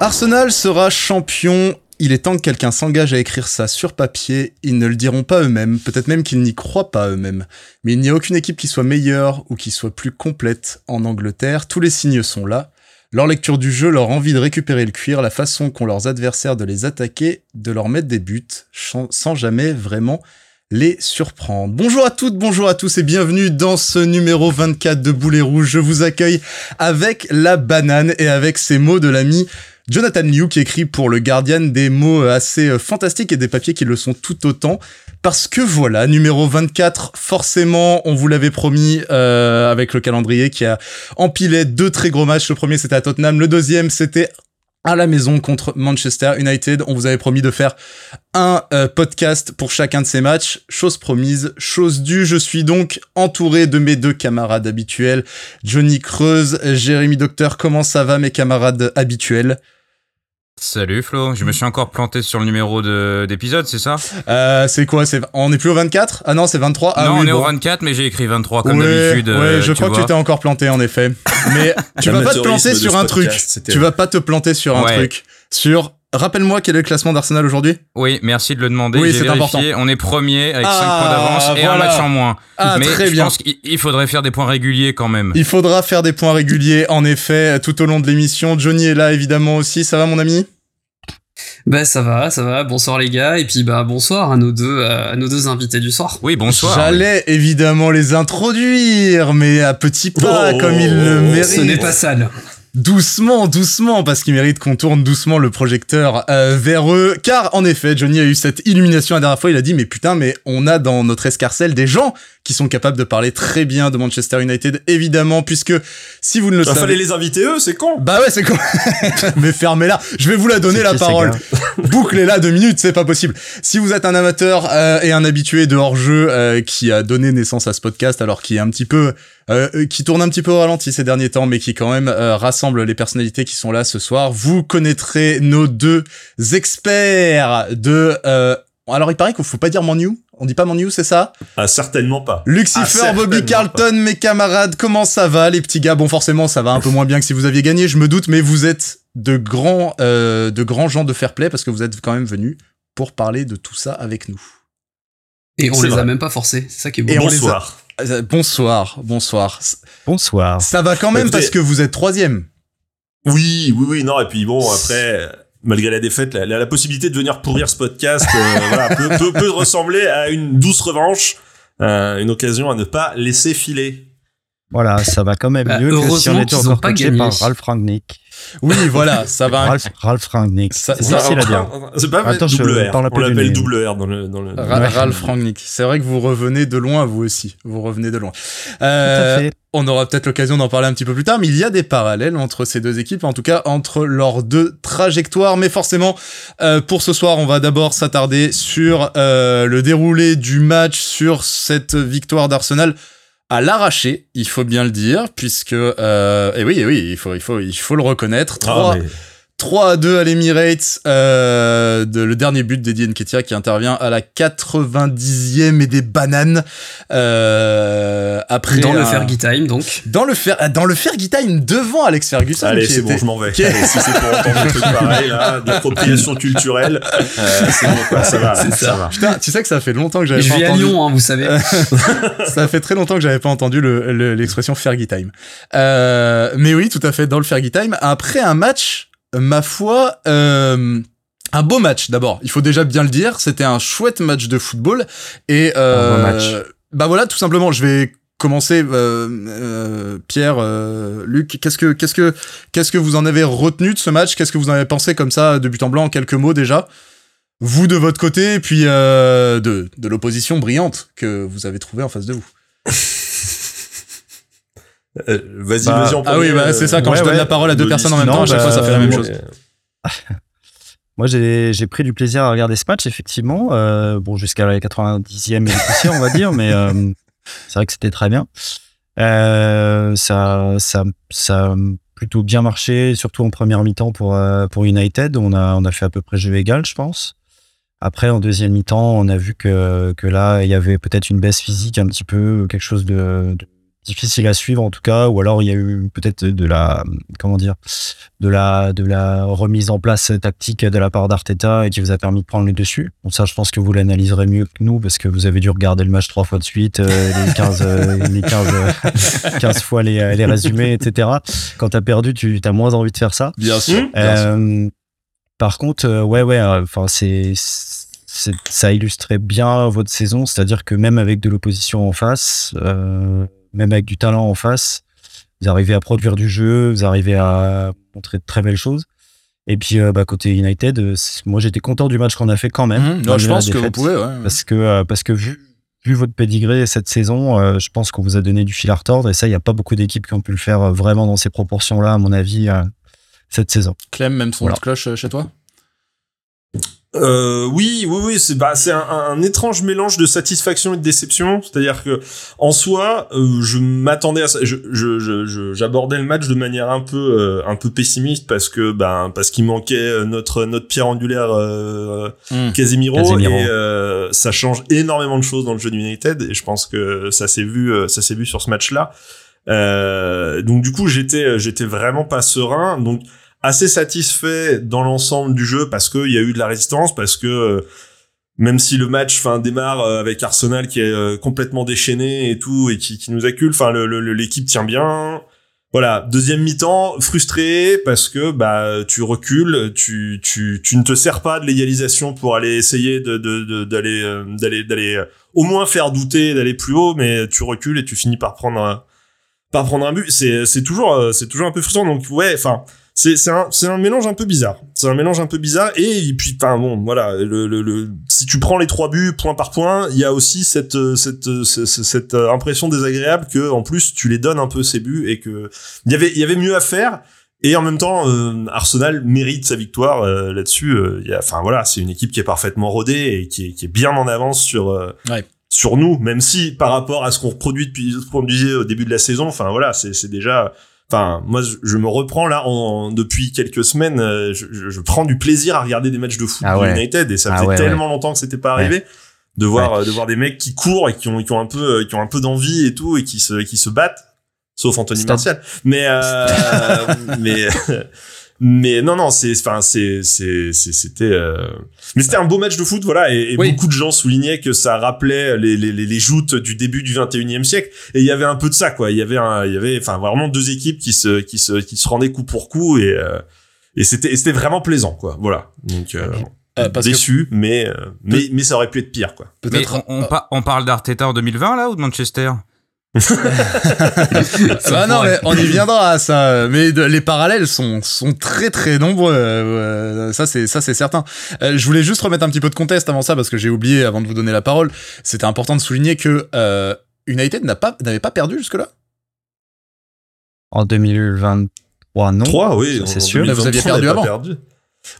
Arsenal sera champion. Il est temps que quelqu'un s'engage à écrire ça sur papier. Ils ne le diront pas eux-mêmes, peut-être même qu'ils n'y croient pas eux-mêmes. Mais il n'y a aucune équipe qui soit meilleure ou qui soit plus complète en Angleterre. Tous les signes sont là. Leur lecture du jeu, leur envie de récupérer le cuir, la façon qu'ont leurs adversaires de les attaquer, de leur mettre des buts, sans jamais vraiment les surprendre. Bonjour à toutes, bonjour à tous et bienvenue dans ce numéro 24 de Boulet Rouge. Je vous accueille avec la banane et avec ces mots de l'ami Jonathan Liu qui écrit pour le Guardian des mots assez euh, fantastiques et des papiers qui le sont tout autant. Parce que voilà, numéro 24, forcément, on vous l'avait promis euh, avec le calendrier qui a empilé deux très gros matchs. Le premier c'était à Tottenham, le deuxième c'était à la maison contre Manchester United. On vous avait promis de faire un euh, podcast pour chacun de ces matchs. Chose promise, chose due. Je suis donc entouré de mes deux camarades habituels, Johnny Creuse, Jérémy Docteur. Comment ça va mes camarades habituels? Salut Flo, je me suis encore planté sur le numéro d'épisode, c'est ça? Euh, C'est quoi? C'est, On est plus au 24 Ah non, c'est 23 ah, Non, on est au 24, mais j'ai écrit 23 comme d'habitude. Ouais, euh, je crois que tu t'es encore planté en effet. Mais tu vas pas te planter sur un truc. Tu vas pas te planter sur un truc. Sur Rappelle-moi quel est le classement d'Arsenal aujourd'hui? Oui, merci de le demander. Oui, c'est important. On est premier avec 5 ah, points d'avance et un match en moins. Ah, Mais très je bien. pense qu'il faudrait faire des points réguliers quand même. Il faudra faire des points réguliers, en effet, tout au long de l'émission. Johnny est là, évidemment, aussi. Ça va, mon ami? Bah ça va, ça va. Bonsoir les gars et puis bah bonsoir à nos deux à nos deux invités du soir. Oui, bonsoir. J'allais évidemment les introduire mais à petits pas oh, comme ils le méritent. Ce n'est pas sale. Doucement, doucement, parce qu'ils méritent qu'on tourne doucement le projecteur euh, vers eux. Car en effet, Johnny a eu cette illumination la dernière fois. Il a dit mais putain, mais on a dans notre escarcelle des gens qui sont capables de parler très bien de Manchester United, évidemment, puisque si vous ne le savez... Il fallait les inviter eux, c'est con. Bah ouais, c'est con. Mais fermez-la. Je vais vous la donner, la parole. Bouclez-la deux minutes, c'est pas possible. Si vous êtes un amateur euh, et un habitué de hors-jeu euh, qui a donné naissance à ce podcast, alors qui est un petit peu... Euh, qui tourne un petit peu au ralenti ces derniers temps, mais qui quand même rassemble les personnalités qui sont là ce soir, vous connaîtrez nos deux experts de... alors il paraît qu'il faut pas dire Manu on dit pas mon news, c'est ça? Ah, certainement pas. Lucifer, ah, Bobby Carlton, mes camarades, comment ça va, les petits gars? Bon, forcément, ça va un peu moins bien que si vous aviez gagné, je me doute, mais vous êtes de grands, euh, de grands gens de fair play parce que vous êtes quand même venus pour parler de tout ça avec nous. Et on les a même pas forcés, c'est ça qui est beau. Et bonsoir. Euh, bonsoir, bonsoir. Bonsoir. Ça va quand même parce que vous êtes troisième. Oui, oui, oui, non, et puis bon, après malgré la défaite, la, la, possibilité de venir pourrir ce podcast euh, voilà, peut, peut, peut, ressembler à une douce revanche, euh, une occasion à ne pas laisser filer. Voilà, ça va quand même bah, mieux que si on était encore coaché par Ralph Rangnick. Oui, voilà, ça va. Ralph, Ralph Rangnick. C'est facile à dire. C'est pas Attends, double R. On l'appelle double R dans le. Dans le... Ralph Rangnick. C'est vrai que vous revenez de loin, vous aussi. Vous revenez de loin. Euh, Tout à fait. On aura peut-être l'occasion d'en parler un petit peu plus tard, mais il y a des parallèles entre ces deux équipes, en tout cas entre leurs deux trajectoires. Mais forcément, euh, pour ce soir, on va d'abord s'attarder sur euh, le déroulé du match, sur cette victoire d'Arsenal à l'arraché, il faut bien le dire, puisque euh, et oui, et oui, il faut, il faut, il faut le reconnaître. 3, ah, 3 à 2 à l'Emirates, euh, de, le dernier but d'Eddie Nketiah qui intervient à la 90e et des bananes. Euh, après dans le Fergie Time donc. Dans le Fer, dans le Fergie Time devant Alex Ferguson. Allez, c'est bon, je m'en vais. Allez, si c'est pour entendre un truc pareil là, de l'appropriation culturelle, euh, c'est bon quoi, ça va, ça. ça. va. Putain, tu sais que ça fait longtemps que j'avais pas entendu. Je vis à Lyon, hein, vous savez. ça fait très longtemps que j'avais pas entendu l'expression le, Fergie Time. Euh, mais oui, tout à fait, dans le Fergie Time. Après un match ma foi, euh, un beau match d'abord. Il faut déjà bien le dire. C'était un chouette match de football et euh, un match. bah voilà, tout simplement. Je vais commencer, euh, Pierre, Luc. Qu'est-ce que qu'est-ce que qu'est-ce que vous en avez retenu de ce match? Qu'est-ce que vous en avez pensé comme ça de but en blanc en quelques mots déjà? Vous de votre côté et puis de de l'opposition brillante que vous avez trouvé en face de vous. Euh, vas-y, bah, vas-y Ah oui, bah, c'est ça, quand je donne la parole à deux personnes en même temps, à chaque fois, ça fait la même chose. Moi, j'ai pris du plaisir à regarder ce match, effectivement. Euh, bon, jusqu'à la 90e et on va dire, mais euh, c'est vrai que c'était très bien. Euh, ça, ça, ça a plutôt bien marché, surtout en première mi-temps pour, euh, pour United. On a, on a fait à peu près jeu égal, je pense. Après, en deuxième mi-temps, on a vu que, que là, il y avait peut-être une baisse physique, un petit peu, quelque chose de, de difficile à suivre en tout cas, ou alors il y a eu peut-être de la, comment dire, de la, de la remise en place tactique de la part d'Arteta et qui vous a permis de prendre le dessus. Bon, ça, je pense que vous l'analyserez mieux que nous parce que vous avez dû regarder le match trois fois de suite, euh, les 15, euh, les 15, 15 fois les, les résumés, etc. Quand t'as perdu, tu as moins envie de faire ça. Bien sûr. Euh, par contre, ouais, ouais, enfin, c'est, ça illustrait bien votre saison, c'est-à-dire que même avec de l'opposition en face, euh, même avec du talent en face, vous arrivez à produire du jeu, vous arrivez à montrer de très belles choses. Et puis euh, bah, côté United, euh, moi j'étais content du match qu'on a fait quand même. Mmh. je pense que vous pouvez, ouais. Parce que euh, parce que vu vu votre pédigré cette saison, je pense qu'on vous a donné du fil à retordre et ça il n'y a pas beaucoup d'équipes qui ont pu le faire vraiment dans ces proportions là à mon avis cette saison. Clem, même son cloche chez toi? Euh, oui, oui, oui, c'est bah c'est un, un, étrange mélange de satisfaction et de déception. C'est-à-dire que en soi, euh, je m'attendais à ça. Je, je, j'abordais le match de manière un peu euh, un peu pessimiste parce que ben parce qu'il manquait euh, notre notre pierre angulaire mmh. Casemiro, et ça change énormément de choses dans le jeu d'United et je pense que ça s'est vu ça s'est vu sur ce match-là. donc du coup j'étais j'étais vraiment pas serein. Donc assez satisfait dans l'ensemble du jeu parce qu'il y a eu de la résistance, parce que euh, même si le match fin démarre euh, avec Arsenal qui est euh, complètement déchaîné et tout et qui, qui nous accule, enfin l'équipe tient bien. Voilà, deuxième mi-temps, frustré parce que bah tu recules, tu tu tu ne te sers pas de l'égalisation pour aller essayer de d'aller d'aller d'aller au moins faire douter, d'aller plus haut, mais tu recules et tu finis par prendre par prendre un but. C'est c'est toujours c'est toujours un peu frustrant. Donc ouais, enfin c'est c'est un c'est un mélange un peu bizarre. C'est un mélange un peu bizarre et, puis enfin bon voilà le, le, le, si tu prends les trois buts point par point, il y a aussi cette cette cette, cette impression désagréable que en plus tu les donnes un peu ces buts et que il y avait il y avait mieux à faire. Et en même temps, euh, Arsenal mérite sa victoire euh, là-dessus. Euh, enfin voilà, c'est une équipe qui est parfaitement rodée et qui est, qui est bien en avance sur ouais. sur nous, même si par rapport à ce qu'on produit depuis produisait au début de la saison, enfin voilà, c'est c'est déjà Enfin, moi, je, me reprends là en, depuis quelques semaines. Euh, je, je, prends du plaisir à regarder des matchs de foot ah United et ça ah fait tellement longtemps que c'était pas arrivé de voir euh, de voir des mecs qui courent et qui ont qui ont un peu euh, qui ont un peu d'envie et tout et qui se qui se battent, sauf Anthony Martial. Mais euh, mais mais non non c'est enfin c'est c'est c'était euh... mais c'était un beau match de foot voilà et, beaucoup de gens soulignaient que ça rappelait les, les, les joutes du début du 21e siècle et il y avait un peu de ça quoi. Il y avait un, il y avait enfin vraiment deux équipes qui se qui se qui se rendaient coup pour coup et euh, et c'était c'était vraiment plaisant quoi voilà. Donc euh, euh déçu mais mais mais ça aurait pu être pire quoi. peut-être on, on, on parle d'Arteta en 2020 là ou de Manchester? Ah non, mais on y viendra à ça. Mais les parallèles sont, sont très très nombreux. Euh, ça c'est ça c'est certain. Euh, je voulais juste remettre un petit peu de contexte avant ça parce que j'ai oublié avant de vous donner la parole. C'était important de souligner que euh, United n'a pas n'avait pas perdu jusque là. En 2023 non. 3 oui, c'est sûr. vous aviez perdu avant.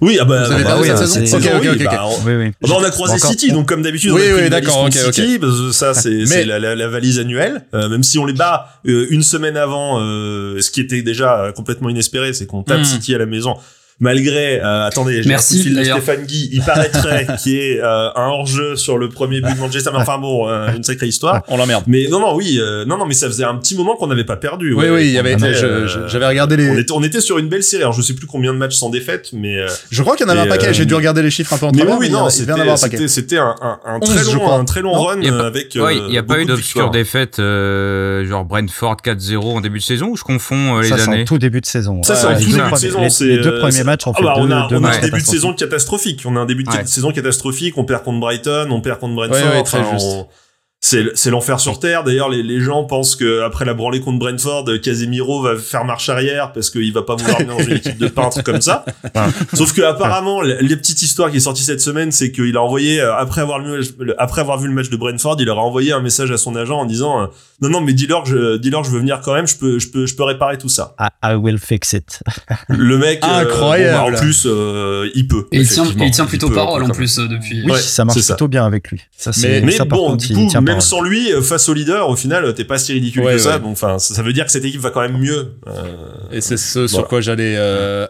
Oui, ah bah, bah, oui, cette. Bah, on, oui, oui. Bah, on a croisé City, donc comme d'habitude, oui, oui, d'accord, City, parce que ça, c'est Mais... la, la, la, valise annuelle. Euh, même si on les bat euh, une semaine avant, euh, ce qui était déjà complètement inespéré, c'est qu'on tape mm. City à la maison malgré euh, attendez merci de Stéphane Guy. Il paraîtrait qu'il y ait euh, un hors-jeu sur le premier but de Manchester mais enfin bon euh, une sacrée histoire. On l'emmerde. Mais non non oui euh, non non mais ça faisait un petit moment qu'on n'avait pas perdu oui oui il y avait j'avais regardé les on était, on était sur une belle série. Alors je sais plus combien de matchs sans défaite mais je crois qu'il y en avait un paquet. j'ai dû regarder les chiffres un peu en mais oui, oui non c'était c'était un, un, un, très long un très long run avec il n'y a pas eu d'obscure défaite genre Brentford 4-0 en début de saison ou je confonds les années. tout début de saison. Ça c'est tout début de saison les deux premiers matchs en fait on a un début de saison catastrophique. On a un début de saison catastrophique. On perd contre Brighton, on perd contre Brentford c'est l'enfer sur terre. D'ailleurs, les, les, gens pensent que après la branlée contre Brentford, Casemiro va faire marche arrière parce qu'il va pas vouloir venir dans une équipe de peintres comme ça. Sauf que apparemment, les petites histoires qui est sortie cette semaine, c'est qu'il a envoyé euh, après avoir après avoir vu le match de Brentford, il leur a envoyé un message à son agent en disant euh, non non mais dis-leur que je dis-leur je veux venir quand même, je peux je peux je peux réparer tout ça. I, will fix it. le mec euh, incroyable. Bah, en plus il peut. Et il tient, il tient plutôt parole en plus depuis. Oui, ça marche plutôt bien avec lui. Ça, mais, mais bon, du coup, même sans lui, face au leader, au final, t'es pas si ridicule que ça. Donc, enfin, ça veut dire que cette équipe va quand même mieux. Et c'est ce sur quoi j'allais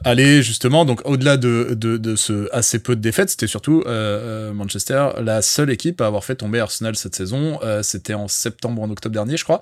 aller justement. Donc, au-delà de, de, de, ce assez peu de défaites, c'était surtout Manchester, la seule équipe à avoir fait tomber Arsenal cette saison. c'était en septembre, en octobre dernier, je crois.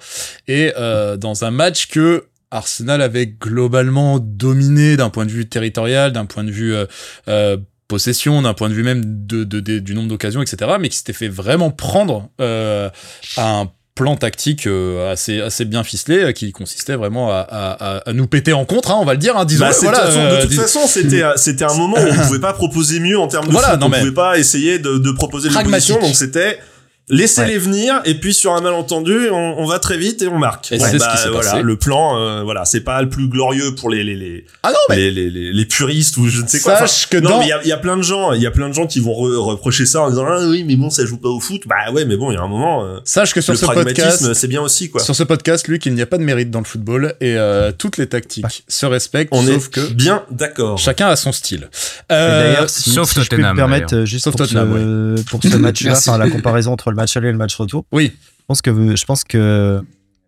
Et dans un match que Arsenal avait globalement dominé d'un point de vue territorial, d'un point de vue euh, euh, possession, d'un point de vue même de, du nombre d'occasions, etc., mais qui s'était fait vraiment prendre euh, à un plan tactique assez assez bien ficelé qui consistait vraiment à, nous péter en contre hein, on va le dire hein, disons bah, de toute façon c'était c'était un moment où on pouvait pas proposer mieux en termes de voilà, foot, on pouvait pas essayer de, de proposer l'opposition donc c'était Laissez-les venir et puis sur un malentendu, on, on, va très vite et on marque. Et c'est ce qui bah, voilà, le plan, euh, voilà, c'est pas le plus glorieux pour les les les, ah non, mais... les, les, les, puristes ou je ne sais quoi. Sache que non, dans... mais il y a, y a, plein de gens, il y a plein de gens qui vont reprocher ça en disant ah oui, mais bon, ça joue pas au foot. Bah ouais, mais bon, il y a un moment. Euh, Sache que sur le ce podcast, c'est bien aussi quoi. Sur ce podcast, Luc, il n'y a pas de mérite dans le football et euh, toutes les tactiques se respectent. On sauf est que bien d'accord. Chacun a son style. D'ailleurs, si, sauf si je peux me permettre, juste pour, ce, pour ce match-là, la comparaison entre le match aller et le match retour. Oui. Je pense que, je pense que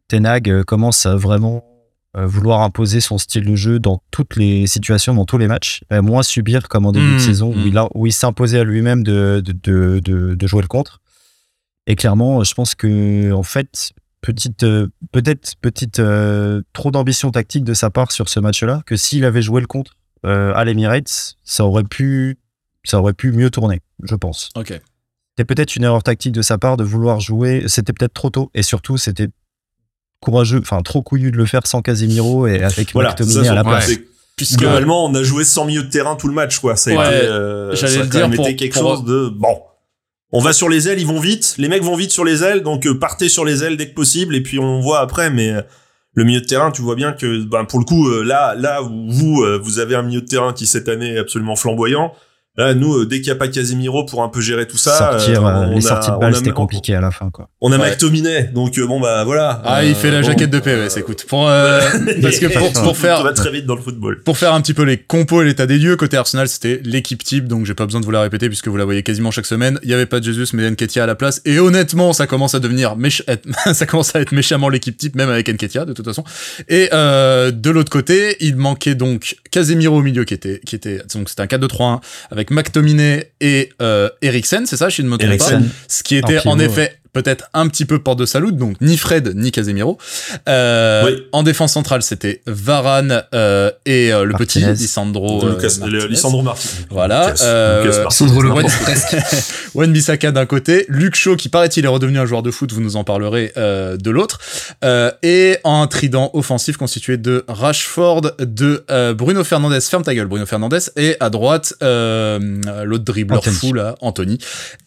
Tenag euh, commence à vraiment euh, vouloir imposer son style de jeu dans toutes les situations, dans tous les matchs, moins subir comme en début de mmh, saison où mmh. il, où il imposé à lui-même de, de, de, de, jouer le contre. Et clairement, je pense que en fait, petite, euh, peut-être petite trop d'ambition tactique de sa part sur ce match-là, que s'il avait joué le contre à l'Emirates, ça aurait pu, ça aurait pu mieux tourner, je pense. Ok. C'était peut-être une erreur tactique de sa part de vouloir jouer. C'était peut-être trop tôt. Et surtout, c'était courageux, enfin trop couillu de le faire sans Casemiro et avec voilà, McTominay à la place. Puisque globalement, on a joué sans milieu de terrain tout le match, quoi. Ça a été, euh, j'allais le dire, pour, quelque chose de bon. On va sur les ailes, ils vont vite. Les mecs vont vite sur les ailes, donc euh, partez sur les ailes dès que possible, et puis on voit après. Mais euh, le milieu de terrain, tu vois bien que, ben, pour le coup, là, là où vous, vous avez un milieu de terrain qui cette année est absolument flamboyant. Là, nous, euh, dès qu'il n'y a pas Casemiro pour un peu gérer tout ça, Sortir, euh, les sorties de balles, c'était compliqué à la fin, quoi. On a ouais. McTominay, donc euh, bon bah voilà. Ah, il fait la jaquette de PVS, écoute. Pour parce que pour, pour faire, va très vite dans le football. Pour faire un petit peu les compos et l'état des lieux, côté Arsenal, c'était l'équipe type, donc j'ai pas besoin de vous la répéter puisque vous la voyez quasiment chaque semaine. Il y avait pas de Jesus, mais Nketiah à la place, et honnêtement, ça commence à devenir méch... ça commence à être méchamment l'équipe type, même avec Nketiah de toute façon. Et de l'autre côté, il manquait donc Casemiro au milieu qui était, qui était, donc c'était un 4-2-3-1 avec McTominay et euh, Eriksen, c'est ça, je ne me trompe pas. Ce qui était en, effet peut-être un petit peu porte de salut, donc ni Fred ni Casemiro. Euh, En défense centrale, c'était Varane euh, et euh, le petit Lisandro euh, Martinez. Lisandro Martinez. Voilà. Lisandro le Wan Bissaka d'un côté, Luke Shaw qui paraît-il est redevenu un joueur de foot, vous nous en parlerez de l'autre, et un trident offensif constitué de Rashford, de Bruno Fernandez, ferme ta gueule Bruno Fernandez, et à droite l'autre dribbleur fou là, Anthony.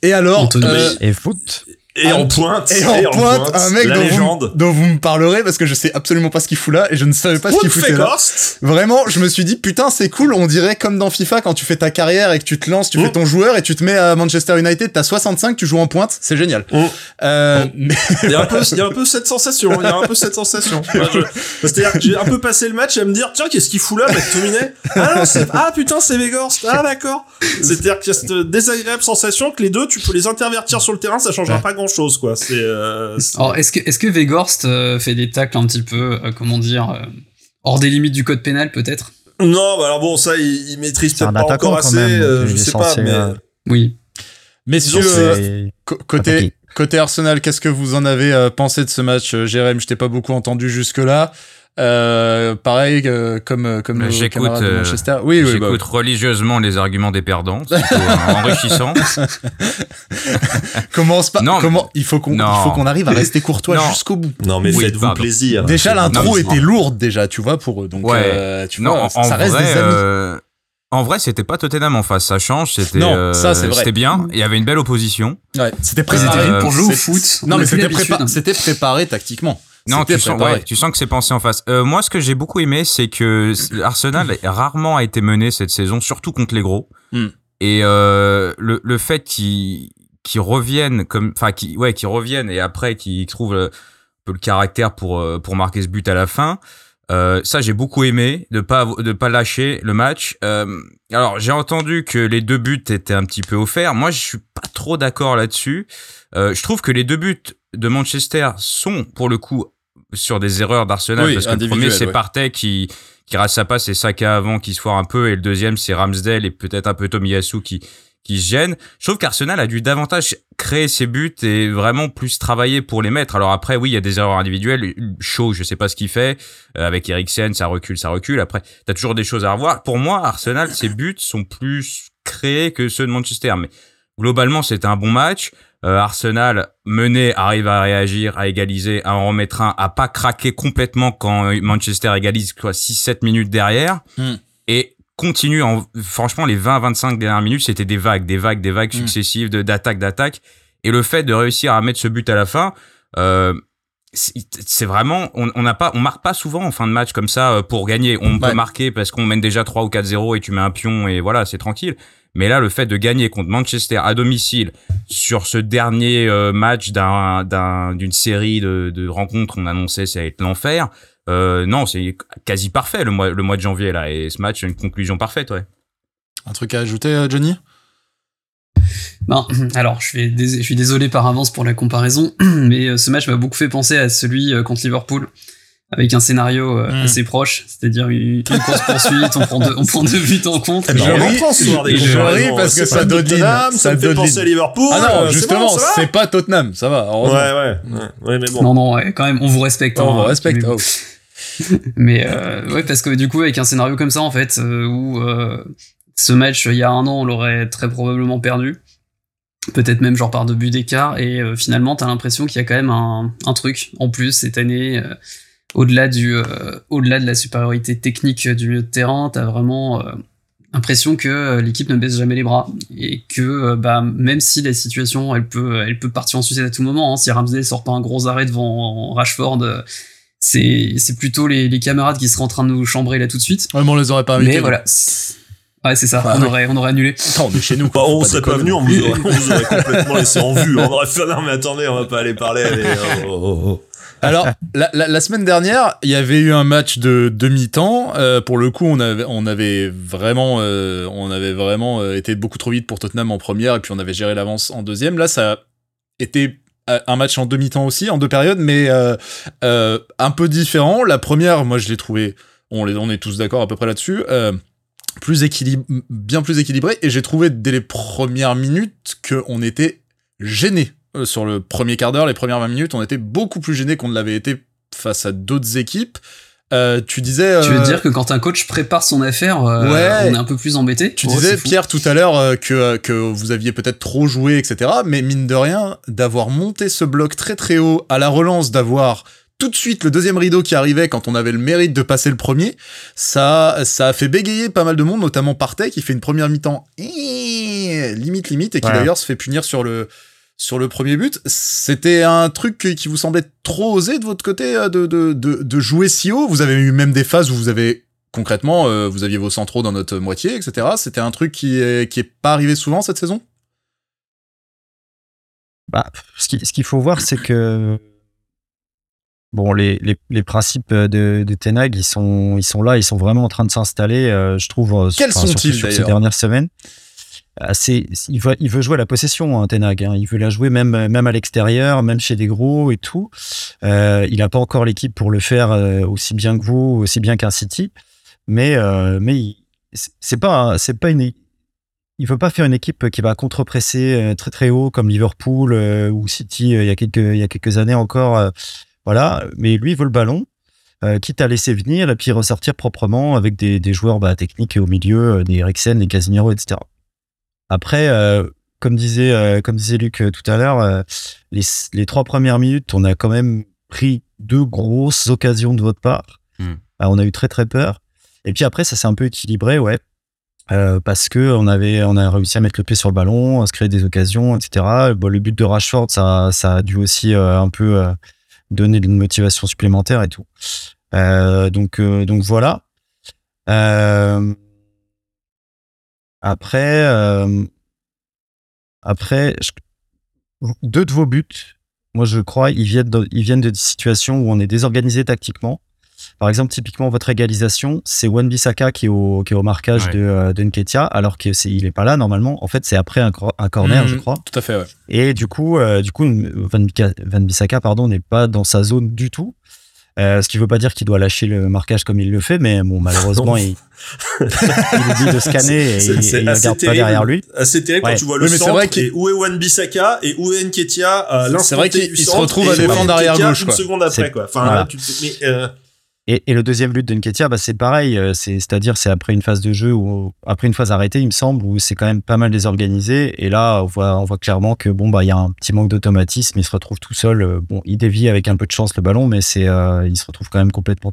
Et alors, Anthony. et foot. Et en pointe, et en, pointe, un mec dont vous, dont vous, me parlerez parce que je sais absolument pas ce qu'il fout là et je ne savais pas ce qu'il foutait là. Vraiment, je me suis dit putain c'est cool, on dirait comme dans FIFA quand tu fais ta carrière et que tu te lances, tu fais mmh. ton joueur et tu te mets à Manchester United, t'as 65, tu joues en pointe, c'est génial. Mmh. Euh. Mais il y a un peu, il y a un peu cette sensation, il y a un peu cette sensation. C'est-à-dire que j'ai un peu passé le match à me dire tiens qu'est-ce qu'il fout là, McTominay Ah non c'est ah putain c'est Weghorst, ah d'accord. C'est-à-dire qu'il y a cette désagréable sensation que les deux tu peux les intervertir sur le terrain, ça changera pas grand chose quoi. C'est. Euh, Alors est-ce que est-ce que Vegorst euh, fait des tacles un petit peu euh, comment dire hors des limites du code pénal peut-être? Non, bah alors bon ça il, maîtrise peut-être pas encore assez. je sais pas, mais oui. Messieurs, côté côté Arsenal, qu'est-ce que vous en avez pensé de ce match, Jérém? Je t'ai pas beaucoup entendu jusque là. Euh, pareil euh, comme euh, comme nos camarades de euh, Manchester. Oui, oui, j'écoute bah. religieusement les arguments des perdants, c'est enrichissant. Commence pas. Non, comment il faut qu'on il faut qu'on arrive à rester courtois jusqu'au bout. Non, mais faites-vous plaisir. Déjà l'intro était lourde déjà, tu vois pour eux. Donc ouais. tu vois, ça reste des amis. En vrai, c'était pas Tottenham en face, ça change. C'était ça, c'est vrai. C'était bien. Il y avait une belle opposition. Ouais, c'était préparé pour jouer au foot. Non, mais c'était préparé, c'était préparé tactiquement. Non, tu sens, ouais, tu sens que c'est pensé en face. Euh, moi, ce que j'ai beaucoup aimé, c'est que Arsenal rarement a été mené cette saison, surtout contre les gros. Hmm. Et euh, le, le fait qu'ils qu reviennent comme, enfin, qui, ouais, qu'ils reviennent et après qu'ils trouvent un peu le caractère pour euh, pour marquer ce but à la fin. Euh, ça, j'ai beaucoup aimé de pas de pas lâcher le match. Euh, alors, j'ai entendu que les deux buts étaient un petit peu offerts. Moi, je suis pas trop d'accord là-dessus. Euh, je trouve que les deux buts de Manchester sont pour le coup sur des erreurs d'Arsenal parce que le premier c'est Partey qui qui rate sa passe et Saka avant qui se foire un peu et le deuxième c'est Ramsdale et peut-être un peu Tomiyasu qui qui se gêne. Je trouve qu'Arsenal a dû davantage créer ses buts et vraiment plus travailler pour les mettre. Alors après, oui, il y a des erreurs individuelles. Chaud, je sais pas ce qu'il fait. Euh, avec Eriksen, ça recule, ça recule. Après, t'as toujours des choses à revoir. Pour moi, Arsenal, ses buts sont plus créés que ceux de Manchester. Mais globalement, c'était un bon match. Euh, Arsenal mené arrive à réagir, à égaliser, à en remettre un, à pas craquer complètement quand Manchester égalise quoi 6-7 minutes derrière. Hmm. Et continue en franchement les 20 25 dernières minutes c'était des vagues des vagues des vagues mm. successives de d'attaque d'attaque et le fait de réussir à mettre ce but à la fin euh, c'est vraiment on n'a pas on marque pas souvent en fin de match comme ça euh, pour gagner on peut marquer parce qu'on mène déjà 3 ou 4-0 et tu mets un pion et voilà c'est tranquille mais là le fait de gagner contre Manchester à domicile sur ce dernier euh, match d'un d'une série de, de rencontres on annonçait ça va être l'enfer euh, non, c'est quasi parfait le mois, le mois de janvier là. Et ce match, une conclusion parfaite, ouais. Un truc à ajouter, euh, Johnny? Ben, alors, je suis, je suis désolé par avance pour la comparaison, mais ce match m'a beaucoup fait penser à celui contre Liverpool, avec un scénario hmm. assez proche, c'est-à-dire une, course poursuite, on prend deux, on prend deux buts en compte. Je ris parce que ça donne ça me fait penser à Liverpool. Ah non, justement, c'est pas Tottenham, ça va. Ouais, ouais, ouais, mais bon. Non, non, quand même, on vous respecte. on vous hein, respecte. Oh. mais euh, ouais, parce que du coup, avec un scénario comme ça, en fait, euh, où euh, ce match, il y a un an, on l'aurait très probablement perdu. Peut-être même genre par deux buts d'écart. Et euh, finalement, t'as l'impression qu'il y a quand même un, un, truc en plus cette année. Euh, au-delà du, au-delà de la supériorité technique du milieu de terrain, t'as vraiment l'impression que l'équipe ne baisse jamais les bras et que bah même si la situation elle peut elle peut partir en sucette à tout moment hein, si Ramsey sort pas un gros arrêt devant Rashford c'est c'est plutôt les, les, camarades qui seraient en train de nous chambrer là tout de suite. Ouais, mais on les aurait pas invités. Mais voilà. Ouais, c'est ça. on aurait, on aurait annulé. Non, mais chez nous. Bah, on serait pas venu, on vous aurait, on vous aurait complètement laissé en vue. On aurait fait, non, mais attendez, on va pas aller parler. oh, oh, oh. Alors, la, semaine dernière, il y avait eu un match de demi-temps. Euh, pour le coup, on avait, vraiment, euh, euh, été beaucoup trop vite pour Tottenham en première, et puis on avait géré l'avance en deuxième. Là, ça euh, un match en demi-temps aussi, en deux périodes, mais un peu différent. La première, moi, je l'ai trouvé, on, est tous d'accord à peu près là-dessus, bien plus équilibré, et j'ai trouvé dès les premières minutes qu'on était gêné sur le premier quart d'heure, les premières 20 minutes, on était beaucoup plus gêné qu'on ne l'avait été face à d'autres équipes. Euh, tu disais. Tu veux dire que quand un coach prépare son affaire, euh, on est un peu plus embêté. Tu disais Pierre tout à l'heure euh, que que vous aviez peut-être trop joué, etc. Mais mine de rien, d'avoir monté ce bloc très très haut à la relance, d'avoir tout de suite le deuxième rideau qui arrivait quand on avait le mérite de passer le premier, ça ça a fait bégayer pas mal de monde, notamment Partey qui fait une première mi-temps limite limite et qui d'ailleurs se fait punir sur le sur le premier but. C'était un truc qui vous semblait trop osé de votre côté euh, de, de, de, jouer si haut? Vous avez eu même des phases où vous avez concrètement, euh, vous aviez vos centraux dans notre moitié, etc. C'était un truc qui est, qui est pas arrivé souvent cette saison? Bah, Ce qu'il faut voir, c'est que bon, les, les, les, principes de, de Tenag, ils sont, ils sont là, ils sont vraiment en train de s'installer, euh, je trouve, Quels sont-ils sur ces dernières semaines. Il, veut, jouer la possession, hein, Tenag. Hein. Il veut la jouer même, même à l'extérieur, même chez des gros et tout. Euh, il n'a pas encore l'équipe pour le faire euh, aussi bien que vous, aussi bien qu'un City. Mais, euh, mais c'est pas, c'est pas une. Il veut pas faire une équipe qui va contre-presser euh, très très haut comme Liverpool ou City il y a quelques il y a quelques années encore. voilà, mais lui il veut le ballon. quitte à laisser venir et puis ressortir proprement avec des, des joueurs bah, techniques au milieu, des Eriksen, des Casemiro, etc. Après, euh, comme disait euh, comme disait Luc euh, tout à l'heure, les, les, trois premières minutes, on a quand même pris deux grosses occasions de votre part. Hmm. on a eu très très peur. Et puis après, ça s'est un peu équilibré, ouais. parce que on avait, on a réussi à mettre le pied sur le ballon, à se créer des occasions, etc. Bon, le but de Rashford, ça, ça a dû aussi un peu donner une motivation supplémentaire et tout. donc, donc voilà. Après, euh, après, deux de vos buts, moi je crois, ils viennent de, ils viennent de situations où on est désorganisé tactiquement. Par exemple, typiquement, votre égalisation, c'est Wan Bissaka qui est au, qui est au marquage de, euh, de Nketia, alors qu'il n'est pas là normalement. En fait, c'est après un, un corner, je Mhm, crois. Tout à fait, ouais. Et du coup, euh, du coup Van, Bissaka pardon, n'est pas dans sa zone du tout. Euh, ce qui veut pas dire qu'il doit lâcher le marquage comme il le fait, mais bon, malheureusement, il, il oublie de scanner et, C'est- il- c'est il ne regarde pas derrière lui. Assez terrible Ouais. quand tu vois le Oui, mais c'est centre vrai et où est Wan Bissaka et où est Nketia à l'instant C'est vrai qu'il- se retrouve et à défendre arrière Nketiah gauche, une quoi. seconde après C'est- quoi. Enfin voilà. là, tu mais euh, Et, et le deuxième but de Nketiah, bah, c'est pareil, euh, c'est- c'est-à-dire c'est après une phase de jeu ou après une phase arrêtée, il me semble, où c'est quand même pas mal désorganisé. Et là, on voit, on voit clairement que bon bah il y a un petit manque d'automatisme. Il se retrouve tout seul. euh, bon, il dévie avec un peu de chance le ballon, mais c'est, euh, il se retrouve quand même complètement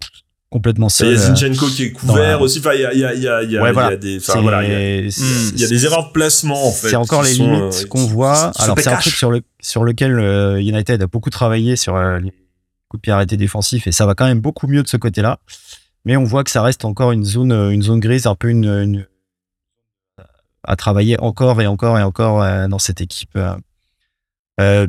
complètement il seul. y a Zinchenko qui est couvert la- aussi. Enfin, il y a, il y a, il y a, il y a, Ouais, il y a voilà. des, enfin, c'est- voilà, il y a- il y a des erreurs de placement en fait. C'est encore les limites euh, qu'on voit. Alors c'est un truc sur, le, sur lequel United a beaucoup travaillé sur euh, les coups de pied arrêtés défensifs et ça va quand même beaucoup mieux de ce côté-là. Mais on voit que ça reste encore une zone, euh, une zone grise, un peu une- à travailler encore et encore et encore euh, dans cette équipe euh,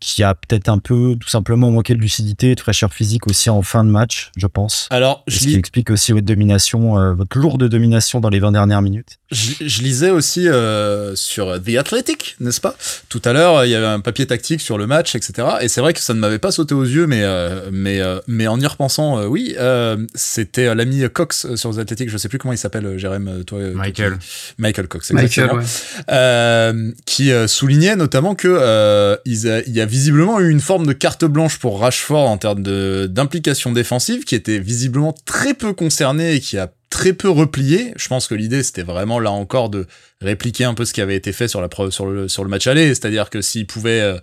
qui a peut-être un peu tout simplement manqué de lucidité et de fraîcheur physique aussi en fin de match, je pense. Alors, je, Ce qui explique aussi votre domination, euh, votre lourde domination dans les 20 dernières minutes. je, je lisais aussi euh, sur The Athletic, n'est-ce pas? Tout à l'heure, il y avait un papier tactique sur le match, etc. Et c'est vrai que ça ne m'avait pas sauté aux yeux, mais, euh, mais, euh, mais en y repensant, euh, oui, euh, c'était l'ami Cox sur The Athletic, je sais plus comment il s'appelle, Jérém, toi. Michael. Michael Cox, Michael, exactement. ouais. euh, qui soulignait notamment que euh, ils il y a visiblement eu une forme de carte blanche pour Rashford en termes d'implication défensive, qui était visiblement très peu concerné et qui a très peu replié. Je pense que l'idée c'était vraiment là encore de répliquer un peu ce qui avait été fait sur le match aller, c'est-à-dire que s'il pouvait euh,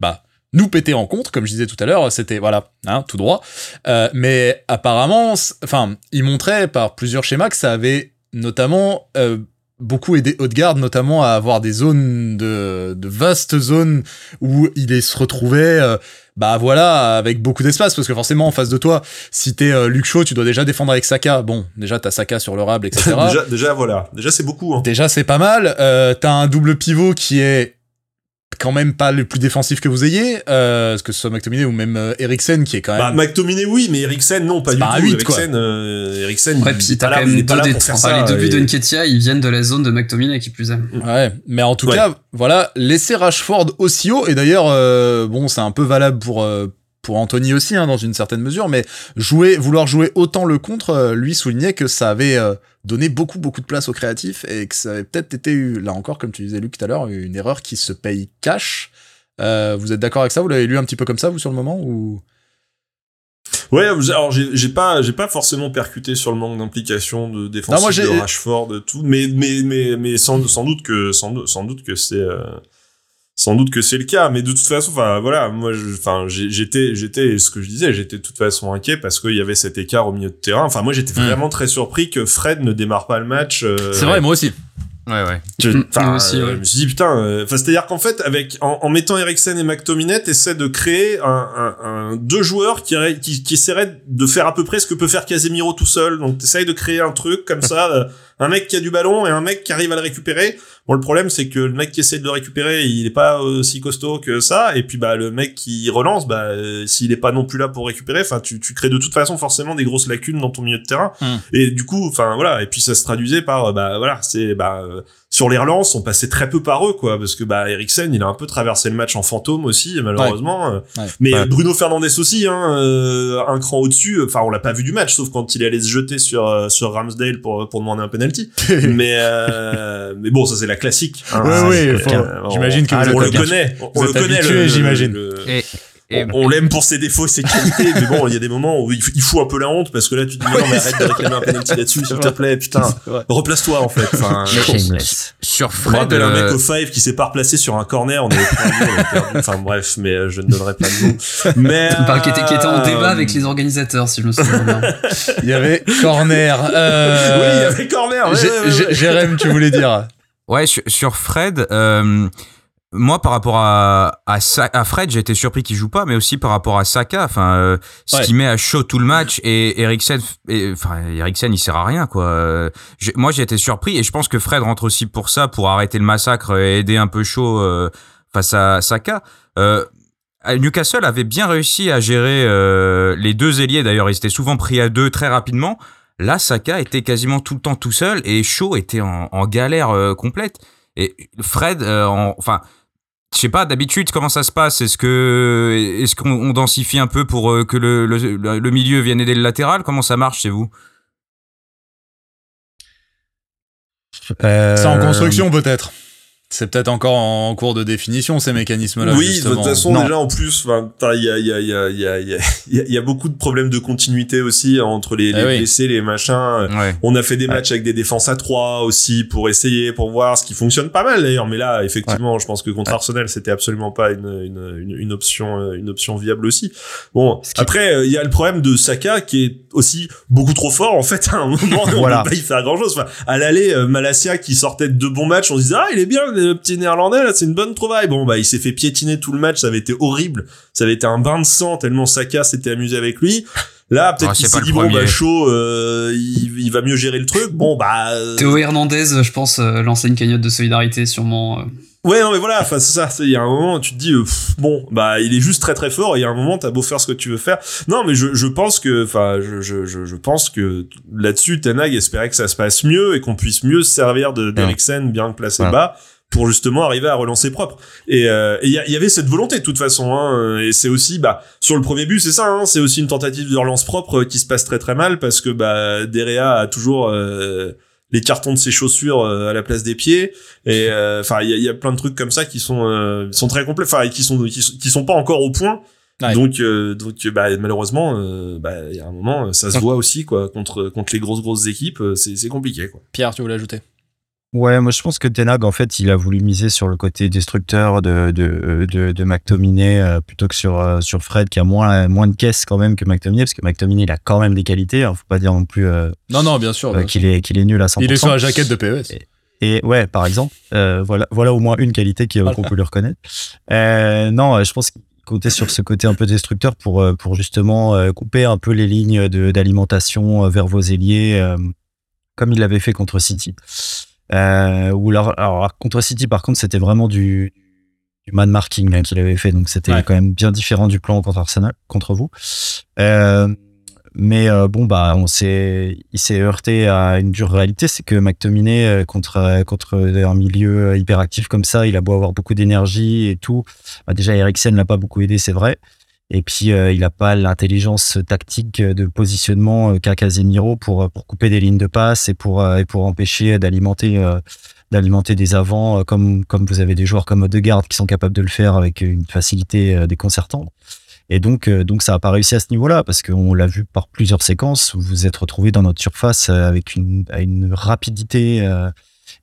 bah nous péter en contre, comme je disais tout à l'heure, c'était voilà, hein, tout droit. Euh, mais apparemment, enfin, il montrait par plusieurs schémas que ça avait notamment beaucoup aidé Haute-Garde, notamment à avoir des zones de, de vastes zones où il est- se retrouvait, euh, bah voilà, avec beaucoup d'espace, parce que forcément en face de toi, si t'es euh, Luke Shaw, tu dois déjà défendre avec Saka. Bon, déjà t'as Saka sur le rable, etc. déjà, déjà voilà. Déjà c'est beaucoup. Hein. Déjà, c'est pas mal. Euh, T'as un double pivot qui est quand même pas le plus défensif que vous ayez, euh, que ce soit McTominay ou même euh, Eriksen qui est quand Bah, même. McTominay oui, mais Eriksen non, pas du pas tout. huit, quoi. Eriksen, euh, Eriksen, Ouais, il puis est t'as pas quand là, il même est pas deux là des pour faire enfin, ça. les deux buts et- de Nketiah, ils viennent de la zone de McTominay qui plus est. Ouais, mais en tout Ouais. cas, voilà, laisser Rashford aussi haut, et d'ailleurs, euh, bon, c'est un peu valable pour, euh, pour Anthony aussi, hein, dans une certaine mesure, mais jouer, vouloir jouer autant le contre, euh, lui soulignait que ça avait euh, donné beaucoup, beaucoup de place aux créatifs, et que ça avait peut-être été, là encore, comme tu disais, Luc, tout à l'heure, une erreur qui se paye cash. Euh, vous êtes d'accord avec ça? Vous l'avez lu un petit peu comme ça, vous, sur le moment ou... Ouais, alors j'ai pas j'ai pas forcément percuté sur le manque d'implication de défense de Rashford tout, mais mais mais mais sans, sans doute que sans, sans doute que c'est euh, sans doute que c'est le cas, mais de toute façon, enfin voilà, moi, enfin j'étais j'étais ce que je disais, j'étais de toute façon inquiet parce qu'il y avait cet écart au milieu de terrain. Enfin moi j'étais Mm. vraiment très surpris que Fred ne démarre pas le match. euh, moi aussi. Ouais, ouais. je, Mm, moi aussi, euh, ouais. je me suis dit putain. euh, Enfin, c'est-à-dire qu'en fait, avec en, en mettant Eriksen et McTominay, t'essaies de créer un, un, un- deux joueurs qui, qui qui essaieraient de faire à peu près ce que peut faire Casemiro tout seul. Donc, t'essayes de créer un truc comme ça, euh, un mec qui a du ballon et un mec qui arrive à le récupérer. Bon, le problème, c'est que le mec qui essaie de le récupérer, il est pas aussi costaud que ça. Et puis, bah, le mec qui relance, bah, euh, s'il est pas non plus là pour récupérer, enfin, tu, tu crées de toute façon forcément des grosses lacunes dans ton milieu de terrain. Mm. Et du coup, enfin, voilà. Et puis, ça se traduisait par, bah, voilà, c'est, bah, euh, sur les relances, on passait très peu par eux, quoi, parce que bah Eriksen, il a un peu traversé le match en fantôme aussi, malheureusement. Euh, Ouais. Mais Ouais. Bruno Fernandez aussi, hein, euh, un cran au-dessus. Enfin, on l'a pas vu du match, sauf quand il est allé se jeter sur euh, sur Ramsdale pour pour demander un penalty. mais euh, mais bon, ça c'est la classique. hein. Faut- on- j'imagine que on, vous êtes le connaît, on, Vous le connaît. habitué, le- j'imagine. le- Et, et on, on l'aime pour ses défauts et ses qualités, mais bon, il y a des moments où il, il fout un peu la honte parce que là, tu te dis, non, mais arrête de réclamer un penalty là-dessus, s'il te plaît, putain. Replace-toi, en fait. Enfin, Shameless. sur je me Fred, rappelle un mec euh, au five qui s'est pas replacé sur un corner, on perdu, on perdu. Enfin bref, mais euh, je ne donnerai pas de nom. Mais Enfin, qui, était, qui était en euh, débat avec les organisateurs, si je me souviens bien. Il y avait corner. Oui, Euh... il y avait corner. ouais, Jé- ouais, ouais, Jé- ouais. Jérém, tu voulais dire Ouais, sur, sur Fred, euh, moi par rapport à, à, Sa- à Fred, j'ai été surpris qu'il joue pas, mais aussi par rapport à Saka, enfin, euh, ce Ouais. qui met à chaud tout le match et Eriksen, enfin, Eriksen, il sert à rien, quoi. Moi, j'ai été surpris et je pense que Fred rentre aussi pour ça, pour arrêter le massacre et aider un peu chaud euh, face à Saka. Euh, Newcastle avait bien réussi à gérer euh, les deux ailiers. D'ailleurs, ils étaient souvent pris à deux très rapidement. Là, Saka était quasiment tout le temps tout seul et Shaw était en, en galère complète. Et Fred, enfin, je sais pas d'habitude comment ça se passe? Est-ce que est-ce qu'on densifie un peu pour que le, milieu vienne aider le latéral? Comment ça marche chez vous? C'est en construction peut-être. C'est peut-être encore en cours de définition ces mécanismes-là. Oui, de toute façon déjà en plus, il y a il y a il y a il y a il y a beaucoup de problèmes de continuité aussi entre les, les eh blessés, les machins. On a fait des matchs avec des défenses à 3 aussi pour essayer, pour voir ce qui fonctionne pas mal d'ailleurs. Mais là, effectivement, je pense que contre Arsenal, c'était absolument pas une, une, une, option euh, une option viable aussi. Bon, après euh, il y a le problème de Saka qui est aussi beaucoup trop fort en fait. À un moment, on voilà. peut pas y faire grand chose. Enfin, à l'aller, euh, Malasia qui sortait de deux bons matchs, on se disait ah il est bien le petit néerlandais là, c'est une bonne trouvaille. Bon bah il s'est fait piétiner tout le match, ça avait été horrible, ça avait été un bain de sang tellement Saka s'était amusé avec lui. Là, peut-être ah, qu'il s'est dit bon bah chaud, euh, il, va mieux gérer le truc. Bon bah euh, Théo Hernandez, je pense euh, lancer une cagnotte de solidarité sûrement. Ouais, non, mais voilà, enfin, c'est ça, il y a un moment, tu te dis, bon, bah, il est juste très très fort, et il y a un moment, t'as beau faire ce que tu veux faire. Non, mais je, je pense que, enfin, je, je, je, pense que là-dessus, Tenag espérait que ça se passe mieux et qu'on puisse mieux se servir d'Eriksen bien placé bas pour justement arriver à relancer propre. Et euh, il y, avait cette volonté de toute façon. Hein, et c'est aussi, bah, sur le premier but, c'est ça. Hein, c'est aussi une tentative de relance propre qui se passe très très mal parce que bah, Derea a toujours euh, les cartons de ses chaussures euh, à la place des pieds. Et enfin, il y a, plein de trucs comme ça qui sont sont très complets, enfin, qui sont qui, sont pas encore au point. Donc, donc bah, malheureusement, bah, il y a un moment, ça se voit aussi quoi contre contre les grosses grosses équipes, c'est compliqué quoi. Pierre, tu voulais ajouter? Ouais, moi je pense que Tenag, en fait, il a voulu miser sur le côté destructeur de, de, de, de McTominay euh, plutôt que sur, euh, sur Fred, qui a moins, moins de caisses quand même que McTominay, parce que McTominay, il a quand même des qualités. Hein, faut pas dire non plus euh, non, non, bien sûr, qu'il est, qu'il est nul à 100%. Il est sur la jaquette de PES. Et, ouais, par exemple, voilà, voilà au moins une qualité qu'on peut lui reconnaître. non, je pense qu'il comptait sur ce côté un peu destructeur pour, pour justement couper un peu les lignes d'alimentation vers vos ailiers, comme il l'avait fait contre City. Euh, ou alors, alors, contre City, par contre, c'était vraiment du, du man marking qu'il avait fait, donc c'était quand même bien différent du plan contre Arsenal, contre vous. Euh, mais euh, bon, bah, on s'est, il s'est heurté à une dure réalité, c'est que McTominay euh, contre contre un milieu hyperactif comme ça, il a beau avoir beaucoup d'énergie et tout. Bah, déjà, Eriksen l'a pas beaucoup aidé, c'est vrai. Et puis, euh, il n'a pas l'intelligence tactique de positionnement euh, qu'a Casemiro pour, euh, pour couper des lignes de passe et pour, et pour empêcher d'alimenter d'alimenter des avants comme, comme vous avez des joueurs comme Odegaard qui sont capables de le faire avec une facilité déconcertante. Et donc, donc ça n'a pas réussi à ce niveau-là parce qu'on l'a vu par plusieurs séquences vous vous êtes retrouvé dans notre surface avec une, une rapidité.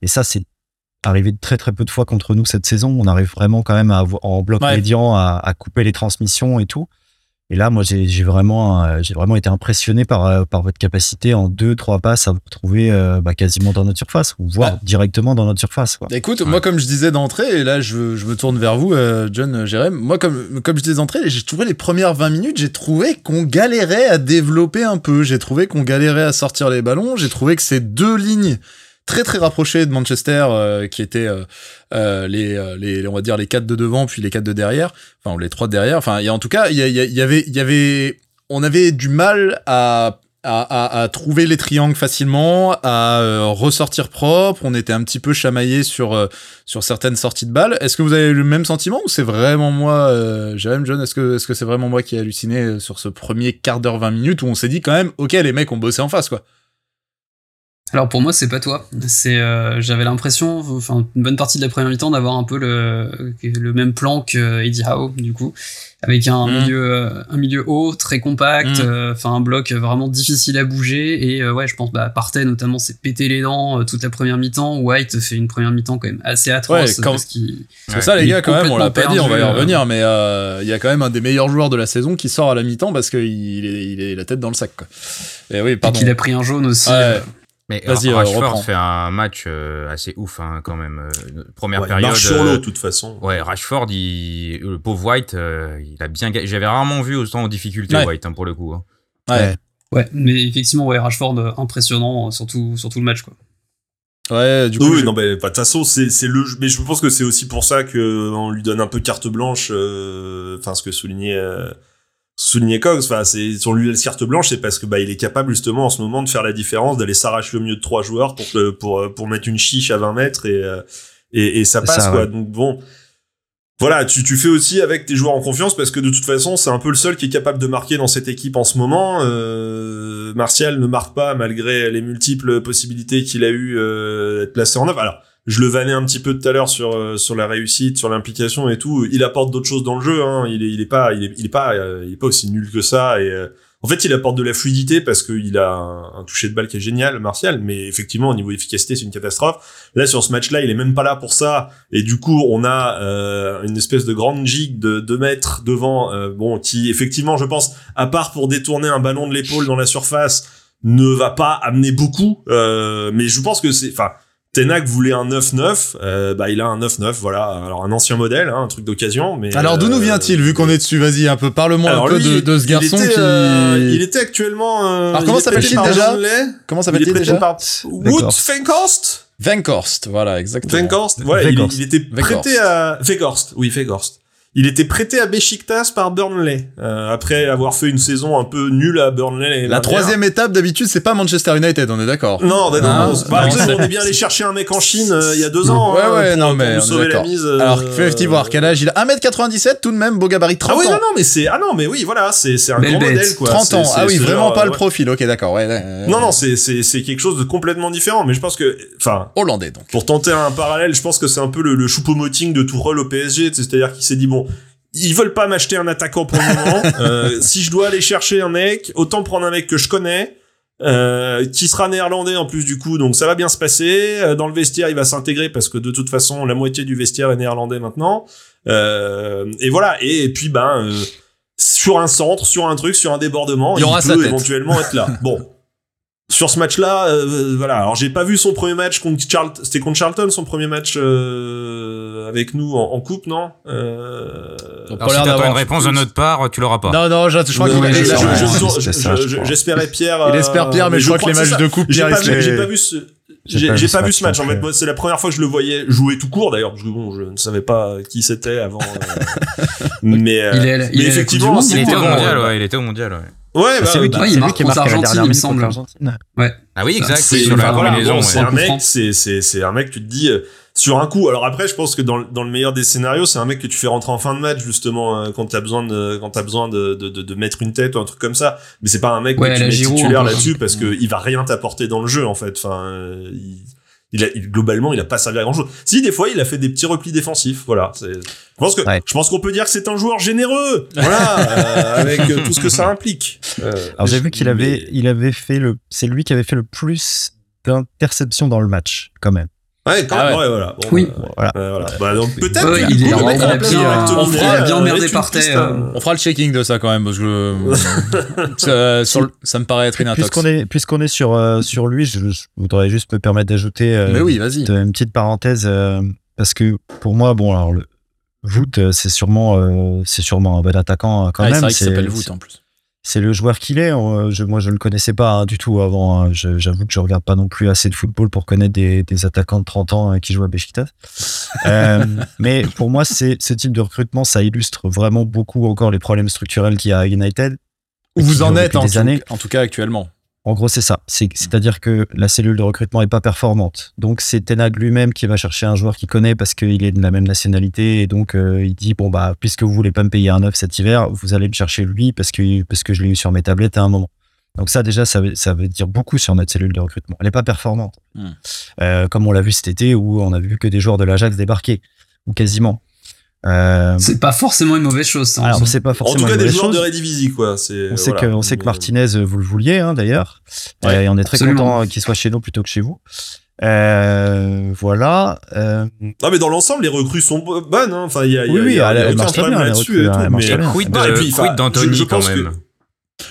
et ça, c'est arrivé très très peu de fois contre nous cette saison. On arrive vraiment quand même à, en bloc médian à, à, couper les transmissions et tout. Et là, moi, j'ai vraiment, euh, j'ai vraiment été impressionné par, euh, par votre capacité en deux, trois passes à vous retrouver euh, bah, quasiment dans notre surface, ou voire directement dans notre surface. Quoi. Écoute, moi, comme je disais d'entrée, et là, je, je, me tourne vers vous, John, Jérém. Moi, comme, comme je disais d'entrée, j'ai trouvé les premières 20 minutes, j'ai trouvé qu'on galérait à développer un peu. J'ai trouvé qu'on galérait à sortir les ballons. J'ai trouvé que ces deux lignes très très rapproché de Manchester euh, qui étaient euh, euh, les, les on va dire les quatre de devant puis les quatre de derrière enfin les trois de derrière enfin y a en tout cas il y, avait il y avait on avait du mal à à, trouver les triangles facilement, à ressortir propre. On était un petit peu chamaillé sur sur certaines sorties de balles. Est-ce que vous avez le même sentiment ou c'est vraiment moi, euh, John, est-ce que est-ce que c'est vraiment moi qui ai halluciné sur ce premier quart d'heure 20 minutes où on s'est dit quand même, ok, les mecs ont bossé en face quoi. Alors pour moi c'est pas toi. C'est euh, j'avais l'impression, enfin une bonne partie de la première mi-temps d'avoir un peu le le même plan que Eddie Howe du coup, avec un mm. milieu un milieu haut très compact, mm. euh, enfin un bloc vraiment difficile à bouger et euh, ouais je pense bah Partey notamment s'est pété les dents toute la première mi-temps. White fait une première mi-temps quand même assez atroce ouais, C'est ça les gars quand même on l'a pas dit on va y revenir mais il y a quand même un des meilleurs joueurs de la saison qui sort à la mi-temps parce qu'il est il est la tête dans le sac quoi. Et oui pardon. qu'il a pris un jaune aussi. Mais euh, Rashford fait un match euh, assez ouf hein, quand même. Euh, première période. Il marche sur l'eau de toute façon. Ouais, Rashford, il, le pauvre White, il a bien. J'avais rarement vu autant en difficulté White hein, pour le coup. Hein. Ouais. Ouais, mais effectivement, ouais, Rashford impressionnant, surtout, surtout le match quoi. Ouais, du coup. Oui, non, mais bah, de toute façon, c'est c'est le. Mais je pense que c'est aussi pour ça que on lui donne un peu carte blanche. euh, Enfin, ce que soulignait euh, soulignait Cox. Enfin, c'est si on lui laisse carte blanche, c'est parce que bah il est capable justement en ce moment de faire la différence, d'aller s'arracher au milieu de trois joueurs pour pour pour mettre une chiche à 20 mètres et euh, et, et ça passe ça, quoi. ouais. Donc bon. Voilà, tu, tu fais aussi avec tes joueurs en confiance parce que de toute façon, c'est un peu le seul qui est capable de marquer dans cette équipe en ce moment. Euh, Martial ne marque pas malgré les multiples possibilités qu'il a eu euh, d'être placé en œuvre. Alors, je le vannais un petit peu tout à l'heure sur euh, sur la réussite, sur l'implication et tout. Il apporte d'autres choses dans le jeu. Hein. Il est il est pas il est, il est pas euh, il est pas aussi nul que ça. Et euh, en fait, il apporte de la fluidité parce qu'il a un, un toucher de balle qui est génial, Martial. Mais effectivement, au niveau efficacité, c'est une catastrophe. Là, sur ce match-là, il est même pas là pour ça. Et du coup, on a euh, une espèce de grande gigue de 2 mètres devant, euh, bon, qui effectivement, je pense, à part pour détourner un ballon de l'épaule dans la surface, ne va pas amener beaucoup. Mais je pense que c'est, enfin, Tenac voulait un 9-9, euh, bah il a un 9-9, voilà. Alors un ancien modèle, hein, un truc d'occasion, mais. Alors d'où nous euh, vient-il, vu qu'on est dessus? Vas-y, un peu, parle-moi un peu lui, de, il- de ce il garçon était, qui... euh, il était actuellement. euh, Alors, comment il s'appelle-t-il déjà? Comment Il est s'appelle-t-il prêté déjà? par Wood Weghorst. Venkhorst? Venkhorst, voilà, exactement. Venkhorst, voilà, il, il était prêté à Weghorst, oui Weghorst. Il était prêté à Besiktas par Burnley euh, après avoir fait une saison un peu nulle à Burnley. La troisième étape, d'habitude, c'est pas Manchester United, on est d'accord Non, non, Ah, non, bah, non, on est bien allé chercher un mec en Chine euh, il y a deux ans. Ouais, hein, ouais, pour- non, pour mais nous on est la d'accord. mise. euh, Alors, fais-tu voir quel âge il a? 1m97 tout de même, beau gabarit, 30 Ah oui, ans. non, non, mais c'est ah non, mais oui, voilà, c'est c'est un Belle grand bête. modèle quoi. 30 C'est- ans, ah oui, c'est vraiment genre, pas le ouais. profil, ok, d'accord, ouais. ouais, Non, ouais. non, c'est c'est c'est quelque chose de complètement différent. Mais je pense que, enfin, Hollandais, donc. pour tenter un parallèle, je pense que c'est un peu le, le choupo-moting de Tourelle au PSG, c'est-à-dire qu'il s'est dit bon, ils veulent pas m'acheter un attaquant pour le moment. Euh, si je dois aller chercher un mec, autant prendre un mec que je connais. Euh, qui sera néerlandais en plus du coup donc ça va bien se passer. Euh, dans le vestiaire il va s'intégrer parce que de toute façon la moitié du vestiaire est néerlandais maintenant. Euh, et voilà. Et, puis ben euh, sur un centre sur un truc sur un débordement Il y aura peut éventuellement être là. Bon sur ce match-là, euh, voilà. Alors j'ai pas vu son premier match contre Charlton. C'était contre Charlton son premier match euh, avec nous en, en coupe, non? Euh... Alors, si t'attends une réponse de notre part, tu l'auras pas. Non, non, je, je crois Ouais, je- je- crois. J'espérais Pierre. il euh, espère Pierre, mais je crois que les matchs de coupe, J'ai Pierre, pas, vu- se j'ai fait- pas vu ce. J'ai pas vu pas ce vu ce match match. En fait, moi, c'est la première fois que je le voyais jouer tout court d'ailleurs, parce que bon, je ne savais pas qui c'était avant. euh, mais euh, Il est- il mais effectivement, Il était au mondial, euh, ouais, il était au mondial, ouais. Ouais, Ah, bah, c'est lui qui, bah, ouais, il marque qui marque la l'Argentine, dernière il me semble. l'Argentine. Ah oui, exact, c'est- la voilà, bon, ouais. un mec, c'est c'est c'est un mec, tu te dis euh, sur un coup. Alors après, je pense que dans le- dans le meilleur des scénarios, c'est un mec que tu fais rentrer en fin de match justement euh, quand t'as besoin de quand t'as besoin de, de, de, de mettre une tête ou un truc comme ça. Mais c'est pas un mec Ouais, que tu la mets Giroud, titulaire là-dessus parce que il va rien t'apporter dans le jeu en fait. Enfin, euh, il, il a, il- globalement, il a pas servi à grand chose. Si des fois, il a fait des petits replis défensifs. Voilà. Je pense que Ouais. je pense qu'on peut dire que c'est un joueur généreux. Voilà, euh, avec euh, tout ce que ça implique. Euh, Alors j'ai vu qu'il mais- avait, il avait fait le, c'est lui qui avait fait le plus d'interceptions dans le match, quand même. Ouais, quand Ah même, ouais. ouais, voilà. Bon, Oui. euh, Voilà. euh, voilà. Bah, donc peut-être Ouais, il il a bien- un on McTominay, fera bien euh, merdé avec une par terre, euh, hein. On fera le checking de ça quand même, parce que ça, sur le- ça me paraît être une. Puisqu'on est, puisqu'on est sur, euh, sur lui, je, je voudrais juste me permettre d'ajouter euh, Mais oui, vas-y. de- une petite parenthèse euh, parce que pour moi, bon, alors le Voot, euh, c'est sûrement, euh, c'est sûrement un bon attaquant euh, quand Ah, c'est même. vrai qu'il s'appelle c'est- Voot en plus. C'est le joueur qu'il est. Euh, je, moi, je le connaissais pas hein, du tout avant. hein. J'avoue que je regarde pas non plus assez de football pour connaître des, des attaquants de 30 ans euh, qui jouent à Besiktas. Euh, mais pour moi, ce type de recrutement, ça illustre vraiment beaucoup encore les problèmes structurels qu'il y a à United. Où vous en êtes depuis en des tout, années. en tout cas actuellement. En gros, c'est ça. C'est- C'est-à-dire que la cellule de recrutement est pas performante. Donc, c'est Tenag lui-même qui va chercher un joueur qu'il connaît parce qu'il est de la même nationalité. Et donc, euh, il dit, bon, bah, puisque vous voulez pas me payer un neuf cet hiver, vous allez me chercher lui parce que, parce que je l'ai eu sur mes tablettes à un moment. Donc ça, déjà, ça veut, ça veut dire beaucoup sur notre cellule de recrutement. Elle est pas performante. Hmm. Euh, comme on l'a vu cet été où on a vu que des joueurs de l'Ajax débarquer. Ou quasiment. Euh, C'est pas forcément une mauvaise chose, ça. en alors, c'est pas En forcément tout cas, une des mauvaise joueurs chose. de Redivisie, quoi. C'est, On sait, voilà. que, on sait que Mais- Martinez, euh, vous le vouliez hein, d'ailleurs. Ouais, Euh, et on est très absolument. content qu'il soit chez nous plutôt que chez vous. Euh, voilà. Euh, Non, mais dans l'ensemble, les recrues sont bo- bonnes. Hein. Enfin, il y a, y a- Oui, oui, il y a- elle- aucun problème là-dessus bien. Quid d'Anthony je- je quand même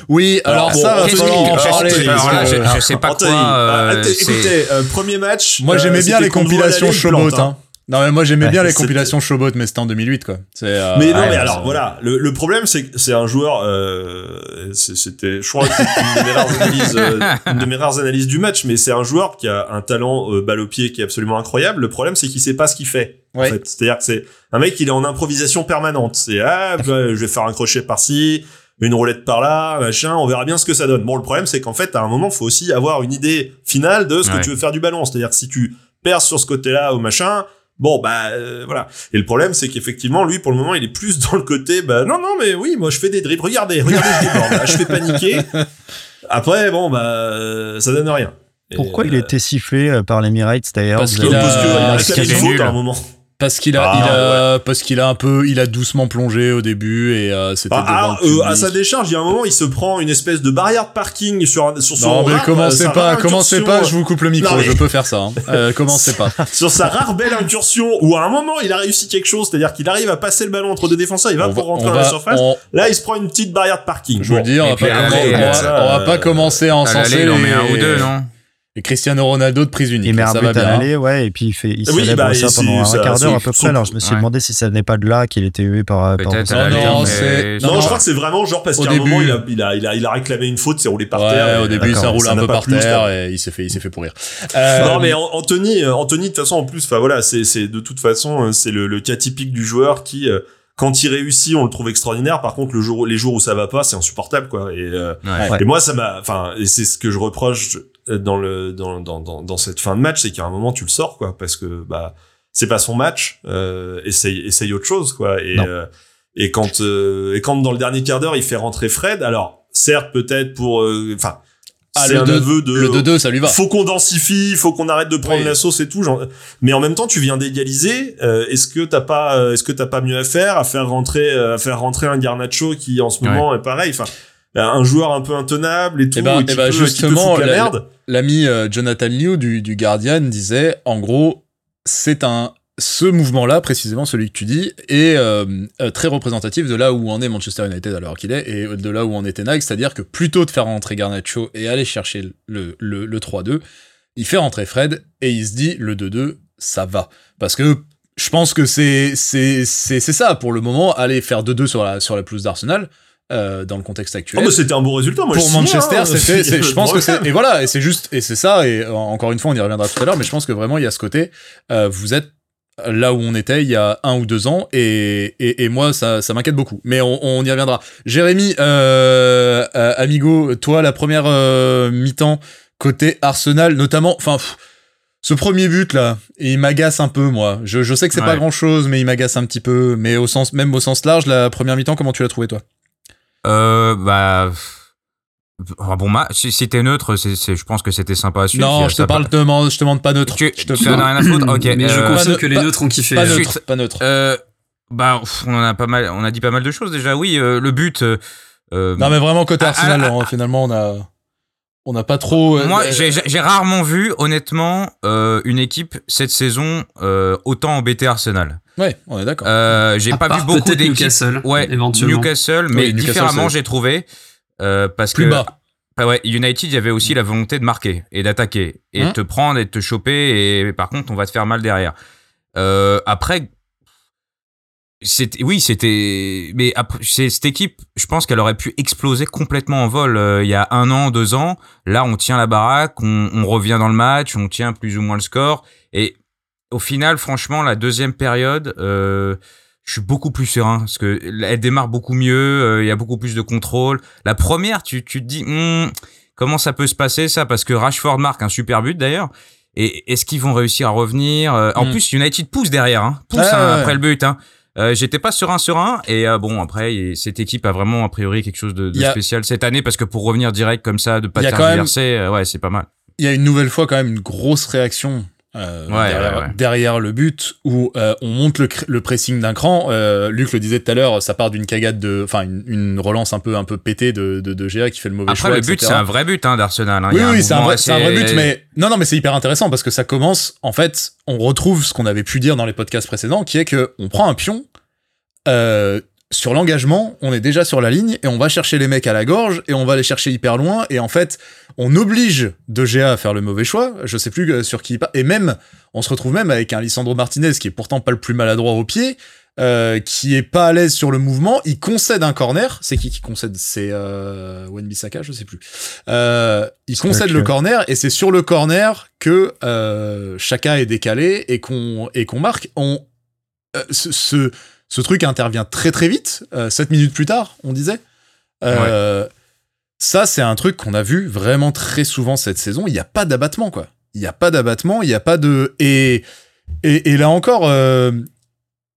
Oui, alors, Alors, bon, ça, en. Anthony, alors là, je, je sais pas Anthony, quoi. euh, écoutez, euh, premier match. Moi, euh, j'aimais bien les compilations Chobot. Hein. Non, mais moi j'aimais Ouais, bien les compilations Showboat, mais c'était en 2008, quoi. Euh, Mais non, ouais, mais alors voilà, le, le problème c'est que c'est un joueur, euh, c'était, je crois que une de mes rares analyses, euh, une de mes rares analyses du match, mais c'est un joueur qui a un talent euh, balle au pied qui est absolument incroyable. Le problème c'est qu'il sait pas ce qu'il fait. En Ouais. fait, c'est-à-dire que c'est un mec, il est en improvisation permanente. C'est ah, je vais faire un crochet par-ci, une roulette par là, machin, on verra bien ce que ça donne. Bon, le problème c'est qu'en fait, à un moment, faut aussi avoir une idée finale de ce Ouais. que tu veux faire du ballon. C'est-à-dire que si tu perds sur ce côté-là ou machin. Bon bah euh, voilà. Et le problème c'est qu'effectivement lui pour le moment il est plus dans le côté bah non non mais oui moi je fais des dribbles regardez regardez je déborde là, je fais paniquer. Après bon bah euh, ça donne rien. Et, Pourquoi il euh, a été sifflé euh, par l'Emirates d'ailleurs Parce qu'il a- parce que il a nul. à un moment. Parce qu'il a, Ah, il a, parce qu'il a un peu, il a doucement plongé au début et euh, c'était Ah, devant ah, euh, à sa décharge, il y a un moment, il se prend une espèce de barrière de parking sur, un- sur son Non mais rare, commencez sa pas, commencez pas, je vous coupe le micro, Non, mais- je peux faire ça. Hein. Euh, commencez pas. sur sa rare belle incursion où à un moment il a réussi quelque chose, c'est-à-dire qu'il arrive à passer le ballon entre deux défenseurs, il va On pour va- rentrer dans la va- surface. on- Là, il se prend une petite barrière de parking. je vous le dis, on va, pas, on va- euh, commencer à encenser il en les, met un ou deux, non les Cristiano Ronaldo de prise unique. Il met un ça but va à bien. l'aller, ouais, et puis il fait, il Oui, célèbre bah, ça et pendant un ça- quart d'heure à peu près. Alors je me suis ouais. demandé si ça n'est pas de là qu'il était hué par. par Peut-être par- Non, non, mais- Non, Non, je crois que c'est vraiment genre parce qu'à un début- moment il a, il a, il a, il a réclamé une faute, c'est roulé par Ouais, terre. au et- début ça roule un peu par terre et il s'est fait, il s'est fait pourrir. Euh, Non mais An- Anthony, euh, Anthony de toute façon en plus, enfin voilà, c'est c'est de toute façon euh, c'est le, le cas typique du joueur qui euh, quand il réussit, on le trouve extraordinaire. Par contre, le jour, les jours où ça va pas, c'est insupportable quoi. Et, euh, Ouais. Et moi ça m'a, enfin et c'est ce que je reproche euh, dans le dans dans dans, dans cette fin de match, c'est qu'à un moment tu le sors quoi, parce que bah c'est pas son match. Euh, essaye essaye autre chose quoi. Et euh, et quand euh, et quand dans le dernier quart d'heure il fait rentrer Fred, alors certes peut-être pour, euh, enfin ah, le un 2 neveu de le 2-2, ça lui va. faut qu'on densifie, faut qu'on arrête de prendre Oui. la sauce et tout. genre. Mais en même temps, tu viens d'égaliser. euh, est-ce que t'as pas, euh, est-ce que t'as pas mieux à faire, à faire rentrer, euh, à faire rentrer un Garnacho qui en ce Ouais. moment est pareil. Enfin, un joueur un peu intenable et tout, Eh ben- et eh ben, peut, justement, la, la- merde. L'ami euh, Jonathan Liu du, du Guardian disait, en gros, c'est un ce mouvement-là, précisément celui que tu dis, est euh, euh, très représentatif de là où en est Manchester United à l'heure qu'il est et de là où en était Nike, c'est-à-dire que plutôt de faire rentrer Garnacho et aller chercher le, le, le 3-2, il fait rentrer Fred et il se dit le 2-2, ça va. Parce que je pense que c'est c'est c'est c'est ça pour le moment, aller faire 2-2 sur la sur la pelouse d'Arsenal euh, dans le contexte actuel Oh, mais c'était un bon résultat. Moi, pour je Manchester, hein, c'était, pas je de pense que c'est, et voilà, et c'est juste, et c'est ça, et encore une fois, on y reviendra tout à l'heure, mais je pense que vraiment, il y a ce côté, euh, vous êtes là où on était il y a un ou deux ans, et, et, et moi, ça, ça m'inquiète beaucoup. Mais on, on y reviendra. Jérémy, euh, euh, amigo, toi, la première euh, mi-temps, côté Arsenal, notamment, enfin, ce premier but là, il m'agace un peu moi. Je, je sais que c'est pas Ouais. grand chose, mais il m'agace un petit peu. Mais au sens, même au sens large, la première mi-temps, comment tu l'as trouvé toi? Euh, bah. un bon match. Si, si t'es neutre, c'est, c'est- je pense que c'était sympa à suivre. Non, je te parle, te demande, je te demande pas neutre. Tu, je te tu en as rien à foutre Ok. Mais je euh, confirme pas que les pas- neutres ont kiffé. Pas neutre, pas neutre. euh, bah, pff, on en a pas mal. On a dit pas mal de choses déjà. Oui, euh, le but. euh, euh, Non, mais vraiment, côté Ah, Arsenal, ah, hein, finalement, on a, on n'a pas trop. Moi, euh, j'ai j'ai- rarement vu, honnêtement, euh, une équipe cette saison euh, autant embêter Arsenal. Ouais, on est d'accord. Euh, j'ai pas part vu beaucoup d'équipes. Newcastle, Ouais, éventuellement. Newcastle, mais Oui, Newcastle, différemment, j'ai trouvé. euh, parce Plus que bas. bah ouais, United, il y avait aussi la volonté de marquer et d'attaquer et Hein de te prendre et de te choper. Et par contre, on va te faire mal derrière. Euh, après, c'était, oui, c'était, mais après, cette équipe, je pense qu'elle aurait pu exploser complètement en vol euh, il y a un an, deux ans. Là, on tient la baraque, on, on revient dans le match, on tient plus ou moins le score. Et au final, franchement, la deuxième période, euh, je suis beaucoup plus serein parce que elle démarre beaucoup mieux, euh, il y a beaucoup plus de contrôle. La première, tu, tu te dis, Hmm, comment ça peut se passer ça? Parce que Rashford marque un super but d'ailleurs. Et est-ce qu'ils vont réussir à revenir Euh, En Mm. plus, United pousse derrière, hein, pousse hein, ouais, après le but. Hein. Euh, J'étais pas serein serein et euh, bon après cette équipe a vraiment a priori quelque chose de, a- spécial cette année parce que pour revenir direct comme ça de pas quand même- tergiverser euh, ouais c'est pas mal Il y a une nouvelle fois quand même une grosse réaction euh, Ouais, derrière, ouais, ouais. derrière le but où euh, on monte le, pressing d'un cran. Euh, Luc le disait tout à l'heure, ça part d'une cagade de, enfin une, une relance un peu un peu pétée de de, de Gea qui fait le mauvais après choix. le but c'est un vrai but hein, d'Arsenal hein. Oui, oui, c'est un, un vrai but, mais non, non, mais c'est hyper intéressant parce que ça commence. En fait, on retrouve ce qu'on avait pu dire dans les podcasts précédents, qui est que on prend un pion. Sur l'engagement, on est déjà sur la ligne et on va chercher les mecs à la gorge et on va les chercher hyper loin et en fait, on oblige De Gea à faire le mauvais choix. Je sais plus euh, sur qui il part. Et même, on se retrouve même avec un Lissandro Martinez qui est pourtant pas le plus maladroit au pied, euh, qui est pas à l'aise sur le mouvement. Il concède un corner. C'est qui qui concède? C'est euh, Wan-Bissaka, je sais plus. Euh, il concède le corner et c'est sur le corner que euh, chacun est décalé et qu'on et qu'on marque. On ce, ce ce truc intervient très très vite, euh, 7 minutes plus tard, on disait. Euh, Ça, c'est un truc qu'on a vu vraiment très souvent cette saison. Il n'y a pas d'abattement, quoi. Il n'y a pas d'abattement, il n'y a pas de... Et, et, et là encore, euh,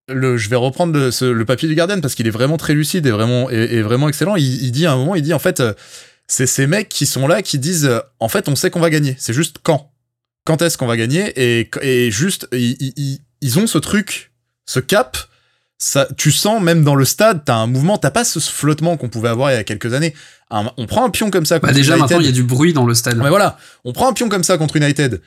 le, je vais reprendre le, ce, le papier du Guardian parce qu'il est vraiment très lucide et vraiment, et, et vraiment excellent. Il, il, dit à un moment, il dit en fait, euh, c'est ces mecs qui sont là qui disent, en fait, on sait qu'on va gagner. C'est juste quand. Quand est-ce qu'on va gagner? Et, et juste, ils, ils, ils ont ce truc, ce cap ça, tu sens même dans le stade, t'as un mouvement, t'as pas ce flottement qu'on pouvait avoir il y a quelques années. Un, on prend un pion comme ça. Bah déjà United. maintenant il y a du bruit dans le stade. Mais voilà, on prend un pion comme ça contre United.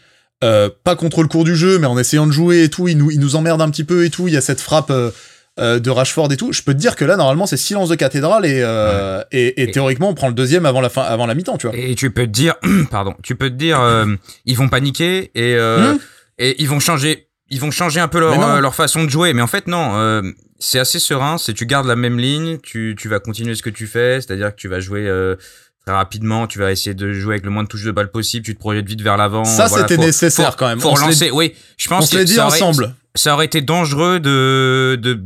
Euh, pas contre le cours du jeu, mais en essayant de jouer et tout, il nous, il nous emmerde un petit peu et tout. Il y a cette frappe euh, euh, de Rashford et tout. Je peux te dire que là, normalement, c'est silence de cathédrale et, euh, ouais. et, et, et, théoriquement, on prend le deuxième avant la fin, avant la mi-temps, tu vois. Et tu peux te dire, pardon, tu peux te dire, euh, ils vont paniquer et, mmh. et ils vont changer, ils vont changer un peu leur, leur façon de jouer. Mais en fait, non c'est assez serein, c'est tu gardes la même ligne, tu, tu vas continuer ce que tu fais, c'est-à-dire que tu vas jouer euh, très rapidement, tu vas essayer de jouer avec le moins de touches de balle possible, tu te projettes vite vers l'avant. Ça, voilà, c'était nécessaire faut, quand même. Pour relancer, oui. Je pense on que dit ça ensemble. Aurait, ça aurait été dangereux de, de,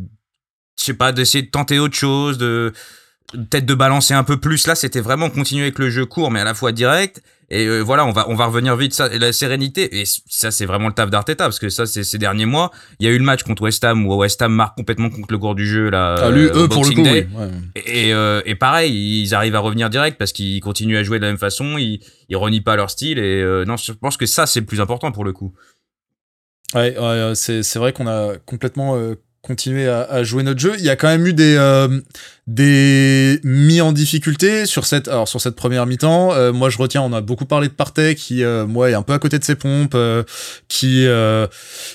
je sais pas, d'essayer de tenter autre chose, de, peut-être de balancer un peu plus. Là, c'était vraiment continuer avec le jeu court, mais à la fois direct. Et euh, voilà, on va on va revenir vite ça la sérénité et ça c'est vraiment le taf d'Arteta parce que ça c'est ces derniers mois, il y a eu le match contre West Ham où West Ham marque complètement contre le cours du jeu là. Ah, lui, eux pour le coup. Oui. Ouais. Et, euh, et pareil, ils arrivent à revenir direct parce qu'ils continuent à jouer de la même façon, ils ils renient pas leur style et euh, non, je pense que ça c'est le plus important pour le coup. Ouais, ouais c'est c'est vrai qu'on a complètement euh, continuer à, à, jouer notre jeu. Il y a quand même eu des euh, des mis en difficulté sur cette alors sur cette première mi-temps. Euh, moi, je retiens, on a beaucoup parlé de Partey qui euh, moi est un peu à côté de ses pompes, euh, qui euh,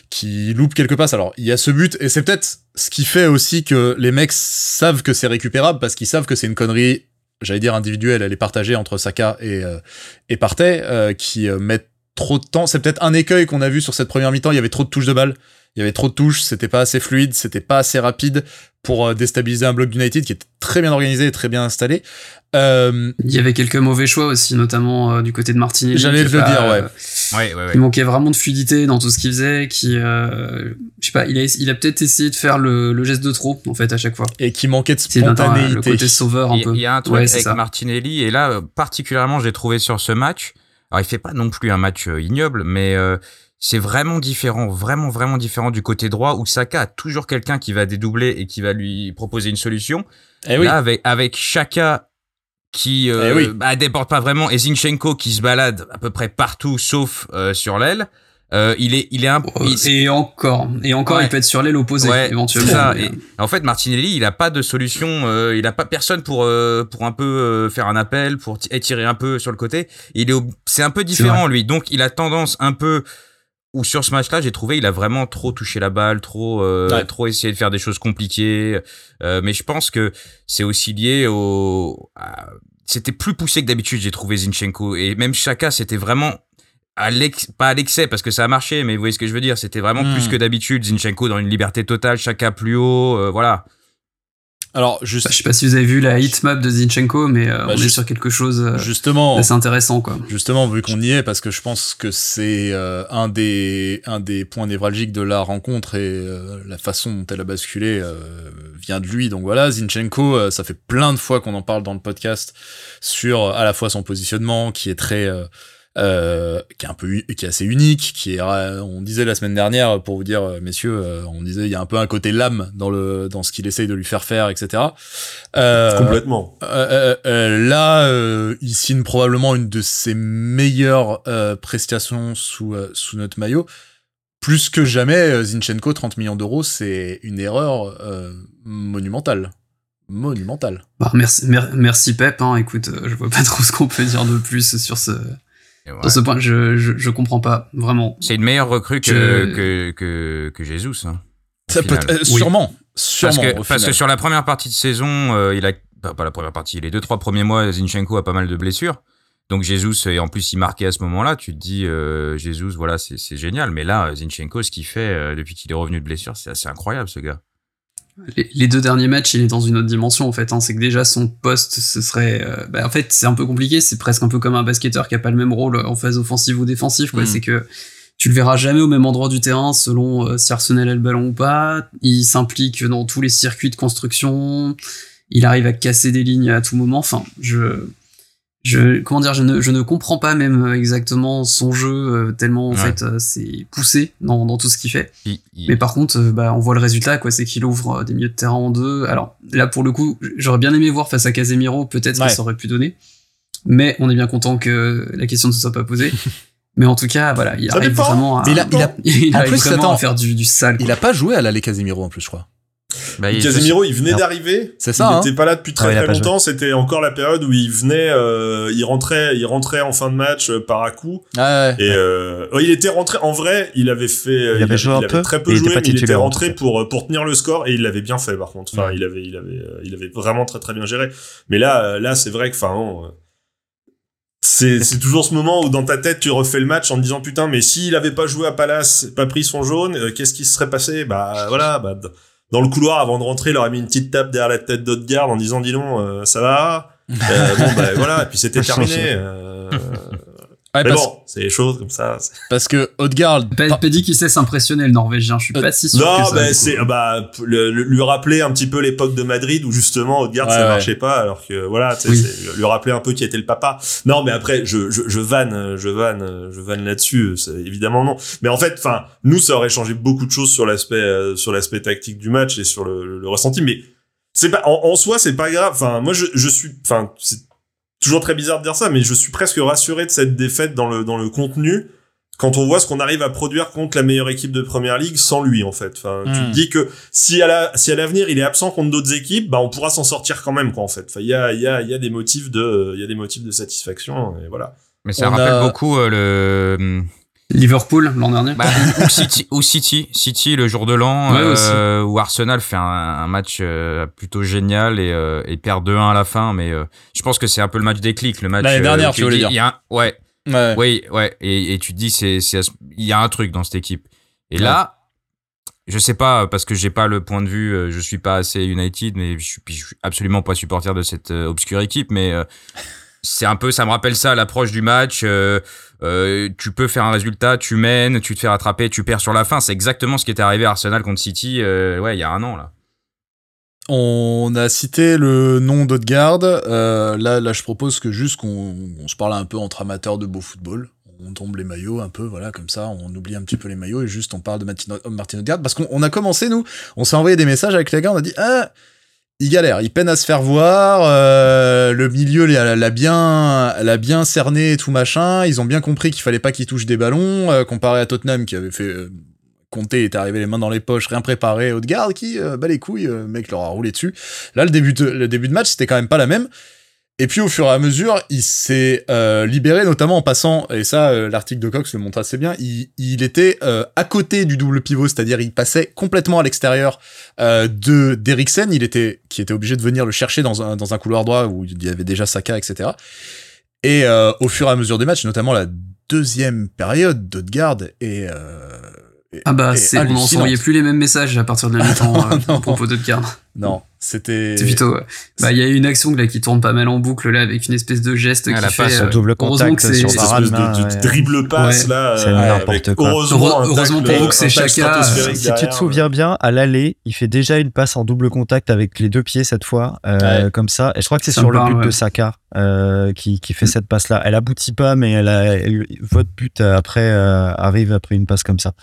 qui loupe quelques passes. Alors il y a ce but et c'est peut-être ce qui fait aussi que les mecs savent que c'est récupérable parce qu'ils savent que c'est une connerie. J'allais dire individuelle, elle est partagée entre Saka et et Partey qui mettent trop de temps. C'est peut-être un écueil qu'on a vu sur cette première mi-temps. Il y avait trop de touches de balle il y avait trop de touches, c'était pas assez fluide, c'était pas assez rapide pour déstabiliser un bloc d'United qui était très bien organisé et très bien installé. Euh, il y avait quelques mauvais choix aussi, notamment euh, du côté de Martinelli. J'allais le pas, dire, ouais. Euh, ouais, ouais, ouais. Il manquait vraiment de fluidité dans tout ce qu'il faisait, qui, euh, je sais pas, il a, il a peut-être essayé de faire le, le, geste de trop, en fait, à chaque fois. Et qui manquait de spontanéité. Le côté sauveur un il, peu. Il y a un truc avec ça. Martinelli, et là, particulièrement, j'ai trouvé sur ce match, alors il fait pas non plus un match ignoble, mais c'est vraiment différent, vraiment, vraiment différent du côté droit où Saka a toujours quelqu'un qui va dédoubler et qui va lui proposer une solution. Eh oui. Là, avec, avec Chaka qui euh, eh oui. bah, déporte pas vraiment et Zinchenko qui se balade à peu près partout sauf euh, sur l'aile. Euh, il est, il est un. Il... Et encore, et encore, ouais. il peut être sur l'aile opposée ouais, éventuellement. Ça. Et, en fait, Martinelli, il a pas de solution. Euh, il a pas personne pour euh, pour un peu faire un appel, pour étirer un peu sur le côté. Il est, c'est un peu différent lui. Donc, il a tendance un peu ou sur ce match-là, j'ai trouvé il a vraiment trop touché la balle, trop euh, ouais. trop essayé de faire des choses compliquées. Euh, mais je pense que c'est aussi lié au. À... C'était plus poussé que d'habitude, j'ai trouvé Zinchenko et même Chaka, c'était vraiment à pas à l'excès parce que ça a marché, mais vous voyez ce que je veux dire. C'était vraiment mmh. plus que d'habitude. Zinchenko dans une liberté totale, Chaka plus haut, euh, voilà. Alors, juste... je sais pas si vous avez vu la hitmap de Zinchenko, mais euh, bah, on juste, est sur quelque chose euh, justement assez intéressant, quoi. Justement, vu qu'on y est, parce que je pense que c'est euh, un des un des points névralgiques de la rencontre et euh, la façon dont elle a basculé euh, vient de lui. Donc voilà, Zinchenko, ça fait plein de fois qu'on en parle dans le podcast sur à la fois son positionnement qui est très euh, qui est un peu qui est assez unique qui est on disait la semaine dernière pour vous dire messieurs on disait il y a un peu un côté lame dans le dans ce qu'il essaye de lui faire faire etc euh, complètement euh, là il signe probablement une de ses meilleures prestations sous sous notre maillot plus que jamais Zinchenko 30 millions d'euros c'est une erreur monumentale monumentale. Bah, merci, mer merci Pep. Hein. Écoute, euh, je vois pas trop ce qu'on peut dire de plus sur ce, Ouais. Sur ce point, je, je, je comprends pas, vraiment. C'est une meilleure recrue que, je... que, que, que, Jesus. Hein, ça peut euh, sûrement. Sûrement. Parce que, parce sur la première partie de saison, euh, il a pas, pas la première partie, les deux trois premiers mois, Zinchenko a pas mal de blessures. Donc Jesus et en plus il marquait à ce moment-là. Tu te dis euh, Jesus, voilà, c'est c'est génial. Mais là, Zinchenko, ce qu'il fait euh, depuis qu'il est revenu de blessure, c'est assez incroyable, ce gars. Les, les deux derniers matchs, il est dans une autre dimension en fait. Hein. C'est que déjà son poste, ce serait, euh, bah, en fait, c'est un peu compliqué. C'est presque un peu comme un basketteur qui a pas le même rôle en phase offensive ou défensive. Quoi. Mm. C'est que tu le verras jamais au même endroit du terrain selon euh, si Arsenal a le ballon ou pas. Il s'implique dans tous les circuits de construction. Il arrive à casser des lignes à tout moment. Enfin, je, je, comment dire, je ne, je ne comprends pas même exactement son jeu euh, tellement en Ouais. fait euh, c'est poussé dans, dans tout ce qu'il fait. Il- il- Mais par contre, euh, bah, on voit le résultat, quoi. C'est qu'il ouvre euh, des milieux de terrain en deux. Alors là, pour le coup, j'aurais bien aimé voir face à Casemiro, peut-être Ouais. que ça aurait pu donner. Mais on est bien content que la question ne se soit pas posée. Mais en tout cas, voilà, il Ça arrive dépend. vraiment à, Mais il a- il a- il en arrive plus, vraiment attends, à faire du, du sale. Il a pas joué à l'aller Casemiro en plus, je crois. Bah, il- Casemiro, il venait d'arriver. C'est ça, Il hein. était pas là depuis très Ah, très pas longtemps. C'était encore la période où il venait, euh, il rentrait, il rentrait en fin de match euh, par à coup. Ouais, Et euh, il était rentré. En vrai, il avait fait. Il avait joué un avait peu, très peu joué, mais il était rentré pour pour tenir le score et il l'avait bien fait par contre. Enfin, Ouais. il avait il avait il avait vraiment très très bien géré. Mais là là c'est vrai que enfin c'est toujours ce moment où dans ta tête tu refais le match en te disant putain mais s'il avait pas joué à Palace, pas pris son jaune, euh, qu'est-ce qui se serait passé? Bah voilà bah dans le couloir avant de rentrer, il aurait mis une petite tape derrière la tête d'Odegaard en disant dis donc euh, ça va? Euh, bon bah voilà et puis c'était terminé. euh, Ouais, mais bon, c'est des choses comme ça. parce que Odegaard. Pas, pas dit qu'il sait s'impressionner le Norvégien. Je suis pas si sûr Non, que ça. bah, du coup. c'est bah le- le- lui rappeler un petit peu l'époque de Madrid où justement Odegaard Ouais, ça ouais. marchait pas alors que voilà, tu sais, Oui. c'est- lui rappeler un peu qui était le papa. Non, mais après je je je vanne, je vanne, je vanne là-dessus, évidemment non. Mais en fait, enfin, nous ça aurait changé beaucoup de choses sur l'aspect euh, sur l'aspect tactique du match et sur le, le- le ressenti mais c'est pas en, en soi c'est pas grave. Enfin, moi je je suis enfin c'est toujours très bizarre de dire ça mais je suis presque rassuré de cette défaite dans le dans le contenu quand on voit ce qu'on arrive à produire contre la meilleure équipe de première ligue sans lui en fait. Enfin, tu Hmm. te dis que si à la si à l'avenir il est absent contre d'autres équipes, bah on pourra s'en sortir quand même quoi en fait. Enfin, il y a il y a il y a des motifs de il y a des motifs de satisfaction et voilà. Mais ça On rappelle a- beaucoup euh, le Liverpool l'an dernier. bah, ou City, ou City, City le jour de l'an Ouais, euh, où Arsenal fait un, un match euh, plutôt génial et, euh, et perd 2-1 à la fin. Mais euh, je pense que c'est un peu le match déclic, le match. L'année dernière, tu voulais dire. il y a un- ouais, Ouais. oui, ouais. Et, et tu te dis, c'est, il y a un truc dans cette équipe. Et là, je sais pas parce que j'ai pas le point de vue, je suis pas assez United, mais je suis, je suis absolument pas supporter de cette euh, obscure équipe, mais euh, c'est un peu, ça me rappelle ça, l'approche du match. euh, euh, tu peux faire un résultat, tu mènes, tu te fais rattraper, tu perds sur la fin. C'est exactement ce qui était arrivé à Arsenal contre City, euh, ouais, il y a un an là. On a cité le nom d'Odegaard. Là, là, je propose que juste qu'on on se parle un peu entre amateurs de beau football. On tombe les maillots un peu, voilà, comme ça, on oublie un petit peu les maillots et juste on parle de Martin, Martin. Parce qu'on on a commencé, nous, on s'est envoyé des messages avec les gars, on a dit, ah, il galère, il peine à se faire voir, euh, le milieu l'a bien, bien cerné tout machin. Ils ont bien compris qu'il fallait pas qu'il touche des ballons, euh, comparé à Tottenham qui avait fait euh, Conte est arrivé les mains dans les poches, rien préparé. Odegaard qui euh, bat les couilles, le mec leur a roulé dessus. Là, le début de, le début de match, c'était quand même pas la même. Et puis au fur et à mesure, il s'est euh, libéré, notamment en passant, et ça, euh, l'article de Cox le montre assez bien, il, il était euh, à côté du double pivot, c'est-à-dire il passait complètement à l'extérieur de d'Eriksen, il était, qui était obligé de venir le chercher dans un, dans un couloir droit où il y avait déjà Saka, etc. Et au fur et à mesure des matchs, notamment la deuxième période d'Odegaard, et, Ah bah, est c'est, on n'envoyait plus les mêmes messages à partir de la mi-temps à propos de Odegaard. Non, c'était. C'est plutôt. Bah, il y a une action là qui tourne pas mal en boucle là avec une espèce de geste Ah, qui la fait. passe euh, au double contact que c'est- sur Varane, espèce de, de- là, ouais. dribble passe Ouais. là C'est euh, n'importe quoi. heureusement, Heureusement pour vous que c'est stratosphérique Si tu te souviens bien, à l'aller, il fait déjà une passe en double contact avec les deux pieds cette fois, euh, Ouais. comme ça. Et je crois que c'est sur le but de. Saka euh, qui, qui fait cette passe-là. Elle aboutit pas, mais elle a, elle- votre but après euh, arrive après une passe comme ça.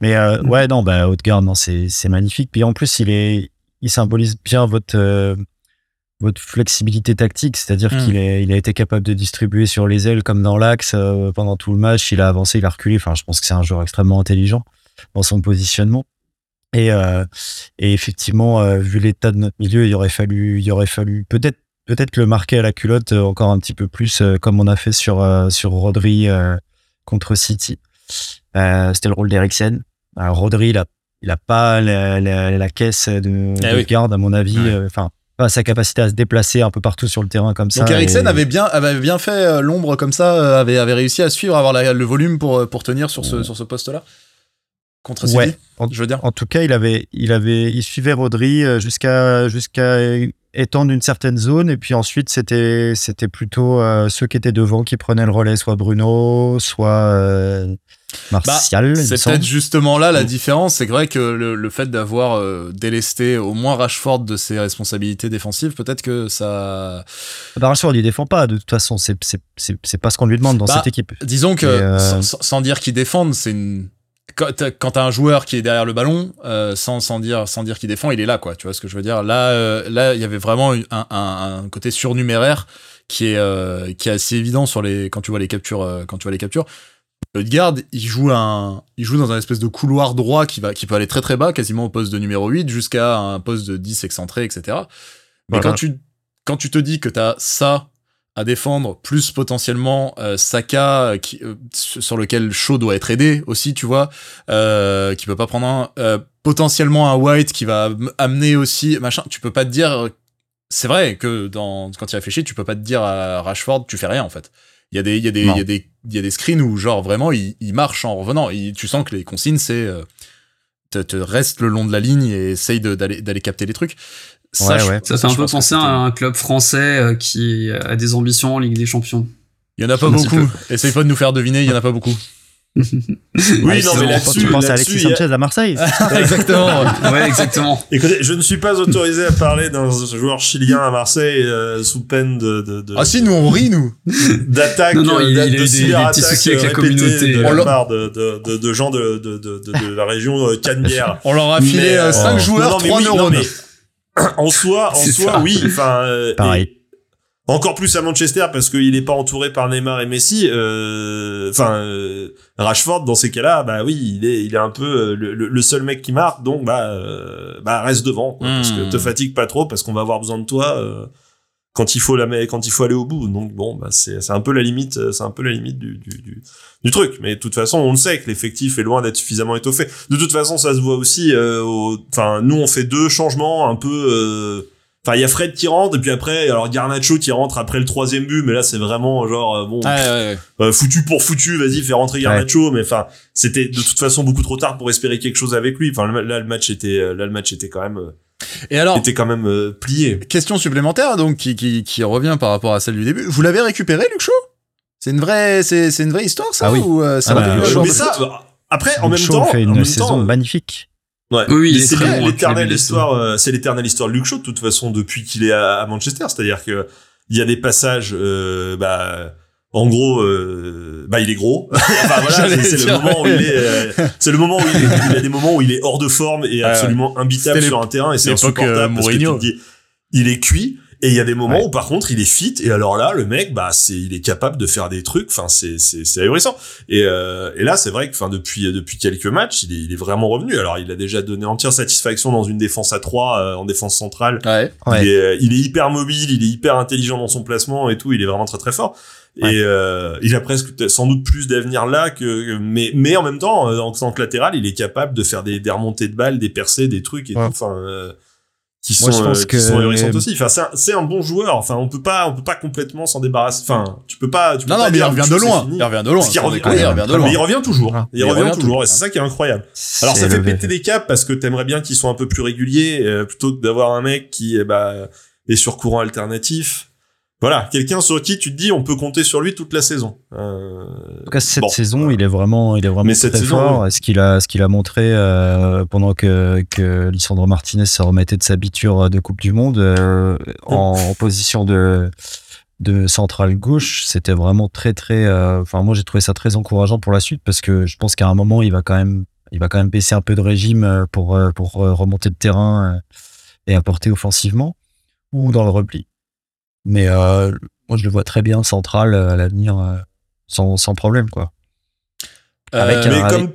Mais euh, Mm. ouais, non, bah Haute-Garde, non, c'est c'est magnifique. Puis en plus, il est, il symbolise bien votre euh, votre flexibilité tactique, c'est-à-dire Mm. qu'il il a été capable de distribuer sur les ailes comme dans l'axe euh, pendant tout le match. Il a avancé, il a reculé. Enfin, je pense que c'est un joueur extrêmement intelligent dans son positionnement. Et, euh, et effectivement, vu l'état de notre milieu, il aurait fallu, il aurait fallu peut-être peut-être le marquer à la culotte encore un petit peu plus, comme on a fait sur sur Rodri contre City. C'était le rôle d'Eriksen. Rodri, il a il a pas la, la, la caisse de, Eh de oui. garde, à mon avis. Ouais. euh, Enfin, pas sa capacité à se déplacer un peu partout sur le terrain comme ça. Donc Eriksen et- avait bien, avait bien fait euh, l'ombre comme ça, euh, avait, avait réussi à suivre, avoir la- le volume pour, pour tenir sur ce, sur ce poste-là contre City. Ouais. En, Je veux dire. en tout cas, il avait, il avait, il suivait Rodri jusqu'à jusqu'à étendre une certaine zone, et puis ensuite c'était c'était plutôt euh, ceux qui étaient devant qui prenaient le relais, soit Bruno, soit euh, Martial. me C'est peut-être justement là la différence. C'est vrai que le, le fait d'avoir euh, délesté au moins Rashford de ses responsabilités défensives, peut-être que ça. Bah, Rashford, il défend pas. De toute façon, c'est c'est c'est c'est pas ce qu'on lui demande dans Bah, cette équipe. Disons que euh, sans, dire qu'il défende, c'est une. Quand t'as un joueur qui est derrière le ballon, euh, sans, sans dire sans dire qu'il défend, il est là quoi. Tu vois ce que je veux dire? Là, là, il y avait vraiment un, un, un côté surnuméraire qui est qui est assez évident sur les quand tu vois les captures quand tu vois les captures. Odegaard, il joue un il joue dans un espèce de couloir droit qui va qui peut aller très très bas, quasiment au poste de numéro 8 jusqu'à un poste de 10 excentré, etc. Mais Voilà. quand tu quand tu te dis que t'as ça à défendre, plus potentiellement euh, Saka qui, euh, sur lequel Shaw doit être aidé aussi, tu vois, euh, qui peut pas prendre un, euh, potentiellement un White qui va amener aussi machin. Tu peux pas te dire, euh, c'est vrai que dans quand tu réfléchis, tu peux pas te dire à Rashford, tu fais rien en fait. Il y a des, il y a des, il y a des, il y a des screens où genre vraiment il, il marche en revenant. Il- tu sens que les consignes c'est euh, te, te reste le long de la ligne et essaye d'aller d'aller capter les trucs. Ouais, je- ouais. Ça fait un peu penser à un club français euh, qui a des ambitions en Ligue des Champions. Il y en a pas beaucoup. Essaye pas de nous faire deviner, il y en a pas beaucoup. Oui, Ouais, non, c'est mais là-dessus, tu penses à là-dessus, Alexis a- Sanchez à Marseille. Exactement. ouais, exactement. Écoutez, je ne suis pas autorisé à parler d'un joueur chilien à Marseille euh, sous peine de, de, de- ah si, nous on rit nous. d'attaque, Non, non, il- il a eu de des- cyberattaques des petits soucis avec la communauté. de la part de, de, de, de gens de, de, de, de, de la région euh, Canebière. On leur a filé Mais, euh, 5 oh. joueurs, Non, non, mais 3 oui, non, neurones. mais en soi, en soi, ça. oui. Enfin, euh, Pareil. et Encore plus à Manchester parce qu'il n'est pas entouré par Neymar et Messi. euh, Enfin, euh, Rashford dans ces cas-là, bah oui, il est, il est un peu euh, le, seul mec qui marque, donc bah, euh, bah reste devant, quoi, parce que Hmm. te fatigue pas trop parce qu'on va avoir besoin de toi euh, quand il faut la, quand il faut aller au bout. Donc bon, bah c'est, c'est un peu la limite, euh, c'est un peu la limite du, du, du, du truc. Mais de toute façon, on le sait que l'effectif est loin d'être suffisamment étoffé. De toute façon, ça se voit aussi. euh, au- Enfin, nous, on fait deux changements un peu. Enfin, il y a Fred qui rentre et puis après, alors Garnacho qui rentre après le troisième but, mais là c'est vraiment genre euh, bon Ouais, ouais, ouais. euh, foutu pour foutu, vas-y fais rentrer Garnacho, mais enfin c'était de toute façon beaucoup trop tard pour espérer quelque chose avec lui. Enfin là le match était euh, là le match était quand même euh, Et alors, était quand même euh, plié. question supplémentaire donc qui, qui, qui revient par rapport à celle du début. Vous l'avez récupéré, Shaw C'est une vraie, c'est, c'est une vraie histoire ça Ah oui. ou euh, ça Ah va bah, mais ça? après en même Shaw temps fait en une même saison temps, euh, magnifique. Ouais. Oui, il c'est l'éternelle histoire, euh, c'est l'éternelle histoire de Luke Shaw de toute façon depuis qu'il est à, à Manchester, c'est-à-dire que il y a des passages, euh, bah, en gros, euh, bah il est gros. enfin voilà, J'allais c'est, le moment où il est, euh, c'est le moment où il, est, il y a des moments où il est hors de forme et absolument imbitable sur un terrain et c'est euh, insupportable parce que tu te dis, il est cuit. Et il y a des moments Ouais. où par contre il est fit et alors là le mec bah c'est il est capable de faire des trucs enfin c'est c'est c'est ahurissant et euh, et là c'est vrai que enfin depuis depuis quelques matchs il est il est vraiment revenu alors il a déjà donné entière satisfaction dans une défense à 3 en défense centrale Ouais. Ouais. il est euh, il est hyper mobile il est hyper intelligent dans son placement et tout il est vraiment très très fort Ouais. et euh, il a presque sans doute plus d'avenir là que mais mais en même temps euh, en tant que latéral il est capable de faire des, des remontées de balles des percées des trucs et Ouais. tout enfin euh, qui Moi, sont je pense euh, qui que- sont ahurissantes aussi enfin c'est un, c'est un bon joueur enfin on peut pas on peut pas complètement s'en débarrasser enfin tu peux pas tu peux Non, pas non, mais il revient de loin. Il revient de loin. Parce qu'il sans revient- déconner, il revient de mais loin. il revient toujours Ah. il, revient, toujours et c'est ça qui est incroyable alors ça fait le- péter des caps parce que t'aimerais bien qu'ils soient un peu plus réguliers euh, plutôt que d'avoir un mec qui eh bah, est sur courant alternatif. Voilà, quelqu'un sur qui tu te dis on peut compter sur lui toute la saison. Euh, En tout cas, cette bon, saison, il est vraiment, il est vraiment Mais très saison, fort. Ce qu'il a, ce qu'il a montré euh, pendant que, que Lisandro Martinez se remettait de sa biture de Coupe du Monde euh, en, en position de de centrale gauche, c'était vraiment très très. Enfin, moi, j'ai trouvé ça très encourageant pour la suite parce que je pense qu'à un moment, il va quand même, il va quand même baisser un peu de régime pour pour remonter de terrain et apporter offensivement ou dans le repli. Mais euh, moi, je le vois très bien central euh, à l'avenir, euh, sans, sans problème, quoi. Avec Euh, un- mais avec- comme,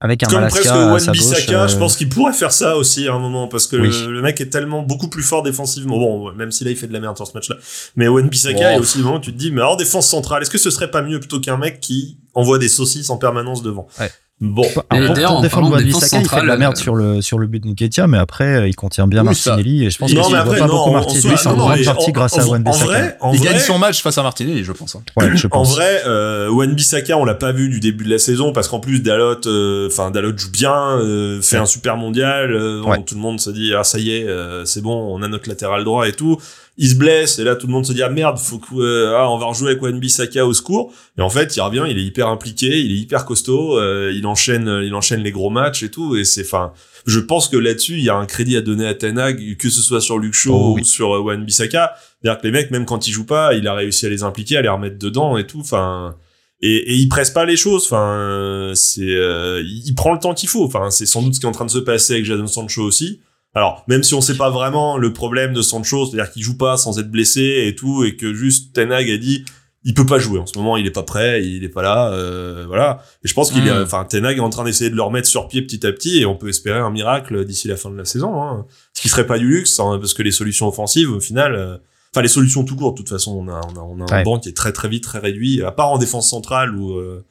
Avec un comme presque Wan Bissaka, euh, je pense qu'il pourrait faire ça aussi à un moment parce que Oui. le, le mec est tellement beaucoup plus fort défensivement. Bon, même si là il fait de la merde sur ce match-là. Mais Wan Bissaka, il y a aussi des moments où tu te dis, mais en défense centrale, est-ce que ce serait pas mieux plutôt qu'un mec qui envoie des saucisses en permanence devant? Ouais. Bon. Pour, défendre Wan Bissaka, il fait de la merde sur le, sur le but de Nketiah, mais après, il contient bien Martinelli et je pense qu'il ne voit pas beaucoup Martinelli, c'est en grande partie grâce à Wan Bissaka. il gagne son match face à Martinelli, je pense. Hein. Ouais, je pense. En vrai, euh, Wan Bissaka, on l'a pas vu du début de la saison parce qu'en plus Dalot, euh, enfin Dalot joue bien, euh, fait un super mondial, euh, tout le monde se dit ah ça y est, c'est bon, on a notre latéral droit et tout il se blesse et là tout le monde se dit ah merde faut que euh, ah, on va rejouer avec Wan Bissaka au secours. Et en fait il revient il est hyper impliqué il est hyper costaud euh, il enchaîne il enchaîne les gros matchs et tout. Et c'est enfin je pense que là-dessus il y a un crédit à donner à Tenag que ce soit sur Luke Shaw oh ou sur euh, Wan Bissaka. C'est-à-dire que les mecs même quand ils jouent pas il a réussi à les impliquer à les remettre dedans et tout. Enfin et, et il presse pas les choses. Enfin c'est il prend le temps qu'il faut. Enfin c'est sans doute ce qui est en train de se passer avec Jadon Sancho aussi alors, même si on sait pas vraiment le problème de Sancho, c'est-à-dire qu'il joue pas sans être blessé et tout, et que juste Tenag a dit, il peut pas jouer en ce moment, il est pas prêt, il est pas là, euh, voilà. Et je pense qu'il est, hmm. enfin, Tenag est en train d'essayer de le remettre sur pied petit à petit, et on peut espérer un miracle d'ici la fin de la saison, hein. Ce qui serait pas du luxe, hein, parce que les solutions offensives, au final, euh, enfin, les solutions tout court, de toute façon, on a, on a, on a un banc qui est très très vite, très réduit, à part en défense centrale où, euh,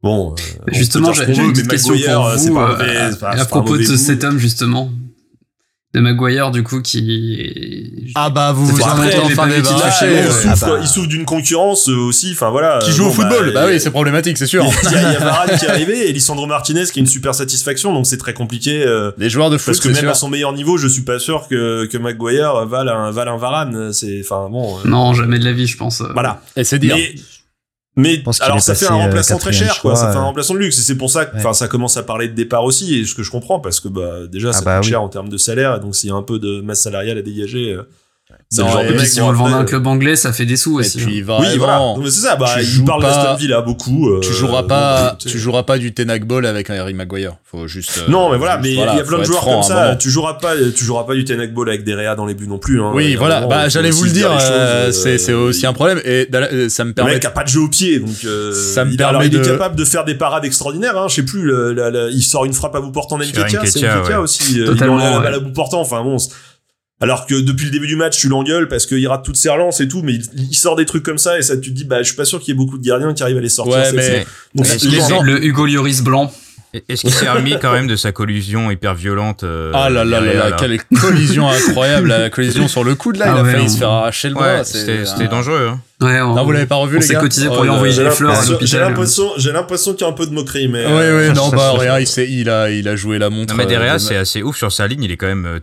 Bon, justement, j'ai une petite question pour vous à propos de cet homme justement de Maguire du coup qui ah bah vous vous en êtes enfin il, souffre, il souffre d'une concurrence euh, aussi enfin voilà. Qui joue au football bah, bah oui c'est problématique c'est sûr. il y, a, y a Varane qui est arrivé et Lisandro Martinez qui est une super satisfaction donc c'est très compliqué euh, les joueurs de foot parce que même à son meilleur niveau je suis pas sûr que que Maguire vale un vale un Varane c'est enfin bon euh. non jamais de la vie je pense voilà. Et c'est dire mais alors ça fait un remplaçant très cher quoi, ça fait un remplaçant de luxe. Et c'est pour ça que enfin ça commence à parler de départ aussi et ce que je comprends parce que bah déjà ah ça bah coûte cher en termes de salaire et donc s'il y a un peu de masse salariale à dégager euh, c'est le genre de mec si on le vend un club anglais, ça fait des sous aussi. Et puis, hein. oui, voilà. c'est ça. Bah, il parle d'Aston Villa beaucoup. Euh, tu joueras pas, tu joueras pas du Tenag Ball avec un Harry Maguire. Faut juste. Euh, non, mais voilà, mais il y a plein de joueurs comme ça. Tu joueras pas, tu joueras pas du Tenag Ball avec des Réa dans les buts non plus. Hein. Oui, voilà. Bah, j'allais vous le dire. Euh, c'est, c'est aussi un problème. Et ça me permet. Le mec a pas de jeu au pied, donc. Ça me permet. Il est capable de faire des parades extraordinaires. Hein. Je sais plus. Il sort une frappe à bout portant Nketiah. C'est Nketiah aussi. Il enlève la balle à bout portant. Enfin bon. Alors que depuis le début du match, tu l'engueules parce qu'il rate toutes ses relances et tout, mais il, sort des trucs comme ça et ça, tu te dis, bah, je suis pas sûr qu'il y ait beaucoup de gardiens qui arrivent à les sortir. Ouais, mais Donc, le Hugo Lloris blanc. Est-ce qu'il s'est remis quand même de sa collision hyper violente euh, Ah là là là là, quelle collision incroyable, la collision sur le coude là, ah il a failli se faire arracher le bras. C'était dangereux. Hein. Ouais, on, non, vous l'avez pas revu les gars. On s'est cotisé pour lui envoyer des fleurs J'ai l'impression, j'ai l'impression qu'il y a un peu de moquerie, mais. Oui, oui, non, bah rien, il, il a, il a joué la montre. Non, mais Derrea, euh, c'est assez ouf sur sa ligne, il est quand même euh,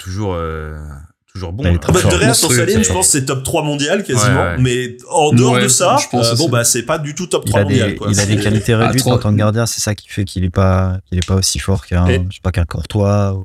toujours bon. Hein. de sur sa ligne, je pense c'est top 3 mondial quasiment, mais en dehors de ça, euh, bon bah c'est pas du tout top 3 mondial. Il a des qualités réduites en tant que gardien, c'est ça qui fait qu'il est pas qu'il est pas aussi fort qu'un je sais pas qu'un Courtois.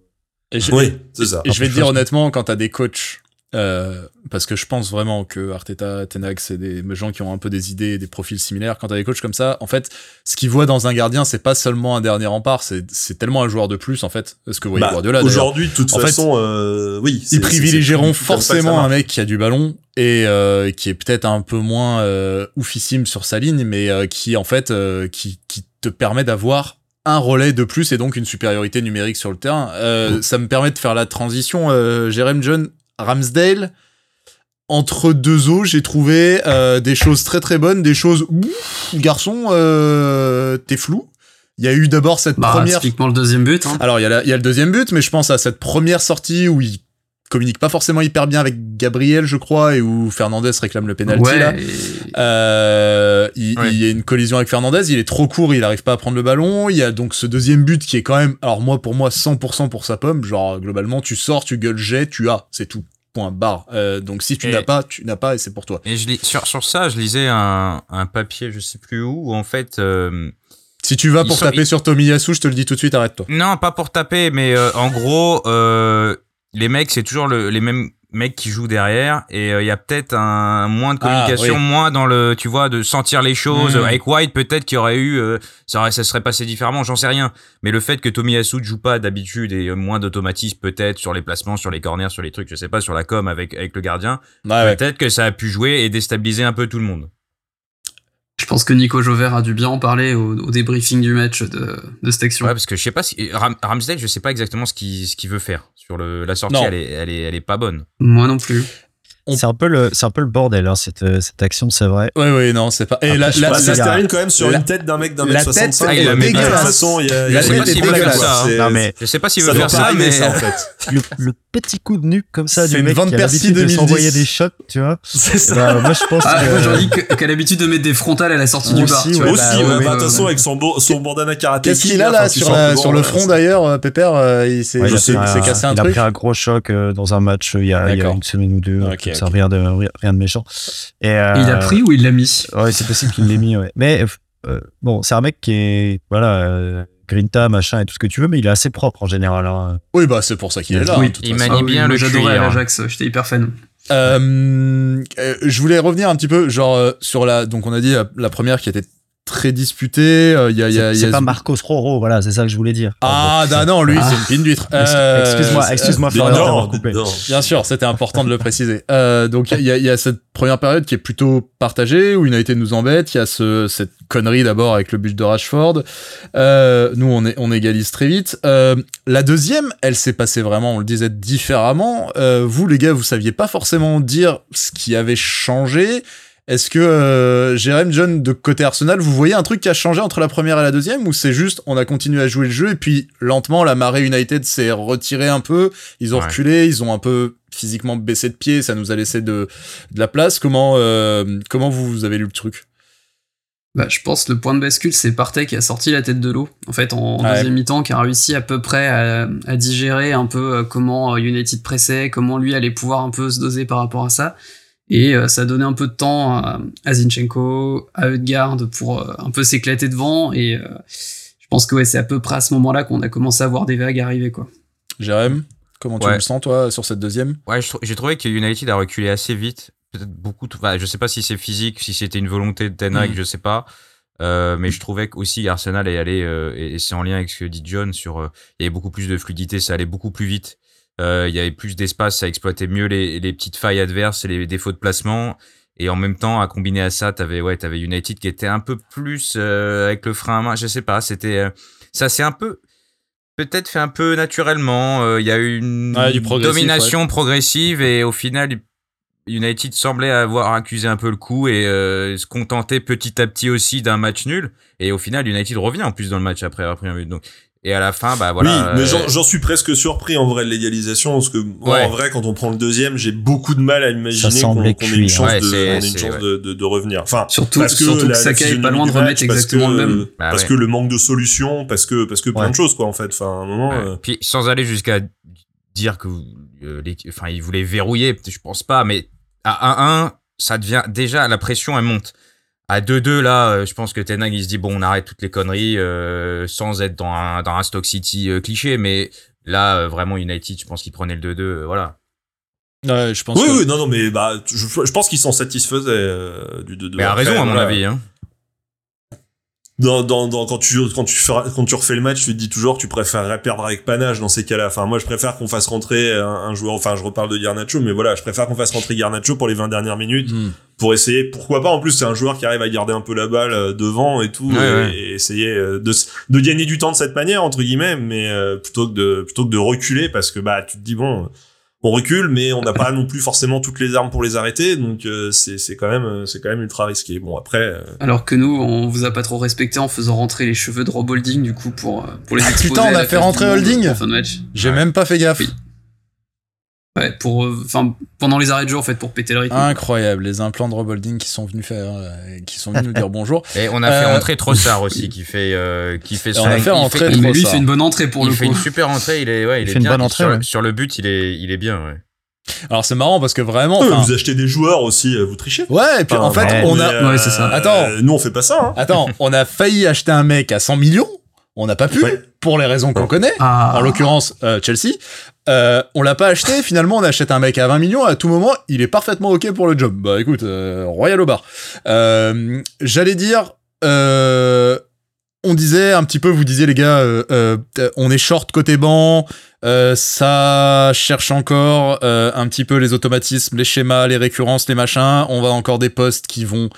oui, c'est ça. Et je vais te dire honnêtement, quand t'as des coachs euh, parce que je pense vraiment que Arteta, Tenag, c'est des gens qui ont un peu des idées, des profils similaires. Quand t'as des coachs comme ça, en fait, ce qu'ils voient dans un gardien, c'est pas seulement un dernier rempart, c'est tellement un joueur de plus, en fait. Ce que vous voyez bah, Guardiola. Aujourd'hui, de toute façon, euh, oui. Ils privilégieront forcément un mec qui a du ballon et euh, qui est peut-être un peu moins euh, oufissime sur sa ligne, mais euh, qui, en fait, euh, qui, qui te permet d'avoir un relais de plus et donc une supériorité numérique sur le terrain. Euh, Ça me permet de faire la transition. Euh, Jérém John, Ramsdale, entre deux eaux, j'ai trouvé euh, des choses très très bonnes, des choses garçon, euh, t'es flou. Il y a eu d'abord cette bah, première. Typiquement le deuxième but. Hein. Alors il y, a il y a le deuxième but, mais je pense à cette première sortie où il communique pas forcément hyper bien avec Gabriel, je crois, et où Fernandez réclame le penalty là. Euh, il, y a une collision avec Fernandez, il est trop court, il arrive pas à prendre le ballon. Il y a donc ce deuxième but qui est quand même, alors moi pour moi 100% pour sa pomme, genre globalement tu sors, tu gueules, jet, tu as, c'est tout. Point barre. Euh, donc si tu n'as pas, tu n'as pas et c'est pour toi. Et je lis, sur sur ça, je lisais un, un papier, je sais plus où, où en fait. Euh, si tu vas pour taper sur Tomiyasu, je te le dis tout de suite, arrête-toi. Non, pas pour taper, mais euh, en gros, euh, les mecs, c'est toujours le, les mêmes mecs qui jouent derrière et il y a peut-être un moins de ah, communication, moins dans le, tu vois, de sentir les choses. Hmm. Avec White, peut-être qu'il y aurait eu, ça, aurait, ça serait passé différemment, j'en sais rien. Mais le fait que Tomiyasu ne joue pas d'habitude et moins d'automatisme peut-être sur les placements, sur les corners, sur les trucs, je sais pas, sur la com avec avec le gardien, peut-être que ça a pu jouer et déstabiliser un peu tout le monde. Je pense que Nico Jover a dû bien en parler au, débriefing du match de, de cette action. Ouais, parce que je sais pas si Ram, Ramsdale, je sais pas exactement ce qu'il ce qu'il veut faire sur le la sortie. Elle est, elle est elle est pas bonne. Moi non plus. C'est un peu le, c'est un peu le bordel, hein, cette, euh, cette action, c'est vrai. Oui, oui, non, c'est pas. Et Après, la, je la, ça la- se la- termine quand même sur la- une tête d'un mec d'un la mec tête 65. est donc, de toute dégueulasse. façon, il y a, il y La tête des est dégueulasse. Non, mais Je sais pas s'il ça veut doit faire pas ça, arriver, mais ça, en fait. le, petit coup de nuque comme ça du mec qui a l'habitude de 2010. s'envoyer des shots, tu vois. C'est ça. Bah, moi, je pense Ah, que. a l'habitude de mettre des frontales à la sortie du bar. Aussi, ouais, attention, ouais. avec son, son bandana karaté. Qu'est-ce qu'il a là sur, la- sur le front d'ailleurs, euh, Pépère euh, Il s'est un- cassé un il a truc pris un gros choc dans un match il y a, une semaine ou deux, Ok, comme ça, ok. rien de, rien de méchant. Et, euh, Il l'a pris ou il l'a mis? Ouais, c'est possible qu'il l'ait mis, ouais. Mais euh, bon, c'est un mec qui est, voilà, euh, grinta, machin et tout ce que tu veux, mais il est assez propre en général. hein. Oui, bah c'est pour ça qu'il est là. Oui. hein, Il manie Ah oui, bien le J'adorais l'Ajax, j'étais hyper fan. Euh, euh, je voulais revenir un petit peu, genre euh, sur la. Donc on a dit la, la première qui était très disputée. euh, Il y a, il y a, C'est a- c'est pas Marcos Roro, voilà, c'est ça que je voulais dire. Ah, bah non, lui, Ah. c'est une pine d'huître. Euh, excuse-moi, euh, excuse-moi, Florian, d'avoir coupé. non. Bien sûr, c'était important de le préciser. Euh, donc il y a, y a cette première période qui est plutôt partagée où United nous embête. Il y a ce, cette connerie d'abord avec le but de Rashford. Euh, nous on, est, on égalise très vite. Euh, la deuxième, elle s'est passée vraiment, on le disait différemment. Euh, vous les gars, vous saviez pas forcément dire ce qui avait changé. Est-ce que euh, Jérém John de côté Arsenal, vous voyez un truc qui a changé entre la première et la deuxième ou c'est juste on a continué à jouer le jeu et puis lentement la marée United s'est retirée un peu, ils ont Ouais. reculé, ils ont un peu physiquement baissé de pied, ça nous a laissé de, de la place. Comment euh, comment vous, vous avez lu le truc? Bah, je pense que le point de bascule, c'est Partey qui a sorti la tête de l'eau, en fait, en Ouais. deuxième mi-temps, qui a réussi à peu près à, à digérer un peu euh, comment euh, United pressait, comment lui allait pouvoir un peu se doser par rapport à ça. Et euh, ça a donné un peu de temps à, à Zinchenko, à Ødegaard pour euh, un peu s'éclater devant. Et euh, je pense que ouais, c'est à peu près à ce moment-là qu'on a commencé à voir des vagues arriver, quoi. Jérém, comment tu le sens toi sur cette deuxième? Ouais, j'ai trouvé que United a reculé assez vite. Peut-être beaucoup. Enfin, je sais pas si c'est physique, si c'était une volonté de Ten Hag, Mm. je sais pas. Euh, mais je trouvais qu'aussi Arsenal est allé, euh, et et c'est en lien avec ce que dit John, sur euh, il y avait beaucoup plus de fluidité, ça allait beaucoup plus vite. Euh, il y avait plus d'espace, ça exploitait mieux les, les petites failles adverses et les défauts de placement. Et en même temps, à combiner à ça, t'avais ouais, t'avais United qui était un peu plus euh, avec le frein à main. Je sais pas, c'était euh, ça, c'est un peu peut-être fait un peu naturellement. Il y a eu une Ouais, domination progressive et au final, United semblait avoir accusé un peu le coup et euh, se contenter petit à petit aussi d'un match nul. Et au final, United revient en plus dans le match après avoir pris un but. Donc, et à la fin, bah voilà. oui, mais euh, j'en suis presque surpris en vrai de l'égalisation parce que Ouais. en vrai quand on prend le deuxième, j'ai beaucoup de mal à imaginer Ça qu'on qu'on ait une cuit, chance, ouais, de, c'est- on ait une c'est- chance ouais. de, de, de revenir. Enfin, Surtout, parce que surtout la- que la Saka est pas loin de remettre match, parce exactement que- le même. Bah parce ouais. que le manque de solutions, parce que parce que plein de choses quoi en fait. Enfin, à un moment. Ouais. euh, Puis sans aller jusqu'à dire que euh, les- enfin ils voulaient verrouiller, je pense pas, mais à 1-1, ça devient déjà la pression elle monte. À 2-2 là, euh, je pense que Ten Hag il se dit bon on arrête toutes les conneries euh, sans être dans un dans un Stock City euh, cliché, mais là euh, vraiment United, je pense qu'ils prenaient le 2-2, euh, voilà. Ouais, je pense Oui, que- oui, non, non, mais bah, je, je pense qu'ils s'en satisfaisaient euh, du 2-2. Mais à raison à mon avis. Hein. Dans, dans, dans, quand tu, quand tu feras, quand tu refais le match, tu te dis toujours que tu préférerais perdre avec panache dans ces cas-là. Enfin, moi, je préfère qu'on fasse rentrer un, un joueur, enfin, je reparle de Garnacho, mais voilà, je préfère qu'on fasse rentrer Garnacho pour les 20 dernières minutes, Hmm. pour essayer, pourquoi pas, en plus, c'est un joueur qui arrive à garder un peu la balle euh, devant et tout, Ouais, et, ouais. et essayer euh, de gagner du temps de cette manière, entre guillemets, mais euh, plutôt que de, plutôt que de reculer, parce que, bah, tu te dis, bon, on recule, mais on n'a pas non plus forcément toutes les armes pour les arrêter, donc euh, c'est c'est quand même, euh, c'est quand même ultra risqué. Bon, après, euh, Alors que nous, on vous a pas trop respecté en faisant rentrer les cheveux de Rob Holding, du coup, pour, euh, pour les exposer. putain, on a la fait rentrer Holding en fin de match. J'ai Ouais. même pas fait gaffe. Oui. Ouais, pour, euh, enfin, pendant les arrêts de jeu, en fait, pour péter le rythme. Incroyable, les implants de Robolding qui sont venus faire, euh, qui sont venus nous dire bonjour. Et on a fait Euh, rentrer Trossard aussi qui fait euh, qui fait on a fait il rentrer il- mais lui, il fait une bonne entrée pour il le fait coup. une super entrée, il est ouais, il, Il est fait une bien bonne entrée, sur, ouais. sur le but, il est il est bien ouais. Alors c'est marrant parce que vraiment, euh, vous achetez des joueurs aussi, vous trichez. ouais, et puis en fait, ouais, on a, euh, Ouais, c'est ça. Attends. nous on fait pas ça. Hein. attends, on a failli acheter un mec à 100 millions, on n'a pas pu, Ouais. pour les raisons qu'on Ouais. connaît. Ah. En l'occurrence, euh, Chelsea. Euh, on l'a pas acheté, finalement on achète un mec à 20 millions, à tout moment il est parfaitement ok pour le job. Bah écoute, euh, royal au bar. Euh, J'allais dire, euh, on disait un petit peu, vous disiez les gars, euh, euh, on est short côté banc, euh, ça cherche encore euh, un petit peu les automatismes, les schémas, les récurrences, les machins. On va encore des postes qui vont,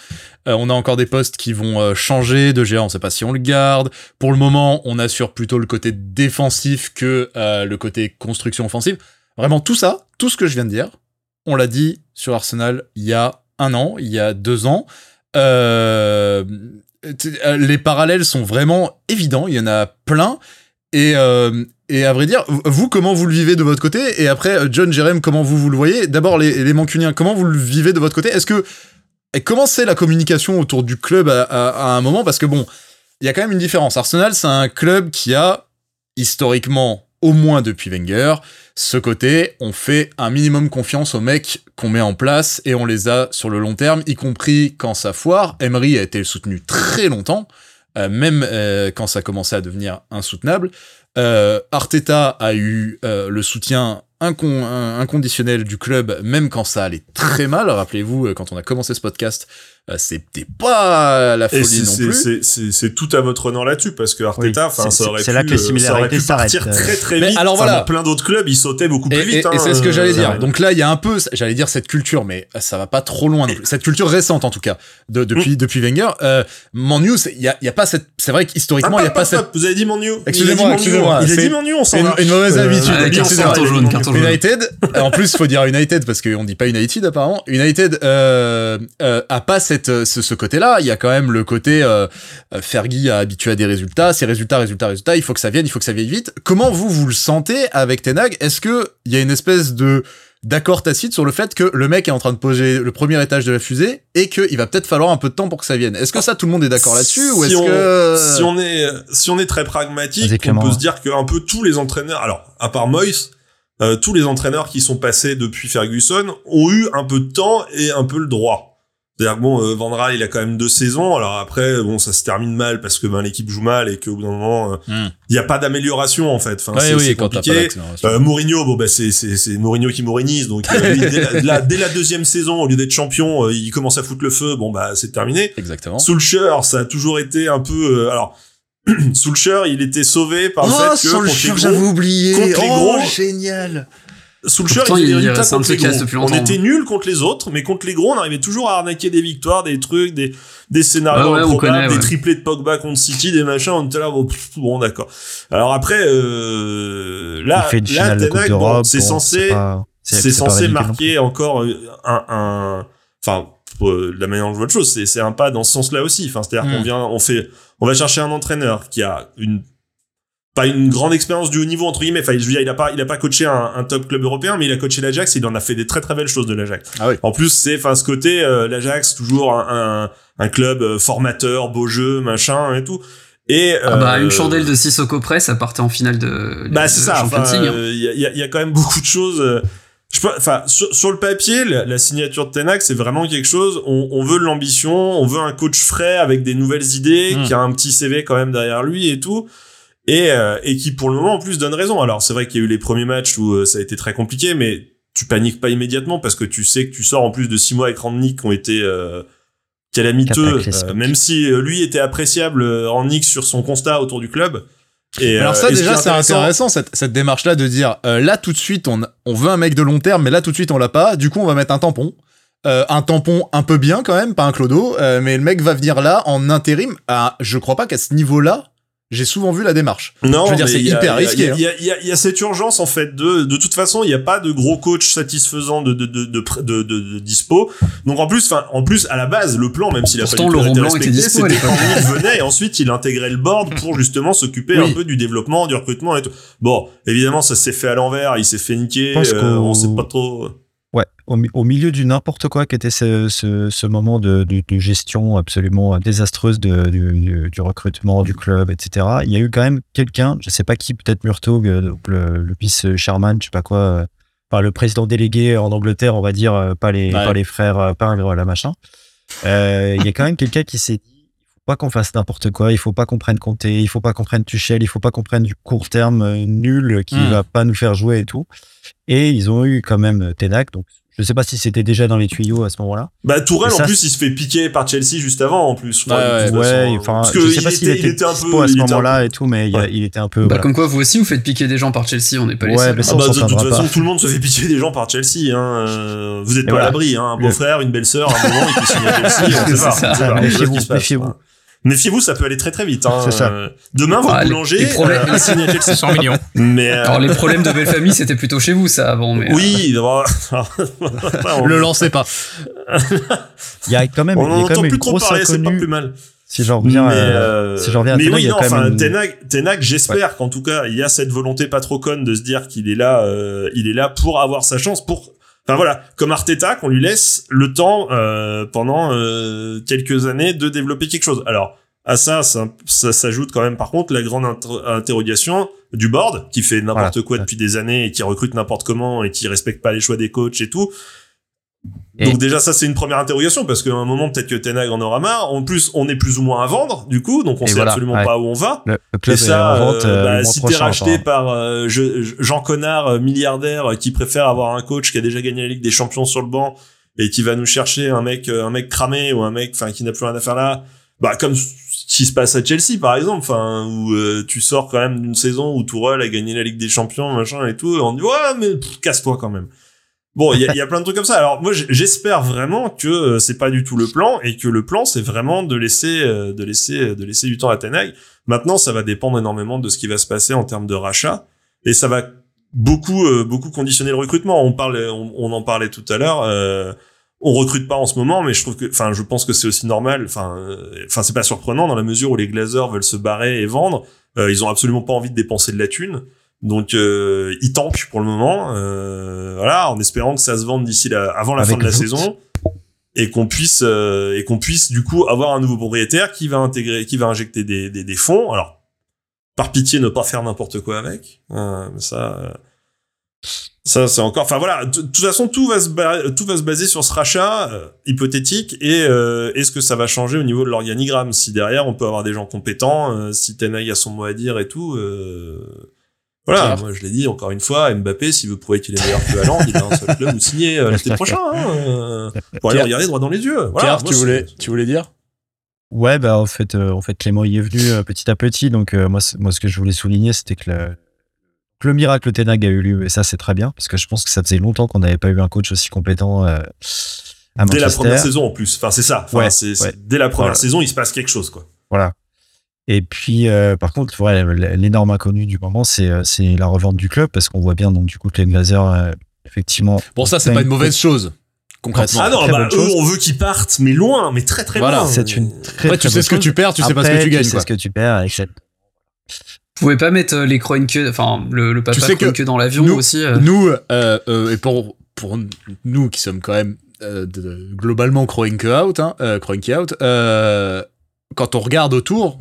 euh, on a encore des postes qui vont changer de géant. On sait pas si on le garde. Pour le moment, on assure plutôt le côté défensif que le côté construction offensive. Vraiment tout ça, tout ce que je viens de dire, on l'a dit sur Arsenal il y a un an, il y a deux ans. Les parallèles sont vraiment évidents, il y en a plein. Et, euh, et à vrai dire, vous, comment vous le vivez de votre côté? Et après, John, Jerem, comment vous, vous le voyez? D'abord, les, les Mancuniens, comment vous le vivez de votre côté? Est-ce que. Et comment c'est la communication autour du club à, à, un moment? Parce que bon, il y a quand même une différence. Arsenal, c'est un club qui a, historiquement, au moins depuis Wenger, ce côté, on fait un minimum confiance aux mecs qu'on met en place et on les a sur le long terme, y compris quand ça foire. Emery a été soutenu très longtemps, euh, même euh, quand ça commençait à devenir insoutenable. Euh, Arteta a eu le soutien inconditionnel du club, même quand ça allait très mal. Rappelez-vous, quand on a commencé ce podcast, c'était pas la folie non plus. C'est tout à votre honneur là-dessus parce que Arteta, enfin, ça aurait pu, là que euh, ça aurait pu partir très très vite. Mais alors voilà, plein d'autres clubs, ils sautaient beaucoup plus vite. Et, et c'est ce que hein, j'allais dire. Donc là, il y a un peu, j'allais dire cette culture, mais ça va pas trop loin. Non plus. Cette culture récente en tout cas, de, depuis mm. depuis Wenger. Euh, Manu, il y a, y a pas cette. C'est vrai qu'historiquement, il y a pas cette. Vous avez dit Manu. Excusez-moi, excusez-moi. Il a dit Manu, on s'en une, mauvaise habitude. United. En plus, faut dire United parce qu'on dit pas United apparemment. United a pas cette ce côté là Il y a quand même le côté euh, euh, Fergie a habitué à des résultats, ces résultats, résultats, résultats, il faut que ça vienne, il faut que ça vienne vite. Comment vous, vous le sentez avec Tenag Est-ce que il y a une espèce de d'accord tacite sur le fait que le mec est en train de poser le premier étage de la fusée et qu'il va peut-être falloir un peu de temps pour que ça vienne? Est-ce que ça tout le monde est d'accord là-dessus ou est-ce que si on est si on est très pragmatique, on peut se dire que un peu tous les entraîneurs, alors à part Moyes, euh, tous les entraîneurs qui sont passés depuis Ferguson ont eu un peu de temps et un peu le droit. C'est-à-dire que bon, euh, il a quand même deux saisons. Alors après, bon, ça se termine mal parce que ben l'équipe joue mal et qu'au bout d'un moment, euh, hmm. il n'y a pas d'amélioration en fait. Enfin, c'est compliqué. Euh, Mourinho, bon, bah, c'est c'est c'est Mourinho qui mourinise. Donc euh, dès, la, dès, la, deuxième saison, au lieu d'être champion, il commence à foutre le feu. Bon, bah, c'est terminé. Exactement. Soulcher, ça a toujours été un peu. alors. Soulcher, il était sauvé par le oh, fait que Soulcher, j'avais oublié. Contre les oh, génial. Soulcher, il, il, il contre les gros. On était nuls contre les autres, mais contre les gros, on arrivait toujours à arnaquer des victoires, des trucs, des, des scénarios des triplés de Pogba contre City, des machins, on était là, bon, bon d'accord. Alors après, euh, là, là, c'est censé, c'est censé marquer encore un, un, enfin, la manière dont je vois le chose, c'est, c'est un pas dans ce sens-là aussi. Enfin, c'est-à-dire qu'on hmm. vient, on fait, on va chercher un entraîneur qui a une pas une grande expérience du haut niveau entre guillemets. Enfin, je veux dire, il a pas, il a pas coaché un, un top club européen, mais il a coaché l'Ajax. Il en a fait des très très belles choses de l'Ajax. Ah oui. En plus, c'est, enfin, ce côté euh, l'Ajax toujours un, un, club euh, formateur, beau jeu, machin et tout. Et ah bah, une euh, chandelle de Sissoko Press, ça partait en finale de. Bah c'est ça. Il hein. y, a, y, a, quand même beaucoup de choses. Je enfin, sur, sur, le papier, la, signature de Tenac, c'est vraiment quelque chose. On, on veut de l'ambition, on veut un coach frais avec des nouvelles idées, hmm. qui a un petit CV quand même derrière lui et tout et, euh, et qui pour le moment en plus donne raison. Alors c'est vrai qu'il y a eu les premiers matchs où euh, ça a été très compliqué, mais tu paniques pas immédiatement parce que tu sais que tu sors en plus de six mois avec Randnick qui ont été euh, calamiteux, euh, même si lui était appréciable Randnick sur son constat autour du club. Et, Alors ça déjà c'est intéressant, cette, cette démarche là de dire là tout de suite on, on veut un mec de long terme mais là tout de suite on l'a pas du coup on va mettre un tampon un tampon un peu bien quand même pas un clodo mais le mec va venir là en intérim ah, je crois pas qu'à ce niveau là j'ai souvent vu la démarche. Non, je veux dire, c'est hyper risqué. Il y, hein. y, y, a cette urgence en fait de de toute façon, il n'y a pas de gros coach satisfaisant de de de de, de, de, dispo. Donc en plus, enfin en plus à la base, le plan, même s'il a pas Laurent Blanc était dispo, c'était quand il venait et ensuite il intégrait le board pour justement s'occuper un peu du développement, du recrutement et tout. Bon, évidemment, ça s'est fait à l'envers, il s'est fait niquer, euh, on sait pas trop. Ouais, au, milieu du n'importe quoi qui était ce, ce, ce moment de, de, de, gestion absolument désastreuse de, du, du, recrutement du club, etc. Il y a eu quand même quelqu'un, je sais pas qui, peut-être Murtaugh, euh, le, le vice Sherman, je sais pas quoi, euh, enfin, le président délégué en Angleterre, on va dire, euh, pas les, pas les frères Pingre, la machin. Euh, il y a quand même quelqu'un qui s'est dit il faut pas qu'on fasse n'importe quoi, il faut pas qu'on prenne Comté, il faut pas qu'on prenne Tuchel, il faut pas qu'on prenne du court terme nul qui hmm. va pas nous faire jouer et tout. Et ils ont eu quand même Tenac, donc je sais pas si c'était déjà dans les tuyaux à ce moment-là. Bah Tourelle en plus il se fait piquer par Chelsea juste avant en plus. ouais, ouais, enfin parce que je sais pas s'il était, était, un peu à ce moment-là et tout, mais il, était un peu. Bah comme quoi vous aussi vous faites piquer des gens par Chelsea, on n'est pas les ouais, Mais ah bah, de, toute façon tout le monde se fait piquer des gens par Chelsea. Hein. Euh, vous êtes pas à l'abri, hein. un beau-frère, une belle-sœur, un moment ils signent à Chelsea, on sait pas. Méfiez-vous, méfiez-vous. Méfiez-vous, ça peut aller très très vite. Hein. C'est ça. Euh, Demain, votre Ah, les- boulanger les problèmes- euh, a signé à Chelsea. 100 millions. Mais euh, Alors les problèmes de belle famille, c'était plutôt chez vous ça avant, mais. euh, oui, bon, on, Le lancez pas. Il y a quand même, on il y a en quand entend même plus une trop parler, c'est pas plus mal. Si j'en reviens, mais, à- euh, si j'en reviens à mais oui, il y a non, quand enfin, même une- Ten Hag, j'espère qu'en tout cas, il y a cette volonté pas trop conne de se dire qu'il est là, euh, il est là pour avoir sa chance, pour, enfin voilà, comme Arteta, qu'on lui laisse le temps euh, pendant euh, quelques années de développer quelque chose. Alors à ça, ça, ça s'ajoute quand même par contre la grande inter- interrogation du board qui fait n'importe Voilà. quoi depuis des années et qui recrute n'importe comment et qui respecte pas les choix des coachs et tout. Et- Donc déjà ça c'est une première interrogation parce qu'à un moment peut-être que Ten Hag en aura marre. En plus on est plus ou moins à vendre du coup donc on sait voilà, absolument ouais. pas où on va. le, le Et ça, est en vente euh, euh, bah, si t'es racheté par euh, je- je- Jean Connard, euh, milliardaire, qui préfère avoir un coach qui a déjà gagné la Ligue des Champions sur le banc et qui va nous chercher un mec, un mec cramé ou un mec, enfin, qui n'a plus rien à faire là, bah comme ce qui se passe à Chelsea par exemple, enfin, où tu sors quand même d'une saison où Tourelle a gagné la Ligue des Champions, machin et tout, et on dit ouais mais casse-toi quand même. Bon, il y a, plein de trucs comme ça. Alors moi, j'espère vraiment que euh, c'est pas du tout le plan et que le plan c'est vraiment de laisser, euh, de laisser, de laisser du temps à Ten Hag. Maintenant, ça va dépendre énormément de ce qui va se passer en termes de rachat et ça va beaucoup, euh, beaucoup conditionner le recrutement. On on, en parlait tout à l'heure. Euh, on recrute pas en ce moment, mais je trouve que, enfin, je pense que c'est aussi normal. Enfin, euh, enfin, c'est pas surprenant dans la mesure où les Glazers veulent se barrer et vendre. Euh, ils ont absolument pas envie de dépenser de la thune. Donc euh, ils tankent pour le moment, euh, voilà, en espérant que ça se vende d'ici la, avant la Avec fin de la saison et qu'on puisse euh, et qu'on puisse du coup avoir un nouveau propriétaire qui va intégrer, qui va injecter des, des, des fonds. Alors par pitié, ne pas faire n'importe quoi avec. Euh, mais ça, euh, ça c'est encore. Enfin voilà, de de toute façon tout va se ba- tout va se baser sur ce rachat euh, hypothétique et euh, est-ce que ça va changer au niveau de l'organigramme si derrière on peut avoir des gens compétents, euh, si Ten Hag a son mot à dire et tout. euh, voilà, moi je l'ai dit encore une fois, Mbappé, s'il veut prouver qu'il est meilleur que Haaland, il a un seul club où signer euh, l'été prochain. Hein, euh, pour aller regarder droit dans les yeux. Voilà, Pierre, moi, tu voulais, tu voulais dire? Ouais, bah en fait, euh, en fait, Clément y est venu euh, petit à petit. Donc euh, moi, moi, ce que je voulais souligner, c'était que le, que le miracle Ten Hag a eu lieu, et ça, c'est très bien, parce que je pense que ça faisait longtemps qu'on n'avait pas eu un coach aussi compétent euh, à Dès la première saison en plus. Enfin, c'est ça. Enfin, Ouais, c'est, c'est- ouais. Dès la première Voilà. saison, il se passe quelque chose, quoi. Voilà. Et puis, euh, par contre, ouais, l'énorme inconnu du moment, c'est euh, c'est la revente du club, parce qu'on voit bien donc du coup que les Glazers, euh, effectivement. Bon, ça, c'est pas une mauvaise chose, concrètement. Ah non, bah, eux, on veut qu'ils partent, mais loin, mais très très Voilà, loin. C'est une très, Après, très tu sais ce que tu perds, tu sais pas ce que Après, tu gagnes, sais quoi. ce que tu perds, etc. Vous pouvez pas mettre euh, les Kroenke, enfin le, le papa sais que dans l'avion nous- aussi. euh, Nous, euh, euh, et pour, pour nous qui sommes quand même euh, de- de- globalement Kroenke out, hein, euh, out, euh, quand on regarde autour,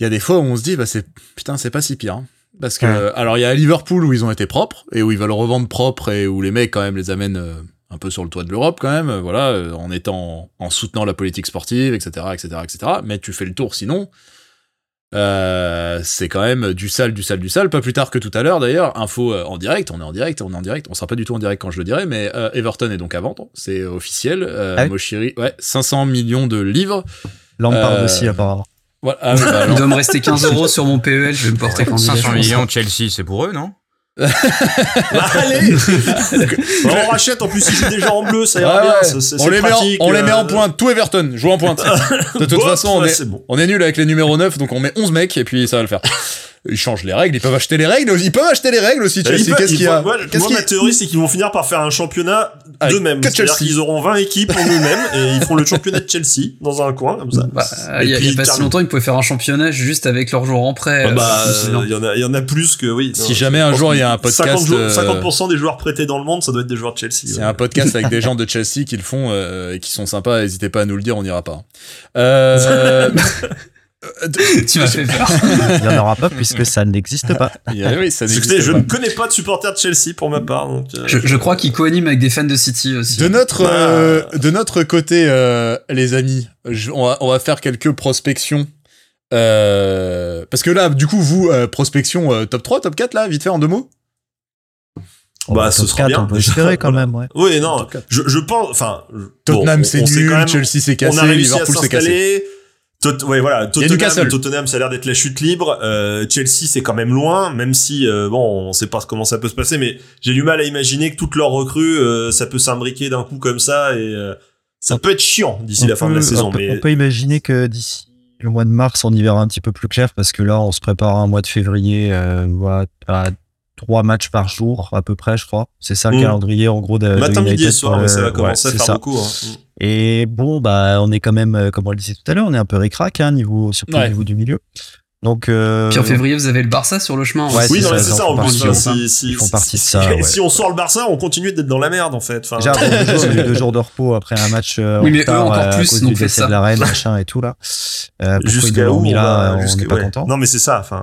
il y a des fois où on se dit, bah c'est putain, c'est pas si pire. hein. Parce que, Ouais. alors il y a Liverpool où ils ont été propres et où ils veulent revendre propre et où les mecs quand même les amènent euh, un peu sur le toit de l'Europe quand même, euh, voilà, euh, en étant, en soutenant la politique sportive, etc., etc., etc. Mais tu fais le tour sinon. Euh, c'est quand même du sale, du sale, du sale. Pas plus tard que tout à l'heure d'ailleurs. Info en direct, on est en direct, on est en direct. On sera pas du tout en direct quand je le dirai, mais Everton est donc à vendre, c'est officiel. Ah oui Moshiri, ouais, 500 millions de livres. Lampard aussi, apparemment. Voilà. Ah, bah, Il doit me rester 15 euros sur mon PEL, je vais me porter candidat. 500 millions Chelsea, c'est pour eux, non? Bah, allez Bah, On rachète, en plus, ils jouent déjà en bleu, ça ira ouais, bien. ouais. c'est- c'est- on les met, en, on les met en euh, pointe, tout Everton, joue en pointe. De toute bon, façon, on ouais, est, bon. on est nul avec les numéros 9, donc on met 11 mecs et puis ça va le faire. Ils changent les règles, ils peuvent acheter les règles, ils peuvent acheter les règles aussi, Ils Chelsea. Qu'est-ce qu'il y a moi, Qu'est-ce moi, qu'il- ma théorie, c'est qu'ils vont finir par faire un championnat d'eux-mêmes. que C'est-à-dire qu'ils auront 20 équipes en eux-mêmes et ils feront le championnat de Chelsea dans un coin, comme ça. Bah, Et il y a, puis, il y a pas si longtemps, ils pouvaient faire un championnat juste avec leurs joueurs en prêt. Ah euh, bah, hallucinant. il y en a, il y en a plus que oui. Si Non, jamais un jour il y a un podcast, 50, jou- euh, 50% des joueurs prêtés dans le monde, ça doit être des joueurs de Chelsea. C'est ouais. un podcast avec des gens de Chelsea qui le font euh, et qui sont sympas. N'hésitez pas à nous le dire, on n'ira pas. Euh, tu m'as fait peur. Il n'y en aura pas puisque ça n'existe pas. oui, ça Écoutez, n'existe je pas. ne connais pas de supporters de Chelsea pour ma part. Donc, euh, Je, je crois qu'ils co-animent avec des fans de City aussi. De notre, Bah. euh, de notre côté, euh, les amis, je- on, va, on va faire quelques prospections. Euh, parce que là, du coup, vous, euh, prospection euh, top 3, top 4, là, vite fait, en deux mots Bah, Top ce sera 4, bien. On peut espérer quand même, ouais. Oui, non, je, je pense, enfin, Tottenham, bon, c'est nul, même- Chelsea, c'est on a cassé, réussi Liverpool, à c'est cassé. s'installer. Tot- ouais, voilà, Tottenham, ça a l'air d'être la chute libre. Euh, Chelsea, c'est quand même loin, même si euh, bon, on sait pas comment ça peut se passer, mais j'ai du mal à imaginer que toutes leurs recrues, euh, ça peut s'imbriquer d'un coup comme ça et euh, ça peut être chiant d'ici la fin de la saison. On, mais... on peut imaginer que d'ici le mois de mars, on y verra un petit peu plus clair parce que là, on se prépare un mois de février euh, à trois matchs par jour à peu près, je crois. C'est ça le mmh. calendrier en gros de, Matin, de midi et soir, mais ça va commencer ouais, à faire beaucoup. Hein. Et bon, bah, on est quand même, euh, comme on le disait tout à l'heure, on est un peu ricrac, hein, niveau, surtout au niveau du milieu. Donc, euh... Puis en février, vous avez le Barça sur le chemin. Ouais, oui, c'est ça, ça, en plus. Si, si, ils font partie de ça. Si on sort le Barça, on continue d'être dans la merde, en fait. Enfin... Déjà, deux, jours, deux jours de repos après un match. Euh, oui, mais eux encore plus, à cause donc fait ça. de la reine, machin et tout, là. Euh, Jusqu'à où, là, on n'est pas content. Non, mais c'est ça, enfin.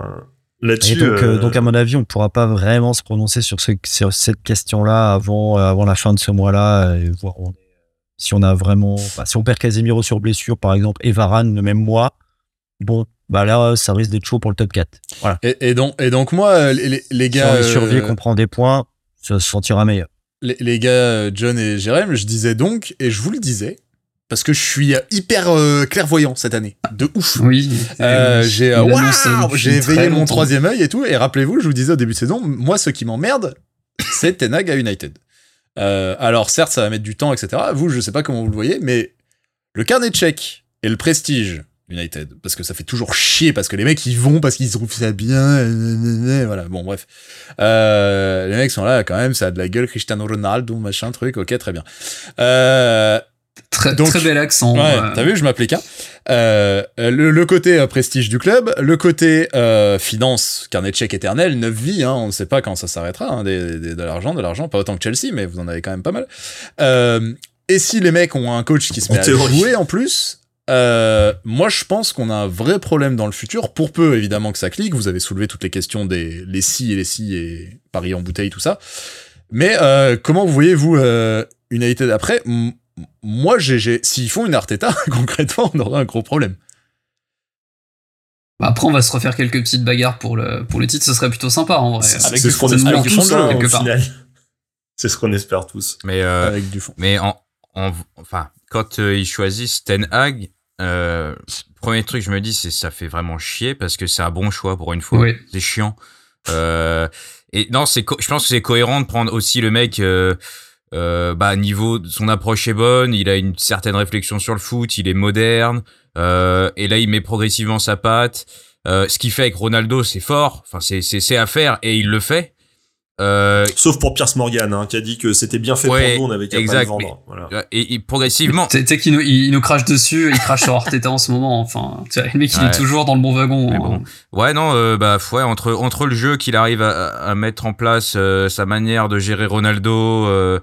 Là-dessus. Donc, euh... donc, à mon avis, on pourra pas vraiment se prononcer sur, ce, sur cette question-là avant, euh, avant la fin de ce mois-là, et voir si on a vraiment, bah, si on perd Casemiro sur blessure, par exemple, et Varane le même mois, bon, bah là, ça risque d'être chaud pour le top 4. Voilà. Et, et donc, et donc, moi, les, les gars. Si on survie, qu'on prend des points, ça se sentira meilleur. Les, les gars, John et Jérém, je disais donc, et je vous le disais, parce que je suis hyper euh, clairvoyant cette année, de ouf. Oui. Euh, j'ai euh, wow, éveillé mon troisième œil et tout. Et rappelez-vous, je vous disais au début de saison, moi, ce qui m'emmerde, c'est Tenag à United. Euh, alors certes, ça va mettre du temps, etc. Vous, je sais pas comment vous le voyez, mais le carnet de chèques et le prestige United, parce que ça fait toujours chier, parce que les mecs ils vont parce qu'ils trouvent ça bien, voilà. Bon bref, euh, les mecs sont là quand même, ça a de la gueule, Cristiano Ronaldo, machin truc, ok, très bien. Euh, Très, Donc, très bel accent. Ouais, euh... t'as vu, je m'applique. Hein. Euh, le, le, côté prestige du club, le côté euh, finance, carnet de chèque éternel, neuf vies, hein, on ne sait pas quand ça s'arrêtera, hein, des, des, de l'argent, de l'argent, pas autant que Chelsea, mais vous en avez quand même pas mal. Et si les mecs ont un coach qui se met à jouer en plus, euh, moi je pense qu'on a un vrai problème dans le futur, pour peu évidemment que ça clique, vous avez soulevé toutes les questions des les si et les si et Paris en bouteille, tout ça. Mais euh, comment vous voyez, vous, United après moi, s'ils font une Arteta, concrètement, on aura un gros problème. Bah après, on va se refaire quelques petites bagarres pour le, pour le titre, ce serait plutôt sympa en vrai. C'est ce qu'on espère tous, hein, au final. C'est ce qu'on espère tous. Mais, euh, Avec du fond. Mais en, en, enfin, quand euh, ils choisissent Ten Hag, euh, premier truc, je me dis, c'est ça fait vraiment chier parce que c'est un bon choix pour une fois. Oui. C'est chiant. Euh, et non, c'est, je pense que c'est cohérent de prendre aussi le mec. Euh, euh, bah niveau son approche est bonne, il a une certaine réflexion sur le foot, il est moderne euh, et là il met progressivement sa patte. Euh, ce qu'il fait avec Ronaldo, c'est fort, enfin c'est c'est à faire et il le fait. Euh, Sauf pour Pierce Morgan, hein, qui a dit que c'était bien fait ouais, pour nous, on avait qu'à pas le vendre. Voilà. Et, et progressivement. Tu sais qu'il nous, il nous crache dessus, il crache sur Arteta en ce moment. Enfin, tu vois, le mec, il ouais. est toujours dans le bon wagon. Hein. Bon. Ouais, non, euh, bah, ouais, entre entre le jeu qu'il arrive à, à, mettre en place, euh, sa manière de gérer Ronaldo.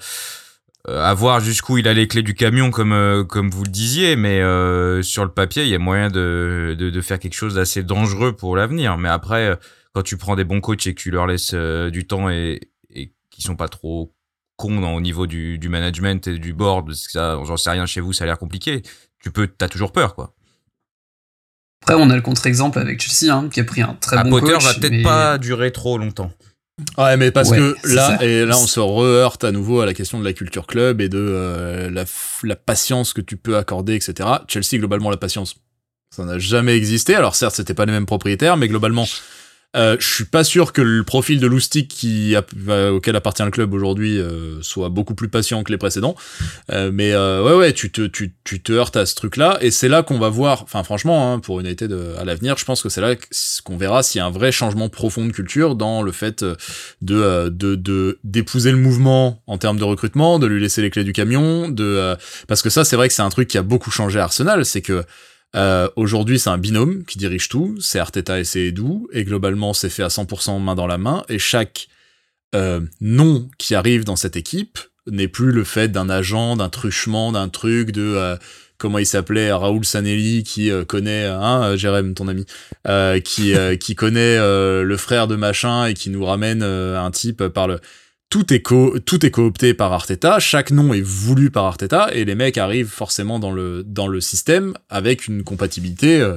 Euh, à voir jusqu'où il a les clés du camion comme euh, comme vous le disiez mais euh, sur le papier il y a moyen de, de, de faire quelque chose d'assez dangereux pour l'avenir mais après quand tu prends des bons coachs et que tu leur laisses euh, du temps et, et qui sont pas trop cons dans, au niveau du, du management et du board parce que ça j'en sais rien chez vous ça a l'air compliqué tu peux t'as toujours peur quoi après on a le contre-exemple avec Chelsea hein, qui a pris un très à bon Potter coach va peut-être mais... pas durer trop longtemps Ouais, mais parce Ouais, que là, ça. et là, on se re-heurte à nouveau à la question de la culture club et de euh, la, la patience que tu peux accorder, etc. Chelsea, globalement, la patience, ça n'a jamais existé. Alors certes, c'était pas les mêmes propriétaires, mais globalement, euh, je suis pas sûr que le profil de Loustic qui euh, auquel appartient le club aujourd'hui euh, soit beaucoup plus patient que les précédents. Euh, mais euh, ouais, ouais, tu te, tu, tu te heurtes à ce truc-là, et c'est là qu'on va voir. Enfin, franchement, hein, pour United à l'avenir, je pense que c'est là qu'on verra s'il y a un vrai changement profond de culture dans le fait euh, de de d'épouser le mouvement en termes de recrutement, de lui laisser les clés du camion, de parce que ça, c'est vrai que c'est un truc qui a beaucoup changé à Arsenal, c'est que euh, Aujourd'hui, c'est un binôme qui dirige tout, c'est Arteta et c'est Edu, et globalement, c'est fait à 100% main dans la main, et chaque euh, nom qui arrive dans cette équipe n'est plus le fait d'un agent, d'un truchement, d'un truc, de euh, comment il s'appelait, Raoul Sanelli, qui connaît, hein, Jérém, ton ami, qui qui connaît le frère de machin et qui nous ramène un type par le tout est, co coopté par Arteta, chaque nom est voulu par Arteta, et les mecs arrivent forcément dans le, système avec une compatibilité, euh,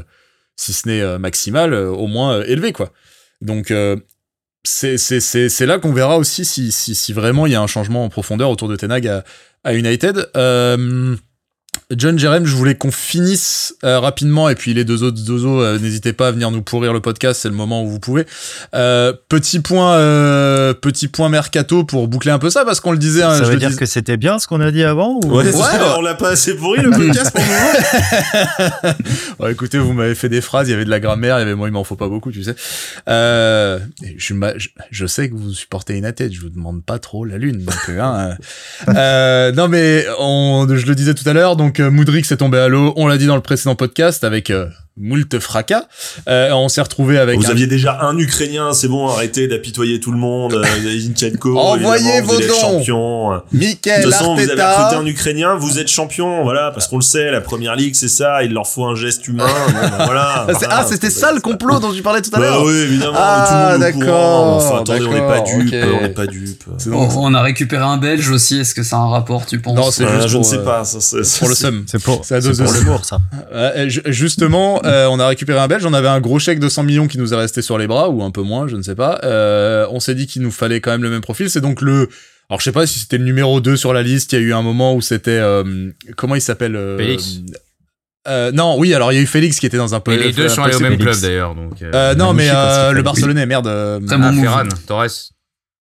si ce n'est euh, maximale, euh, au moins élevée, quoi. Donc, c'est là qu'on verra aussi si, vraiment il y a un changement en profondeur autour de Tenag à United. John Jerem, je voulais qu'on finisse euh, rapidement et puis les deux autres dozo, euh, n'hésitez pas à venir nous pourrir le podcast, c'est le moment où vous pouvez. Euh, petit point, euh, petit point mercato pour boucler un peu ça parce qu'on le disait. hein, Ça je veut le dire dis- que c'était bien ce qu'on a dit avant ou... Ouais, Ouais, on l'a pas assez pourri le podcast pour le moment. Bon, écoutez, vous m'avez fait des phrases, il y avait de la grammaire, il y avait moi, il m'en faut pas beaucoup, tu sais. Euh, je, m'a- je, je sais que vous supportez une tête, je vous demande pas trop la lune. Donc, hein, euh, euh, non, mais on, je le disais tout à l'heure, donc euh, Moudric s'est tombé à l'eau, on l'a dit dans le précédent podcast avec euh, moult fracas. Euh, on s'est retrouvé avec Vous un- aviez déjà un Ukrainien, c'est bon, arrêtez d'apitoyer tout le monde. Euh, Zinchenko, Envoyez évidemment, vos vous êtes dons. champion. De Mikel toute façon, vous avez recruté un Ukrainien, vous êtes champion, voilà, parce qu'on le sait, la première ligue, c'est ça, il leur faut un geste humain. bon, ben voilà, Ah, c'est- ah, c'était c'est- ça le complot dont tu parlais tout à Bah l'heure. oui, évidemment, Ah, d'accord, Enfin, attendez, on n'est pas ok. on n'est pas dupes. C'est On, a récupéré un Belge aussi. Est-ce que ça a un rapport, tu penses? Non, c'est Euh, juste je ne pour, sais euh, pas, ça, c'est- pour le c'est- seum. C'est pour, C'est à c'est dose pour de- l'humour, ça. Euh, ju- euh, on a récupéré un Belge, on avait un gros chèque de 100 millions qui nous est resté sur les bras, ou un peu moins, je ne sais pas. Euh, on s'est dit qu'il nous fallait quand même le même profil. C'est donc le... Alors je sais pas si c'était le numéro 2 sur la liste, il y a eu un moment où c'était... euh, comment il s'appelle euh, Félix. euh, Non, oui, alors il y a eu Félix qui était dans un peu... Et les deux sont allés au même Félix. club d'ailleurs. Donc, euh, Euh, non, mais euh, le. Barcelonais, merde. euh, Très bon ah. Ferran, Torres.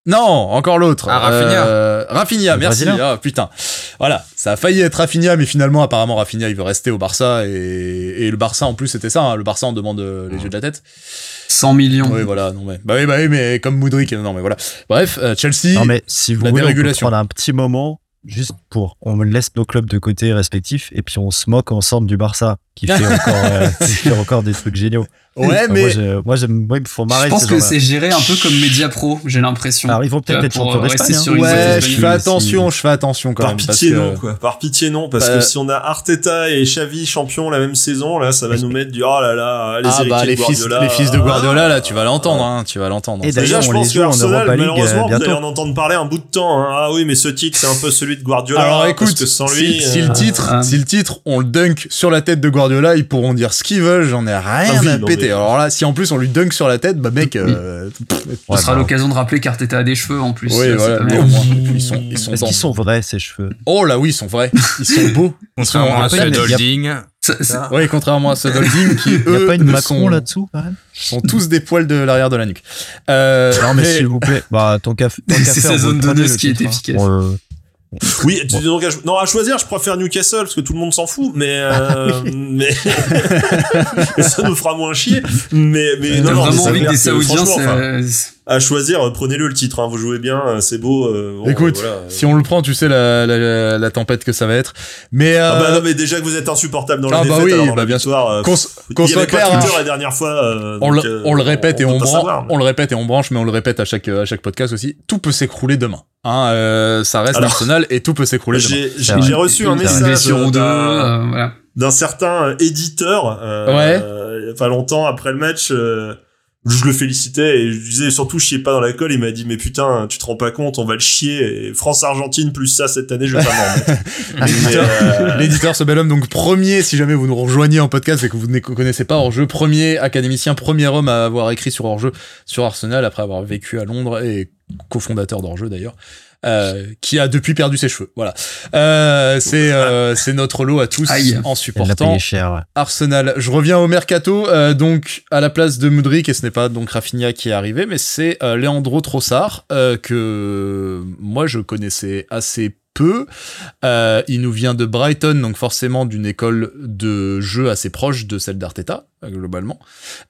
Non, encore l'autre. Ah, Rafinha. Euh, Rafinha, Le merci. Ah, putain. Voilà, ça a failli être Rafinha, mais finalement, apparemment, Rafinha, il veut rester au Barça. Et, et le Barça, en plus, c'était ça. hein, le Barça, on demande euh, les yeux de la tête. 100 millions. Oui, voilà. Non, mais, bah oui, bah oui, mais comme Moudric. Non, mais voilà. Bref, euh, Chelsea. Non, mais si vous la voulez, on peut prendre un petit moment juste pour, on laisse nos clubs de côté respectifs et puis on se moque ensemble du Barça qui fait encore, euh, qui fait encore des trucs géniaux. Ouais, Enfin, mais. Moi, je- moi, j'aime, moi, il me faut marrer. Je pense que c'est géré un peu comme Media Pro, j'ai l'impression. Alors, ils vont peut-être Euh, être pour champions rester d'Espagne. hein. sur une Ouais, je fais attention, je fais attention quand Par même. pitié parce que- non quoi, par pitié non parce Bah, que si on a Arteta et Xavi champions la même saison là, ça va nous mettre du oh là là, les Ah bah les de fils, Guardiola. les fils de Guardiola là, Ah. tu vas l'entendre, hein, tu vas l'entendre. Et Déjà, je on les pense que en Arsenal, League, malheureusement, euh, vous allez en entendre parler un bout de temps. hein. Ah oui, mais ce titre, c'est un peu celui de Guardiola. Alors écoute, sans si, lui, si euh, le titre, euh, si le titre, on le dunk sur la tête de Guardiola, ils pourront dire ce qu'ils veulent, j'en ai rien Ah à péter. Alors là, si en plus on lui dunk sur la tête, bah mec, euh, pff, Ce Ouais, sera bah, l'occasion de rappeler qu'Arteta a des cheveux en plus. oui, euh, voilà, mais au moins, ils sont, ils sont Est-ce dans- qu'ils sont vrais, ces cheveux? Oh là oui, ils sont vrais, ils sont beaux. Contrairement à. Ça- ça- Oui, contrairement à ceux d'Holding qui Il n'y a pas une ne Macron là-dessous, quand même? sont tous des poils de l'arrière de la nuque. Euh, Non, mais s'il vous plaît, bah, tant qu'à tant qu'à C'est sa zone le qui est hein. efficace. Euh, Oui, tu- donc, à, non, à choisir, je préfère Newcastle parce que tout le monde s'en fout, mais, euh, mais, mais ça nous fera moins chier. Mais, mais T'as non, non, mais envie que des Saoudiens, franchement, c'est- enfin, euh, à choisir, euh, prenez-le le titre. Hein, vous jouez bien, euh, c'est beau. euh, bon, Écoute, euh, voilà. si on le prend, tu sais la, la, la tempête que ça va être. Mais euh, Ah bah non, mais déjà que vous êtes insupportable dans la Ah bah défaite, oui, alors dans bah la bien victoire, euh, qu'on soit pas clair, hein. la dernière fois. euh, on, donc, le, euh, on le répète et peut on, branche, savoir. on le répète et on branche, mais on le répète à chaque à chaque podcast aussi. Tout peut s'écrouler demain. Hein, euh, ça reste Alors, Arsenal et tout peut s'écrouler demain. J'ai reçu un une message d'un euh, certain euh, éditeur euh, Ouais. euh, il y a pas longtemps après le match euh, je le félicitais et je disais surtout chiez pas dans la colle il m'a dit mais putain tu te rends pas compte on va le chier et France Argentine plus ça cette année je vais pas m'en euh, L'éditeur, ce bel homme, donc premier, si jamais vous nous rejoignez en podcast et que vous ne connaissez pas Hors-jeu, premier académicien, premier homme à avoir écrit sur Hors-jeu sur Arsenal après avoir vécu à Londres et cofondateur d'Hors-jeu d'ailleurs. Euh, qui a depuis perdu ses cheveux. Voilà. Euh, c'est euh, c'est notre lot à tous Aïe. en supportant payé cher, ouais. Arsenal. Je reviens au mercato, euh, donc à la place de Mudrik, et ce n'est pas donc Rafinha qui est arrivé, mais c'est euh, Leandro Trossard euh, que moi je connaissais assez peu. Euh, il nous vient de Brighton, donc forcément d'une école de jeu assez proche de celle d'Arteta, globalement.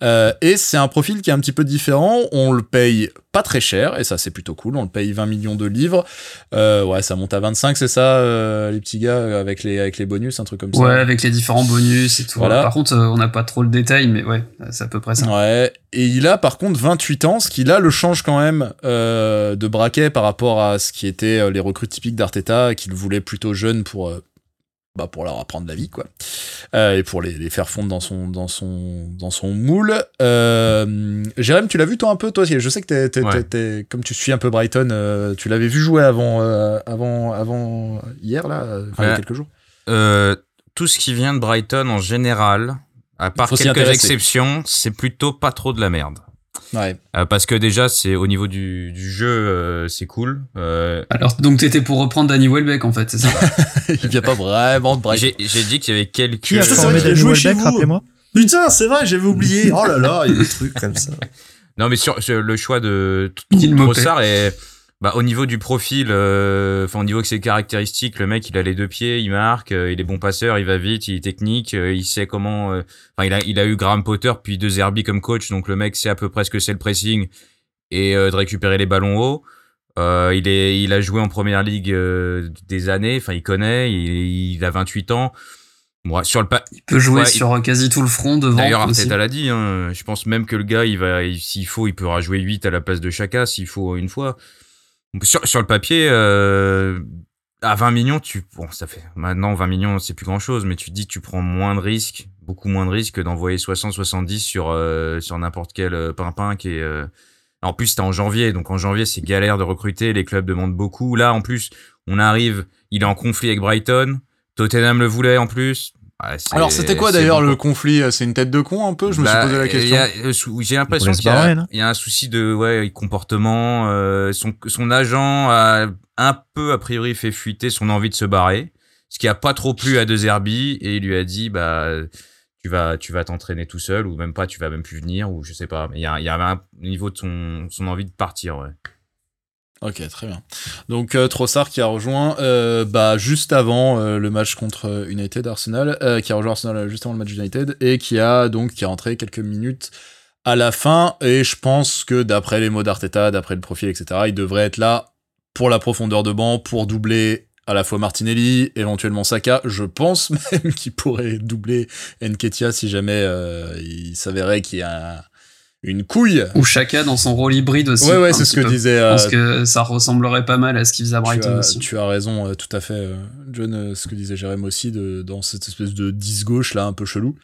Euh, et c'est un profil qui est un petit peu différent. On le paye pas très cher, et ça c'est plutôt cool. On le paye 20 millions de livres. Euh, ouais, ça monte à 25, c'est ça, euh, les petits gars, avec les, avec les bonus, un truc comme ça. Ouais, avec les différents bonus et tout. Voilà. Par contre, euh, on n'a pas trop le détail, mais ouais, c'est à peu près ça. Ouais, et il a par contre 28 ans, ce qui là le change quand même euh, de braquet par rapport à ce qui était euh, les recrues typiques d'Arteta, qu'il voulait plutôt jeune pour, euh, bah, pour leur apprendre la vie, quoi. Euh, et pour les, les faire fondre dans son, dans son, dans son moule. Euh, Jérém, tu l'as vu toi un peu, toi Je sais que t'es, t'es- Ouais. t'es- t'es- comme tu suis un peu Brighton, euh, tu l'avais vu jouer avant, euh, avant, avant hier, là, il y a quelques jours. Euh, tout ce qui vient de Brighton en général, à part quelques exceptions, c'est plutôt pas trop de la merde. Ouais. Euh, parce que déjà, c'est au niveau du, du jeu, euh, c'est cool. Euh, Alors, donc t'étais pour reprendre Danny Welbeck, en fait, c'est ça? Il vient pas vraiment de break. j'ai dit qu'il y avait quelques. Qui a formé a Danny Welbeck, rappelez-moi? Putain, c'est vrai, j'avais oublié. Oh là là, il y a des trucs comme ça. Non, mais sur, sur le choix de. Trossard et bah, au niveau du profil, euh, enfin au niveau de ses caractéristiques, le mec il a les deux pieds, il marque, euh, il est bon passeur, il va vite, il est technique, euh, il sait comment. euh, Enfin, il a il a eu Graham Potter puis deux Herbie comme coach, donc le mec sait à peu près ce que c'est le pressing et euh, de récupérer les ballons hauts. Euh, il est il a joué en première ligue euh, des années, enfin il connaît, il, il a 28 ans. Moi, sur le pa Il peut jouer Ouais, il- sur quasi tout le front devant D'ailleurs. Arteta l'a dit. Hein, je pense même que le gars, il va, il- s'il faut, il pourra jouer 8 à la place de Chaka, s'il faut une fois. Sur, sur le papier, euh, à 20 millions, tu, bon, ça fait, maintenant 20 millions, c'est plus grand chose, mais tu te dis, tu prends moins de risques, beaucoup moins de risques que d'envoyer 60, 70 sur, euh, sur n'importe quel euh, pimpin qui euh, en plus, c'était en janvier, donc en janvier, c'est galère de recruter, les clubs demandent beaucoup. Là, en plus, on arrive, il est en conflit avec Brighton, Tottenham le voulait en plus. Ouais, Alors, c'était quoi d'ailleurs le conflit? C'est une tête de con un peu? Je me suis Bah, posé la question. J'ai l'impression qu'il y, a- barrer, là. il y a un souci de ouais, comportement. euh, son, son agent a un peu, a priori, fait fuiter son envie de se barrer. Ce qui a pas trop plu à De Zerbi et il lui a dit bah tu vas tu vas t'entraîner tout seul ou même pas tu vas même plus venir ou je sais pas il y, a, il y avait un niveau de son, son envie de partir ouais. Ok, très bien. Donc euh, Trossard qui a rejoint euh, bah, juste avant euh, le match contre United Arsenal, euh, qui a rejoint Arsenal juste avant le match United et qui a donc qui est rentré quelques minutes à la fin. Et je pense que d'après les mots d'Arteta, d'après le profil, etc., il devrait être là pour la profondeur de banc, pour doubler à la fois Martinelli, éventuellement Saka. Je pense même qu'il pourrait doubler Nketiah si jamais il s'avérait qu'il y a un- une couille. Ou Chaka dans son rôle hybride aussi. Ouais, ouais, c'est ce que peu. disait. Je euh, pense que ça ressemblerait pas mal à ce qu'il faisait à tu Brighton as, aussi. tu as raison, euh, tout à fait, euh, John, euh, ce que disait Jérém aussi, de, dans cette espèce de 10 gauche là, un peu chelou.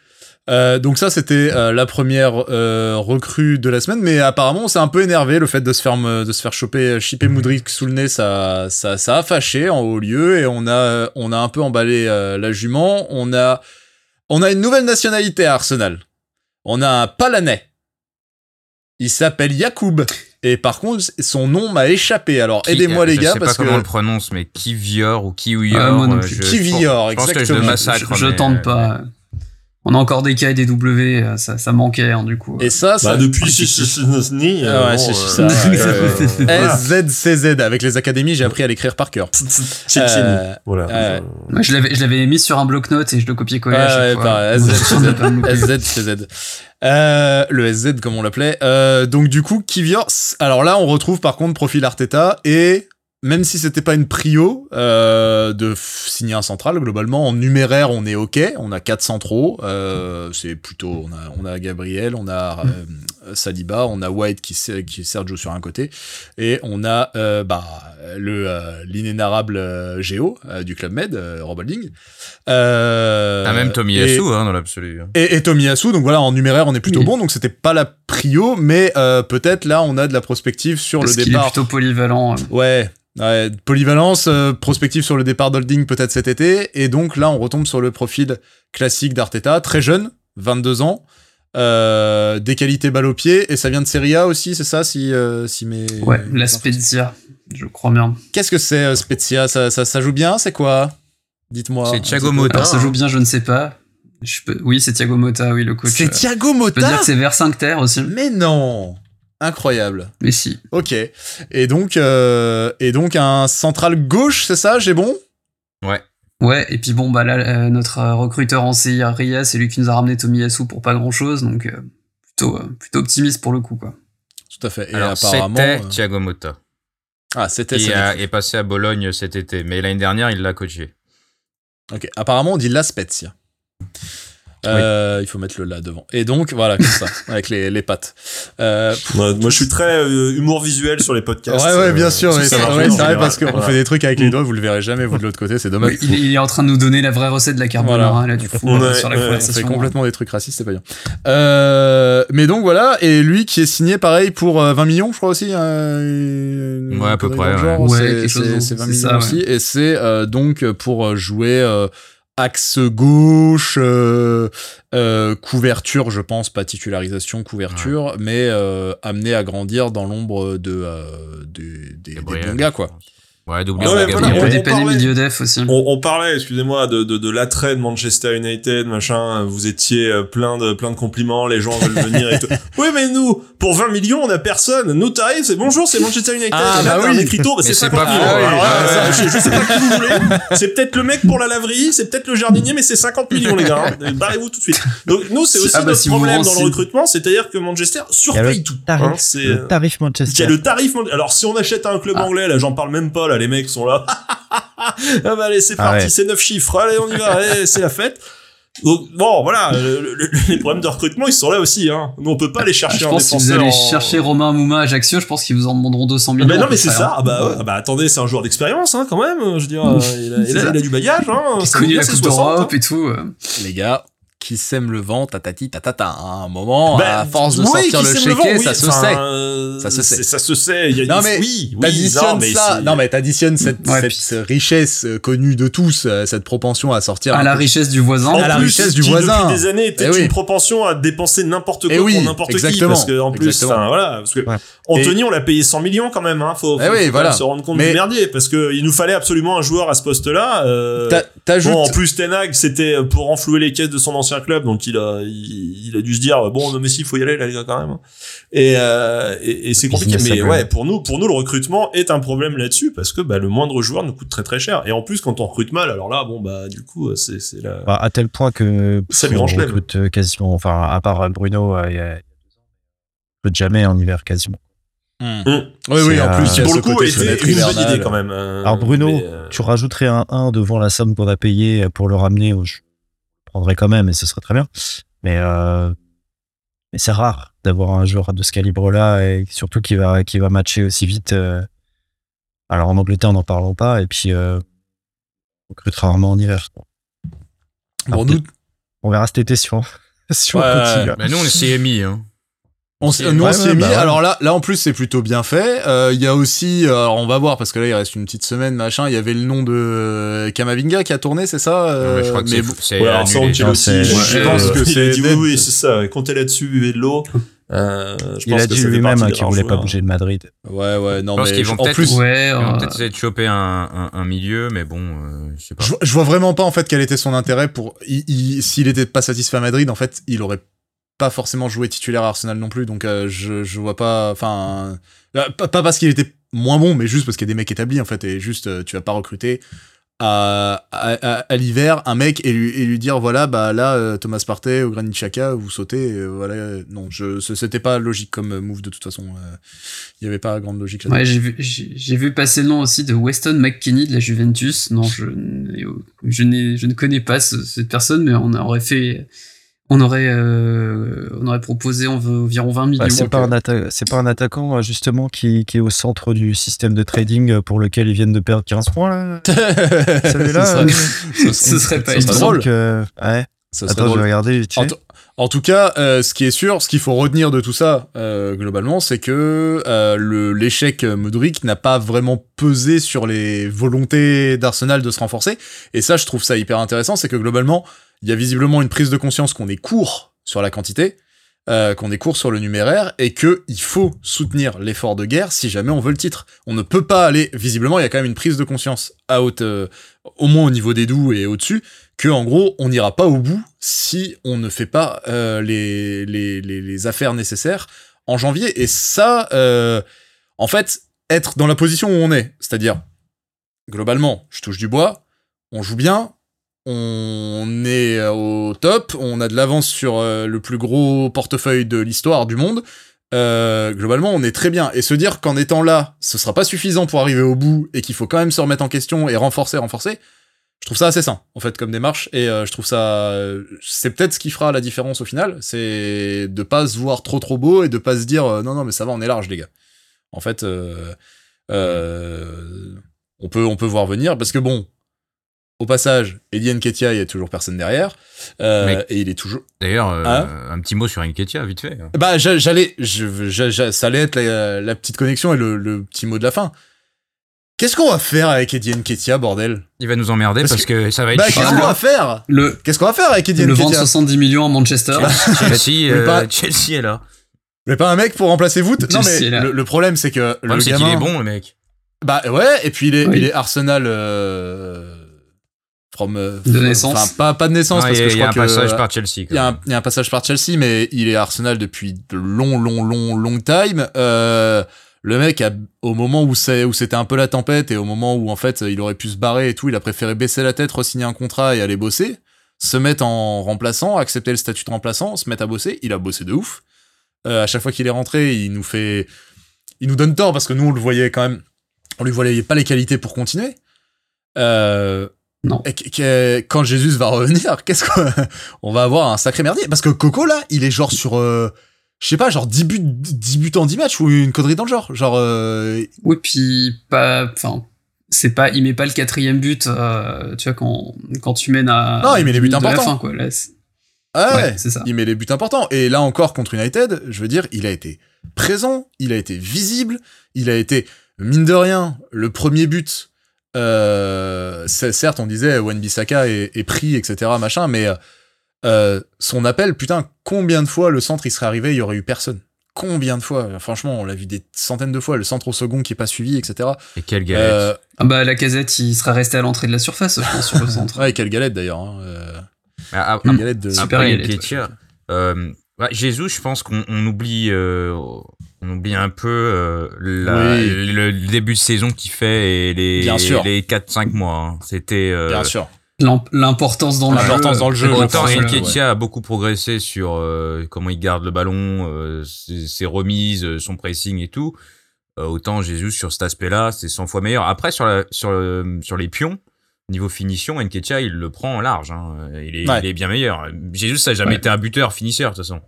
Euh, donc ça, c'était euh, la première euh, recrue de la semaine, mais apparemment, on s'est un peu énervé, le fait de se faire, de se faire choper, chipper Moudric sous le nez, ça, ça, ça a fâché en haut lieu, et on a, on a un peu emballé euh, la jument. On a, on a une nouvelle nationalité à Arsenal. On a un Palanais. Il s'appelle Yacoub. Et par contre, son nom m'a échappé. Alors, Qui- aidez-moi euh, les je gars, sais parce pas comment on le prononce mais Kivior ou Kiwior Ah, moi non euh, plus. je- Kiwior, je pense que je le exactement. massacre je je mais- tente pas. On a encore des K et des W, euh, ça, ça manquait hein, du coup. Et ça, ça... Bah, depuis euh. SZCZ. Avec les académies, j'ai appris à l'écrire par cœur. Euh, Voilà. euh, Moi, je l'avais, je l'avais mis sur un bloc-notes et je le à pas me louper. SZCZ. Euh, le SZ comme on l'appelait. Euh, donc du coup, Kivior. c- Alors là, on retrouve par contre profil Arteta et même si c'était pas une prio euh, de signer un central, globalement en numéraire, on est ok. On a quatre centraux. Euh, c'est plutôt. On a, on a Gabriel, on a euh, Saliba, on a White qui, est Sergio sur un côté et on a euh, bah le euh, l'inénarrable euh, Géo euh, du club Med, euh, Rob Holding. Euh, T'as même Tommy et- Yasu hein, dans l'absolu. et, et Tomiyasu, donc voilà, en numéraire, on est plutôt Oui. bon, donc c'était pas la prio, mais euh, peut-être là, on a de la prospective sur Parce le qu'il est départ. plutôt polyvalent. euh. Ouais, ouais, polyvalence, euh, prospective sur le départ d'Holding peut-être cet été, et donc là, on retombe sur le profil classique d'Arteta, très jeune, 22 ans, euh, des qualités balle au pied, et ça vient de Serie A aussi, c'est ça, si, euh, si mes... Ouais, la Spezia, je crois bien. Qu'est-ce que c'est, euh, Spezia? Ça, ça, ça joue bien, c'est quoi? Dites-moi. C'est Thiago. Motta. Alors ça joue bien, je ne sais pas. Je peux... Oui, c'est Thiago Motta, oui, le coach. C'est Thiago Je peux Motta dire que c'est vers 5 terres aussi. Mais non Incroyable. Mais si. Ok. Et donc, euh, et donc un central gauche, c'est ça J'ai bon Ouais. Ouais, et puis bon, bah là, euh, notre euh, recruteur en CIA, Ria, c'est lui qui nous a ramené Tomiyasu pour pas grand chose, donc euh, plutôt, euh, plutôt optimiste pour le coup, quoi. Tout à fait. Et Alors apparemment. c'était euh, Thiago Motta Ah, c'était. qui a- est passé à Bologne cet été, mais l'année dernière il l'a coaché. Ok. Apparemment, on dit La Spezia. Euh, Il faut mettre le là devant. Et donc, voilà, comme ça, avec les, les pattes. Euh, Ouais, moi, je suis très euh, humour visuel sur les podcasts. ouais, ouais, bien euh, sûr. C'est vrai parce qu'on Voilà. fait des trucs avec les doigts, vous le verrez jamais, vous de l'autre côté, c'est dommage. Il, il est en train de nous donner la vraie recette de la carbonara, Voilà. là, du coup, euh, sur la ouais, On conversation. fait complètement des trucs racistes, c'est pas bien. Euh, mais donc voilà, et lui qui est signé pareil pour euh, 20 millions, je crois aussi. euh, une Ouais, à peu près, ouais. c'est- quelque chose c'est dans- c'est 20 c'est millions ça, aussi, et c'est euh, donc pour jouer euh, axe gauche, euh, euh, couverture, je pense, pas titularisation, couverture, mais euh, amené à grandir dans l'ombre de, euh, des, des, bons gars, quoi. Ouais, d'oublier Ouais, le ouais, Il voilà, y a Gabriel. pas on- parlait- milieu def aussi. On, on parlait, excusez-moi, de, de, de l'attrait de Manchester United, machin. Vous étiez euh, plein de plein de compliments, les gens veulent venir et tout. Oui, mais nous, pour 20 millions, on a personne. Nous, t'arrives, c'est bonjour, c'est Manchester United. Ah, bah oui. écriteau, bah, c'est c'est 50 pas oui. Ouais, je, je sais pas qui vous voulez. C'est peut-être le mec pour la laverie, c'est peut-être le jardinier, mais c'est 50 millions, les gars. hein. Barrez-vous tout de suite. Donc, nous, c'est aussi Ah bah, notre si problème dans le recrutement, c'est-à-dire que Manchester surpaye tout. tarif, hein. C'est, le tarif il y Manchester. a le tarif. Alors, si on achète un club Ah. anglais, là, j'en parle même pas, là, les mecs sont là. ah bah, allez, c'est Ah parti, ouais. c'est neuf chiffres, allez, on y va, allez, c'est la fête. Donc, bon, voilà, le- le- les problèmes de recrutement, ils sont là aussi, hein. Nous, on peut pas aller chercher Je un pense que si vous allez en- chercher Romain Mouma à Ajaccio, je pense qu'ils vous en demanderont 200 Ah millions. bah non, mais c'est ça. hein. Ah bah, ouais. Ah bah, attendez, c'est un joueur d'expérience, hein, quand même. Je veux dire, euh, il, a, il, a, ça. il a du bagage, hein. Il a veut la Coupe c'est 60, d'Europe hein. et tout. euh. Les gars, qui sème le vent, tatati, tatata. À un moment, Bah, à force de oui, sortir le chéquier, oui, ça se enfin, sait. euh, Ça se sait. Ça se sait. Il y a Non, une... mais oui, oui, T'additionnes non, mais ça, non mais t'additionnes cette, Ouais, cette richesse euh, connue de tous, euh, cette propension à sortir À la peu- richesse du voisin. En à la plus, richesse du qui, voisin. Depuis des années, était Eh oui. une propension à dépenser n'importe quoi Eh oui, pour n'importe qui. Parce que, en plus, voilà, parce que Ouais. Anthony, on l'a payé 100 millions quand même, hein. Faut, faut, Eh oui, voilà. se rendre compte Mais- du merdier. Parce que il nous fallait absolument un joueur à ce poste-là. Euh, T'ajoutes, en plus, Ten Hag, c'était pour renflouer les caisses de son ancien club, donc il a, il, il a dû se dire, bon, non, mais si, il faut y aller, là, les gars, quand même. Et, euh, et, et c'est compliqué. Mais ouais, pour nous, pour nous, le recrutement est un problème là-dessus, parce que, bah, le moindre joueur nous coûte très très cher. Et en plus, quand on recrute mal, alors là, bon, bah, du coup, c'est, c'est la, Bah, à tel point que Ça lui on recrute euh, quasiment, enfin, à part Bruno, euh, il y a jamais en hiver quasiment. Hum. Oui, oui, en euh, plus, il y qui a pour le coup côté était fenêtre une bonne idée quand même. euh, Alors Bruno, euh, tu rajouterais un 1 devant la somme qu'on a payée pour le ramener, je le prendrais quand même et ce serait très bien. Mais, euh, mais c'est rare d'avoir un joueur de ce calibre-là et surtout qui va, qui va matcher aussi vite. euh. Alors en Angleterre, n'en parlons pas et puis euh, on recrute rarement en hiver. Bon, nous, On verra cet été si on, si on Ouais, continue. Mais nous, on est CMI, hein. On, on s'y ouais, est mis. bah. Alors là, là, en plus, c'est plutôt bien fait. Euh, Il y a aussi, euh, alors on va voir parce que là, il reste une petite semaine, machin. Il y avait le nom de euh, Kamavinga qui a tourné, c'est ça Non, mais je crois que mais c'est Ouais, alors ça, Non, c'est- je euh, pense que c'est oui, oui, c'est ça. Comptez là-dessus, buvez de l'eau. Euh, je Il pense a que dit lui-même hein, qu'il voulait pas joueurs. bouger de Madrid. ouais, ouais, non, Je pense mais qu'ils vont en plus, Ouais, Ils vont euh, peut-être essayer de choper un, un, un milieu, mais bon, euh, je sais pas. je, vois- je vois vraiment pas en fait quel était son intérêt pour. il- il- S'il était pas satisfait à Madrid, en fait, il aurait pas forcément joué titulaire à Arsenal non plus. Donc euh, je, je vois pas. Enfin, euh, pas, pas parce qu'il était moins bon, mais juste parce qu'il y a des mecs établis en fait, et juste euh, tu vas pas recruter à, à, l'hiver un mec et lui, et lui dire voilà bah là Thomas Partey ou Granit Xhaka vous sautez voilà non je c'était pas logique comme move de toute façon il y avait pas grande logique là Ouais, j'ai vu, j'ai vu passer le nom aussi de Weston McKinney de la Juventus. Non, je, je, je ne connais pas ce- cette personne, mais on aurait fait, on aurait, euh, on aurait proposé env- environ 20 millions. Bah, c'est pas un atta- c'est pas un attaquant euh, justement qui, qui est au centre du système de trading euh, pour lequel ils viennent de perdre 15 points là. Celui-là, Ce euh, serait- ce serait pas ce serait étonnant. drôle. donc, ouais. Ce serait Attends, je drôle. vais regarder. En, tout- en tout cas, euh, ce qui est sûr, ce qu'il faut retenir de tout ça, euh, globalement, c'est que euh, le l'échec Modric n'a pas vraiment pesé sur les volontés d'Arsenal de se renforcer. Et ça, je trouve ça hyper intéressant, c'est que globalement, il y a visiblement une prise de conscience qu'on est court sur la quantité, euh, qu'on est court sur le numéraire, et que il faut soutenir l'effort de guerre si jamais on veut le titre. On ne peut pas aller. Visiblement, il y a quand même une prise de conscience à haute, euh, au moins au niveau des doux et au-dessus, que en gros on n'ira pas au bout si on ne fait pas euh, les, les, les, les affaires nécessaires en janvier et ça en fait être dans la position où on est c'est-à-dire globalement je touche du bois on joue bien on est euh, au top. On a de l'avance sur euh, le plus gros portefeuille de l'histoire du monde. Euh, globalement on est très bien. Et se dire qu'en étant là ce sera pas suffisant pour arriver au bout et qu'il faut quand même se remettre en question et renforcer renforcer je trouve ça assez sain en fait comme démarche. Et euh, je trouve ça c'est peut-être ce qui fera la différence au final. C'est de pas se voir trop trop beau et de pas se dire non non mais ça va on est large les gars. En fait on peut on peut voir venir parce que bon au passage Eddie Nketiah il y a toujours personne derrière euh, Mais- et il est toujours D'ailleurs, euh, Ah. un petit mot sur Nketiah, vite fait. bah j'a- j'allais je, ça allait être la, la petite connexion et le, le petit mot de la fin Qu'est-ce qu'on va faire avec Eddie Nketiah, bordel? Il va nous emmerder parce, Parce que, ça va être Bah, qu'est-ce qu'on va faire? Le, Qu'est-ce qu'on va faire avec Eddie le vendre Nketiah 70 millions à Manchester. Chelsea, euh, pas- Chelsea est là. Mais pas un mec pour remplacer Wood Non, mais est le, le problème, c'est que Le le problème, c'est qu'il gamin. est bon, le mec. Bah ouais, et puis il est, Oui. il est Arsenal. Euh, from, euh, De naissance. Enfin, pas, pas de naissance, Ouais, parce il y a, que je il y a crois un que. passage par Chelsea. Il y, a un, il y a un passage par Chelsea, mais il est Arsenal depuis de long, long, long, long time. Euh, le mec, a, au moment où c'est où c'était un peu la tempête et au moment où en fait il aurait pu se barrer et tout, il a préféré baisser la tête, re-signer un contrat et aller bosser, se mettre en remplaçant, accepter le statut de remplaçant, se mettre à bosser. Il a bossé de ouf. Euh, à chaque fois qu'il est rentré, il nous fait, il nous donne tort parce que nous on le voyait quand même, on lui voyait pas les qualités pour continuer. Euh, Non. et quand Jésus va revenir, qu'est-ce qu'on on va avoir un sacré merdier? Parce que Coco là, il est genre sur euh, je sais pas, genre 10 buts 10 buts en 10 matchs ou une connerie dans le genre, genre euh, Oui, puis pas, enfin, c'est pas, il met pas le quatrième but, euh, tu vois, quand, quand tu mènes à. Non, il met les buts importants. fin, quoi. Là, ah ouais, ouais, c'est ça. il met les buts importants et là encore contre United, je veux dire, il a été présent, il a été visible, il a été mine de rien le premier but euh, c'est- certes, on disait Wan Bissaka est, est pris, etc., machin, mais euh, son appel, putain, combien de fois le centre il serait arrivé, il y aurait eu personne? Combien de fois? Franchement, on l'a vu des centaines de fois. Le centre au second qui est pas suivi, etc. Et quelle galette. Euh, Ah bah, la casette, il sera resté à l'entrée de la surface, je pense, sur le centre. ouais, quelle galette d'ailleurs. Hein. euh, Ah, ah, une galette de. Super Après, galette, Nketiah, euh, ouais, Jésus, je pense qu'on on oublie, euh, on oublie un peu euh, la- Oui. le début de saison qu'il fait et les, Bien sûr. les 4-5 mois. hein. C'était. euh, Bien sûr. L'im- L'importance dans le jeu. L'importance dans le jeu, je Autant pense, Nketiah a beaucoup progressé sur euh, comment il garde le ballon, euh, ses, ses remises, son pressing et tout. Euh, autant Jésus sur cet aspect-là, c'est 100 fois meilleur. Après sur la, sur le- sur les pions, niveau finition, Nketiah il le prend en large. hein. Il, est, Ouais. il est bien meilleur. Jésus ça a jamais Ouais. été un buteur finisseur de toute façon.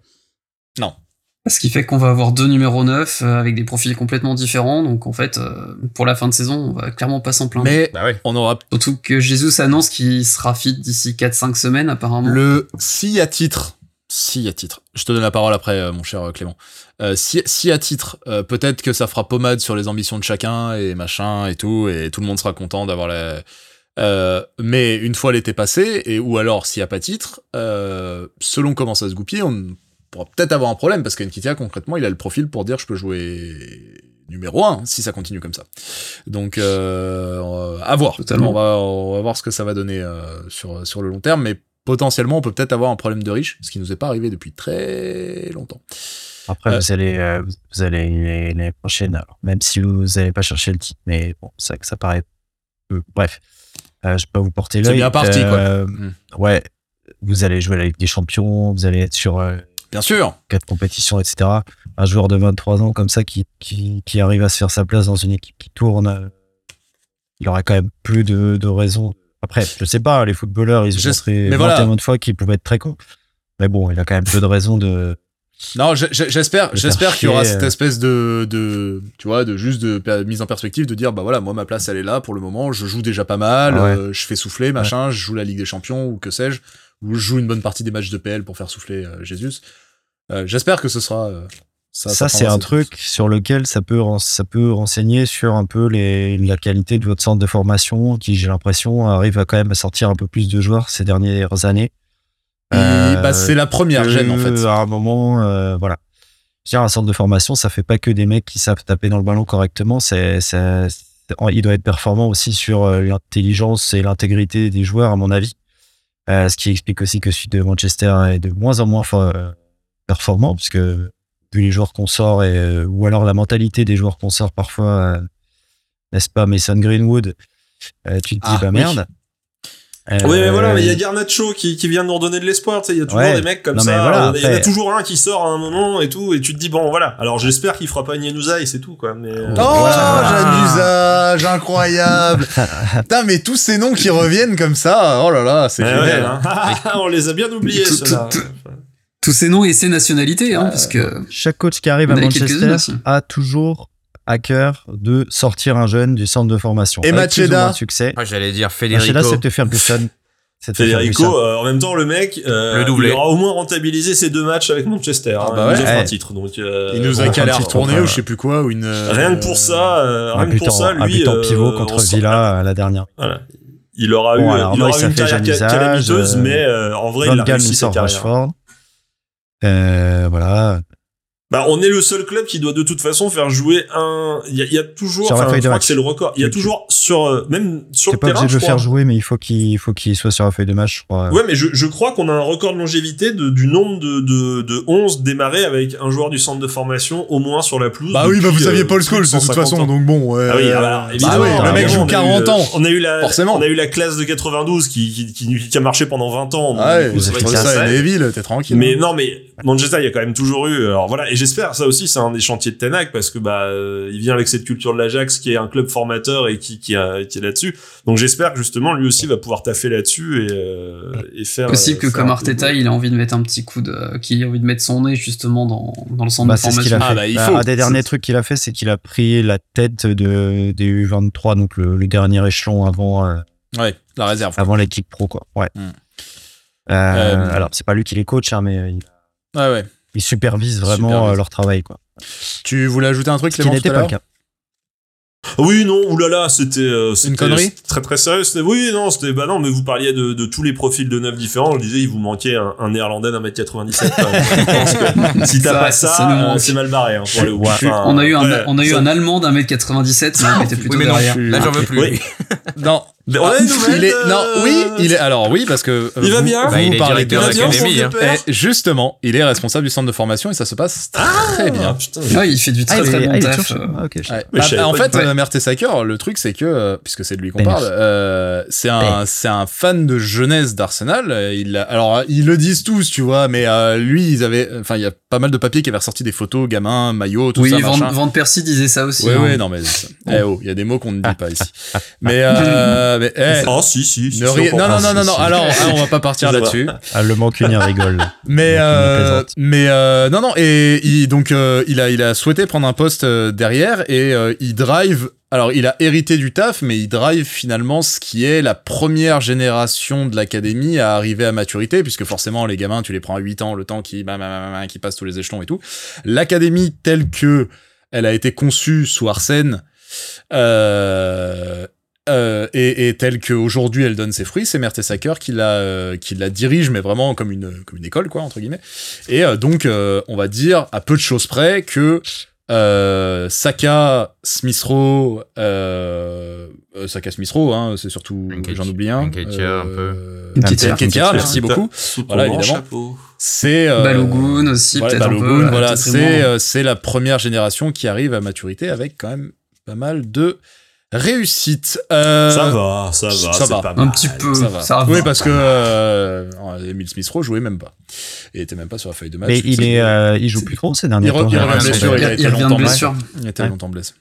Ce qui fait qu'on va avoir deux numéros 9 euh, avec des profils complètement différents. Donc, en fait, euh, pour la fin de saison, on va clairement pas s'en plaindre. Mais Bah ouais. on aura Surtout que Jesus annonce qu'il sera fit d'ici 4-5 semaines, apparemment. le si à titre. Si à titre. Je te donne la parole après, euh, mon cher Clément. Euh, si, si à titre, euh, peut-être que ça fera pommade sur les ambitions de chacun et machin et tout, et tout le monde sera content d'avoir la. Euh, mais une fois l'été passé, et ou alors s'il n'y a pas titre, euh, selon comment ça se goupille, on pourra peut-être avoir un problème parce qu'Enkitia concrètement il a le profil pour dire je peux jouer numéro 1 si ça continue comme ça. Donc euh, euh, à voir. Totalement. On va, on va voir ce que ça va donner euh, sur, sur le long terme, mais potentiellement on peut peut-être avoir un problème de riche, ce qui nous est pas arrivé depuis très longtemps. Après, Euh, vous allez, vous allez les- l'année prochaine, alors, même si vous n'allez pas chercher le titre, mais bon, c'est vrai que ça paraît peu. Bref, je peux pas vous porter C'est l'œil. bien parti, quoi. Mm. Ouais, vous allez jouer la Ligue des Champions, vous allez être sur Bien sûr. quatre compétitions, etc. Un joueur de 23 ans comme ça qui, qui, qui arrive à se faire sa place dans une équipe qui tourne, euh, il aura quand même plus de, de raisons. Après, je sais pas, les footballeurs, ils mais 21 voilà. de fois qu'ils pouvaient être très cons. Mais bon, il a quand même peu de raisons de. Non, je- je- j'espère, j'espère qu'il y aura cette euh. espèce de, de, tu vois, de juste de mise en perspective, de dire, bah voilà, moi ma place elle est là pour le moment, je joue déjà pas mal, Ouais. euh, je fais souffler, machin, je joue la Ligue des Champions ou que sais-je, ou je joue une bonne partie des matchs de PL pour faire souffler euh, Jésus. Euh, j'espère que ce sera. euh, ça, Ça, c'est un truc sur lequel ça peut, ça peut renseigner sur un peu les, la qualité de votre centre de formation, qui, j'ai l'impression, arrive à quand même à sortir un peu plus de joueurs ces dernières années. Euh, bah, c'est la première gêne en fait. À un moment, euh, voilà. Je veux dire, un centre de formation, ça fait pas que des mecs qui savent taper dans le ballon correctement. C'est, il doit être performant aussi sur l'intelligence et l'intégrité des joueurs, à mon avis. Euh, ce qui explique aussi que celui de Manchester est de moins en moins euh, performant, puisque vu les joueurs qu'on sort et euh, ou alors la mentalité des joueurs qu'on sort parfois, n'est-ce pas, Mason Greenwood, tu te dis Ah, bah oui. Oui, mais voilà, mais il y a Euh, Garnacho qui, qui vient de nous redonner de l'espoir, tu sais, il y a toujours Ouais. des mecs comme Non, ça, voilà, il y en a toujours un qui sort à un moment et tout, et tu te dis, bon, voilà. Alors j'espère qu'il fera pas Nienusa et c'est tout, quoi, mais... euh, Oh, Voilà. j'ai un usage incroyable. Putain, mais tous ces noms qui reviennent comme ça, oh là là, c'est génial. ouais, hein. On les a bien oubliés, ceux-là. Tous ces noms et ces nationalités, hein, Euh, parce que. chaque coach qui arrive à Manchester a toujours à cœur de sortir un jeune du centre de formation. Et Macheda succès. Moi j'allais dire Macheda, Federico. c'était Ferguson. Federico, euh, en même temps, le mec, euh, Le il aura au moins rentabilisé ses deux matchs avec Manchester. Ah hein. bah il nous offre un Ouais. titre. Donc, euh, Il nous a calé à un retourner tour, ou je sais plus quoi, ou une. rien que pour ça, euh, un rien que pour en, ça, un lui, but en pivot contre Villa à la dernière. Voilà. Il aura Bon, eu, alors, il aura ça eu une fait carrière calamiteuse, euh, mais euh, en vrai, Van il a réussi sa sort carrière. Rashford. Euh, voilà. Bah, on est le seul club qui doit de toute façon faire jouer un. Il y a, il y a toujours. Sur la Enfin, feuille je de crois match. que c'est le record. Il y a toujours sur euh, même sur T'es le pas terrain. obligé de le faire jouer, mais il faut qu'il il faut qu'il soit sur la feuille de match, je crois. Ouais, mais je, je crois qu'on a un record de longévité de, du nombre de, de, de 11 démarrés avec un joueur du centre de formation au moins sur la pelouse. Bah oui, bah vous aviez euh, Paul Scholes de toute 150 façon, ans. donc bon. euh, Ah oui, ah bah, évidemment, oui, le mec joue on a eu 40 le- ans. On a eu la, Forcément. on a eu la classe de 92 qui, qui, qui, qui a marché pendant 20 ans. Ah ouais, c'est ça. Neville, t'es tranquille. Mais non, mais Manchester, il y a quand même toujours eu. Alors voilà, et j'espère ça aussi, c'est un des chantiers de Ten Hag parce que bah euh, il vient avec cette culture de l'Ajax qui est un club formateur et qui qui, a, qui est là-dessus. Donc j'espère que justement lui aussi va pouvoir taffer là-dessus et euh, et faire. Possible euh, que faire comme Arteta, il a envie de mettre un petit coup de, qu'il a envie de mettre son nez justement dans, dans le centre Bah, de formation. a fait. Ah, bah, il Bah, faut. Un des derniers trucs qu'il a fait, c'est qu'il a pris la tête de, des U23, donc le, le dernier échelon avant, euh, Ouais, la réserve. avant l'équipe pro, quoi. Ouais. Euh, Euh, alors, c'est pas lui qui les coach, hein, mais il, Ouais, ouais. Il supervise vraiment Supervise. euh, leur travail, quoi. Tu voulais ajouter un truc, Ce qui n'était à pas le l'heure cas. Oui, non, oulala, c'était euh, c'était connerie très très sérieux. Oui, non, c'était bah non, mais vous parliez de, de tous les profils de neuf différents. Je disais, il vous manquait un, un néerlandais d'un mètre 97. quand même. Je pense que si t'as pas ça euh, c'est mal barré. Hein, pour bout. Ouais. Enfin, On a eu un, ouais, on a eu ça- un Allemand d'un mètre 97, mais il était plutôt Oui, mais non, derrière. là j'en veux plus. Oui. Non. On a des nouvelles il est, non, oui, il est, alors oui, parce que. euh, Il va vous- bien vous Bah, il est parlez directeur de- Il va bien, d'académie, son hein. Eh, justement, il est responsable du centre de formation et ça se passe très Ah, bien. putain. Ouais, il fait du très Ah, très bon ah, taf. ah, Ouais. Je Bah, savais en fait, euh, Mertesacker, le truc c'est que, euh, puisque c'est de lui qu'on Ben. parle, euh, c'est un, c'est un fan de jeunesse d'Arsenal. Il, a- alors ils le disent tous, tu vois, mais euh, lui, ils avaient, enfin, il y a pas mal de papiers qui avaient ressorti des photos, gamins, maillots, tout Oui, ça, Van, machin. Van Persie disait ça aussi. Ouais, hein. ouais, non mais, eh oh, il y a des mots qu'on ne dit pas ici. Mais, mais, eh, Oh, si, si. si, non, non, pense. non, non, non, alors, ah, on va pas partir là-dessus. Ah, le mancunien rigole. Mais euh, mais euh, non non et il, donc euh, il a il a souhaité prendre un poste euh, derrière et euh, il drive alors il a hérité du taf mais il drive finalement ce qui est la première génération de l'académie à arriver à maturité puisque forcément les gamins tu les prends à 8 ans le temps qui bah, bah, bah, bah, qui passe tous les échelons et tout l'académie telle que elle a été conçue sous Arsène euh, euh, et, et telle qu'aujourd'hui elle donne ses fruits, c'est Mertesacker qui la, euh, qui la dirige, mais vraiment comme une, comme une école, quoi, entre guillemets. Et euh, donc, euh, on va dire, à peu de choses près, que euh, Saka, Smith Rowe, euh, euh, Saka Smith Rowe, hein, c'est surtout, j'en oublie un. Nketiah, un peu. Merci beaucoup. Voilà, évidemment. chapeau. C'est euh, Balogun aussi, voilà, peut-être un Balogun, peu. voilà, c'est euh, c'est la première génération qui arrive à maturité avec quand même pas mal de réussite. Euh, Ça va, ça va, ça c'est va. pas Un mal. petit peu. Ça va. Ça va. oui, parce que euh, Emile Smith Rowe jouait même pas. Il était même pas sur la feuille de match. Mais il est, euh, il joue plus trop ces derniers Il temps. il blessure, il, il revient de longtemps blessure. Il était Ouais. longtemps blessé.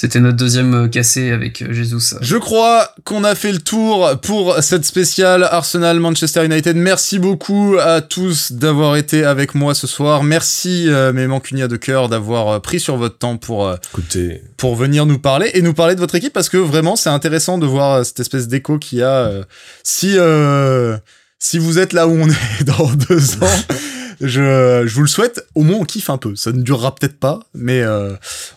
C'était notre deuxième euh, cassé avec euh, Jesus. Je crois qu'on a fait le tour pour cette spéciale Arsenal Manchester United. Merci beaucoup à tous d'avoir été avec moi ce soir. Merci euh, mes de cœur d'avoir euh, pris sur votre temps pour euh, Écoutez, pour venir nous parler et nous parler de votre équipe parce que vraiment c'est intéressant de voir cette espèce d'écho qu'il y a. euh, si euh, si vous êtes là où on est dans deux ans, je, je vous le souhaite. Au moins on kiffe un peu. Ça ne durera peut-être pas, mais euh,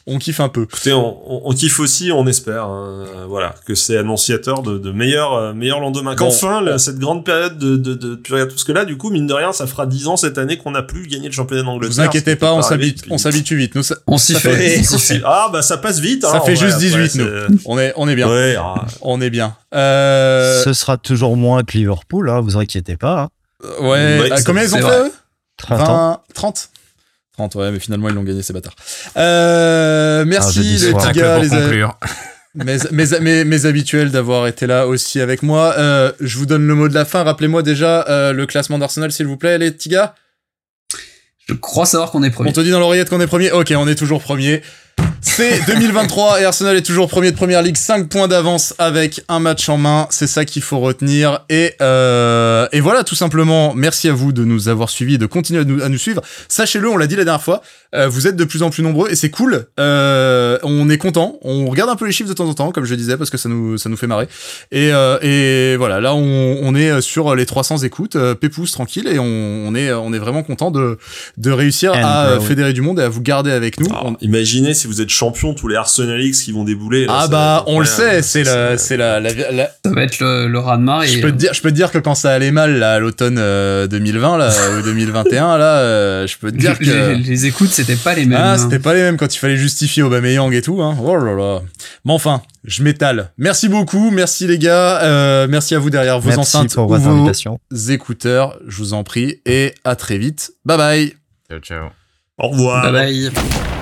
on kiffe un peu. écoutez, on, on, on kiffe aussi, on espère, hein, euh, voilà, que c'est annonciateur de, de meilleurs, euh, meilleurs lendemains. Bon. Qu'enfin, là, cette grande période de, de, de, parce que là, du coup, mine de rien, ça fera 10 ans cette année qu'on n'a plus gagné le championnat Ne d'Angleterre. vous inquiétez pas, on s'habitue, depuis- on s'habitue vite. Nous, ça, On s'y fait. fait- on s'y fait. Ah, bah, ça passe vite, hein, Ça en fait vrai, juste après, 18 nous. c'est- on est on est bien. Ouais, ah, On est bien. Euh, Ce sera toujours moins que Liverpool, hein, vous inquiétez pas. hein. ouais. Ouais, euh, c'est- combien ils ont fait eux? 30 ans. 20, 30 30, ouais, mais finalement ils l'ont gagné ces bâtards. Euh, Ah, merci jeudi les petits gars, les, conclure. mes, mes, mes, mes habituels d'avoir été là aussi avec moi. Euh, je vous donne le mot de la fin. Rappelez-moi déjà euh, le classement d'Arsenal, s'il vous plaît, les petits gars. Je crois savoir qu'on est On premier. te dit dans l'oreillette qu'on est premier. Ok, on est toujours premier. C'est 2023 et Arsenal est toujours premier de première ligue, 5 points d'avance avec un match en main. C'est ça qu'il faut retenir. Et, euh, et voilà, tout simplement, merci à vous de nous avoir suivis et de continuer à nous, à nous suivre. Sachez-le, on l'a dit la dernière fois, euh, vous êtes de plus en plus nombreux et c'est cool. Euh, on est content. On regarde un peu les chiffres de temps en temps, comme je disais, parce que ça nous, ça nous fait marrer. Et, euh, et voilà, là, on, on est sur les 300 écoutes, euh, pépouze, tranquille, et on, on, est, on est vraiment content de, de réussir And à growing. fédérer du monde et à vous garder avec nous. On- imaginez si vous êtes champion, tous les Arsenal X qui vont débouler. là, ah bah on le sait, c'est la, c'est la, la, la- Ça va être le, le raz de marée. je peux te dire, je peux te dire que quand ça allait mal là à l'automne euh, 2020 là ou 2021 là, euh, je peux te dire que les, les écoutes, c'était pas les mêmes. ah hein. c'était pas les mêmes quand il fallait justifier Aubameyang et tout hein. Oh là là. Mais enfin, je m'étale. Merci beaucoup, merci les gars, euh, merci à vous derrière vos Merci enceintes pour ou vos invitation. écouteurs, je vous en prie et à très vite. Bye bye. Ciao, ciao. Au revoir. Bye bye.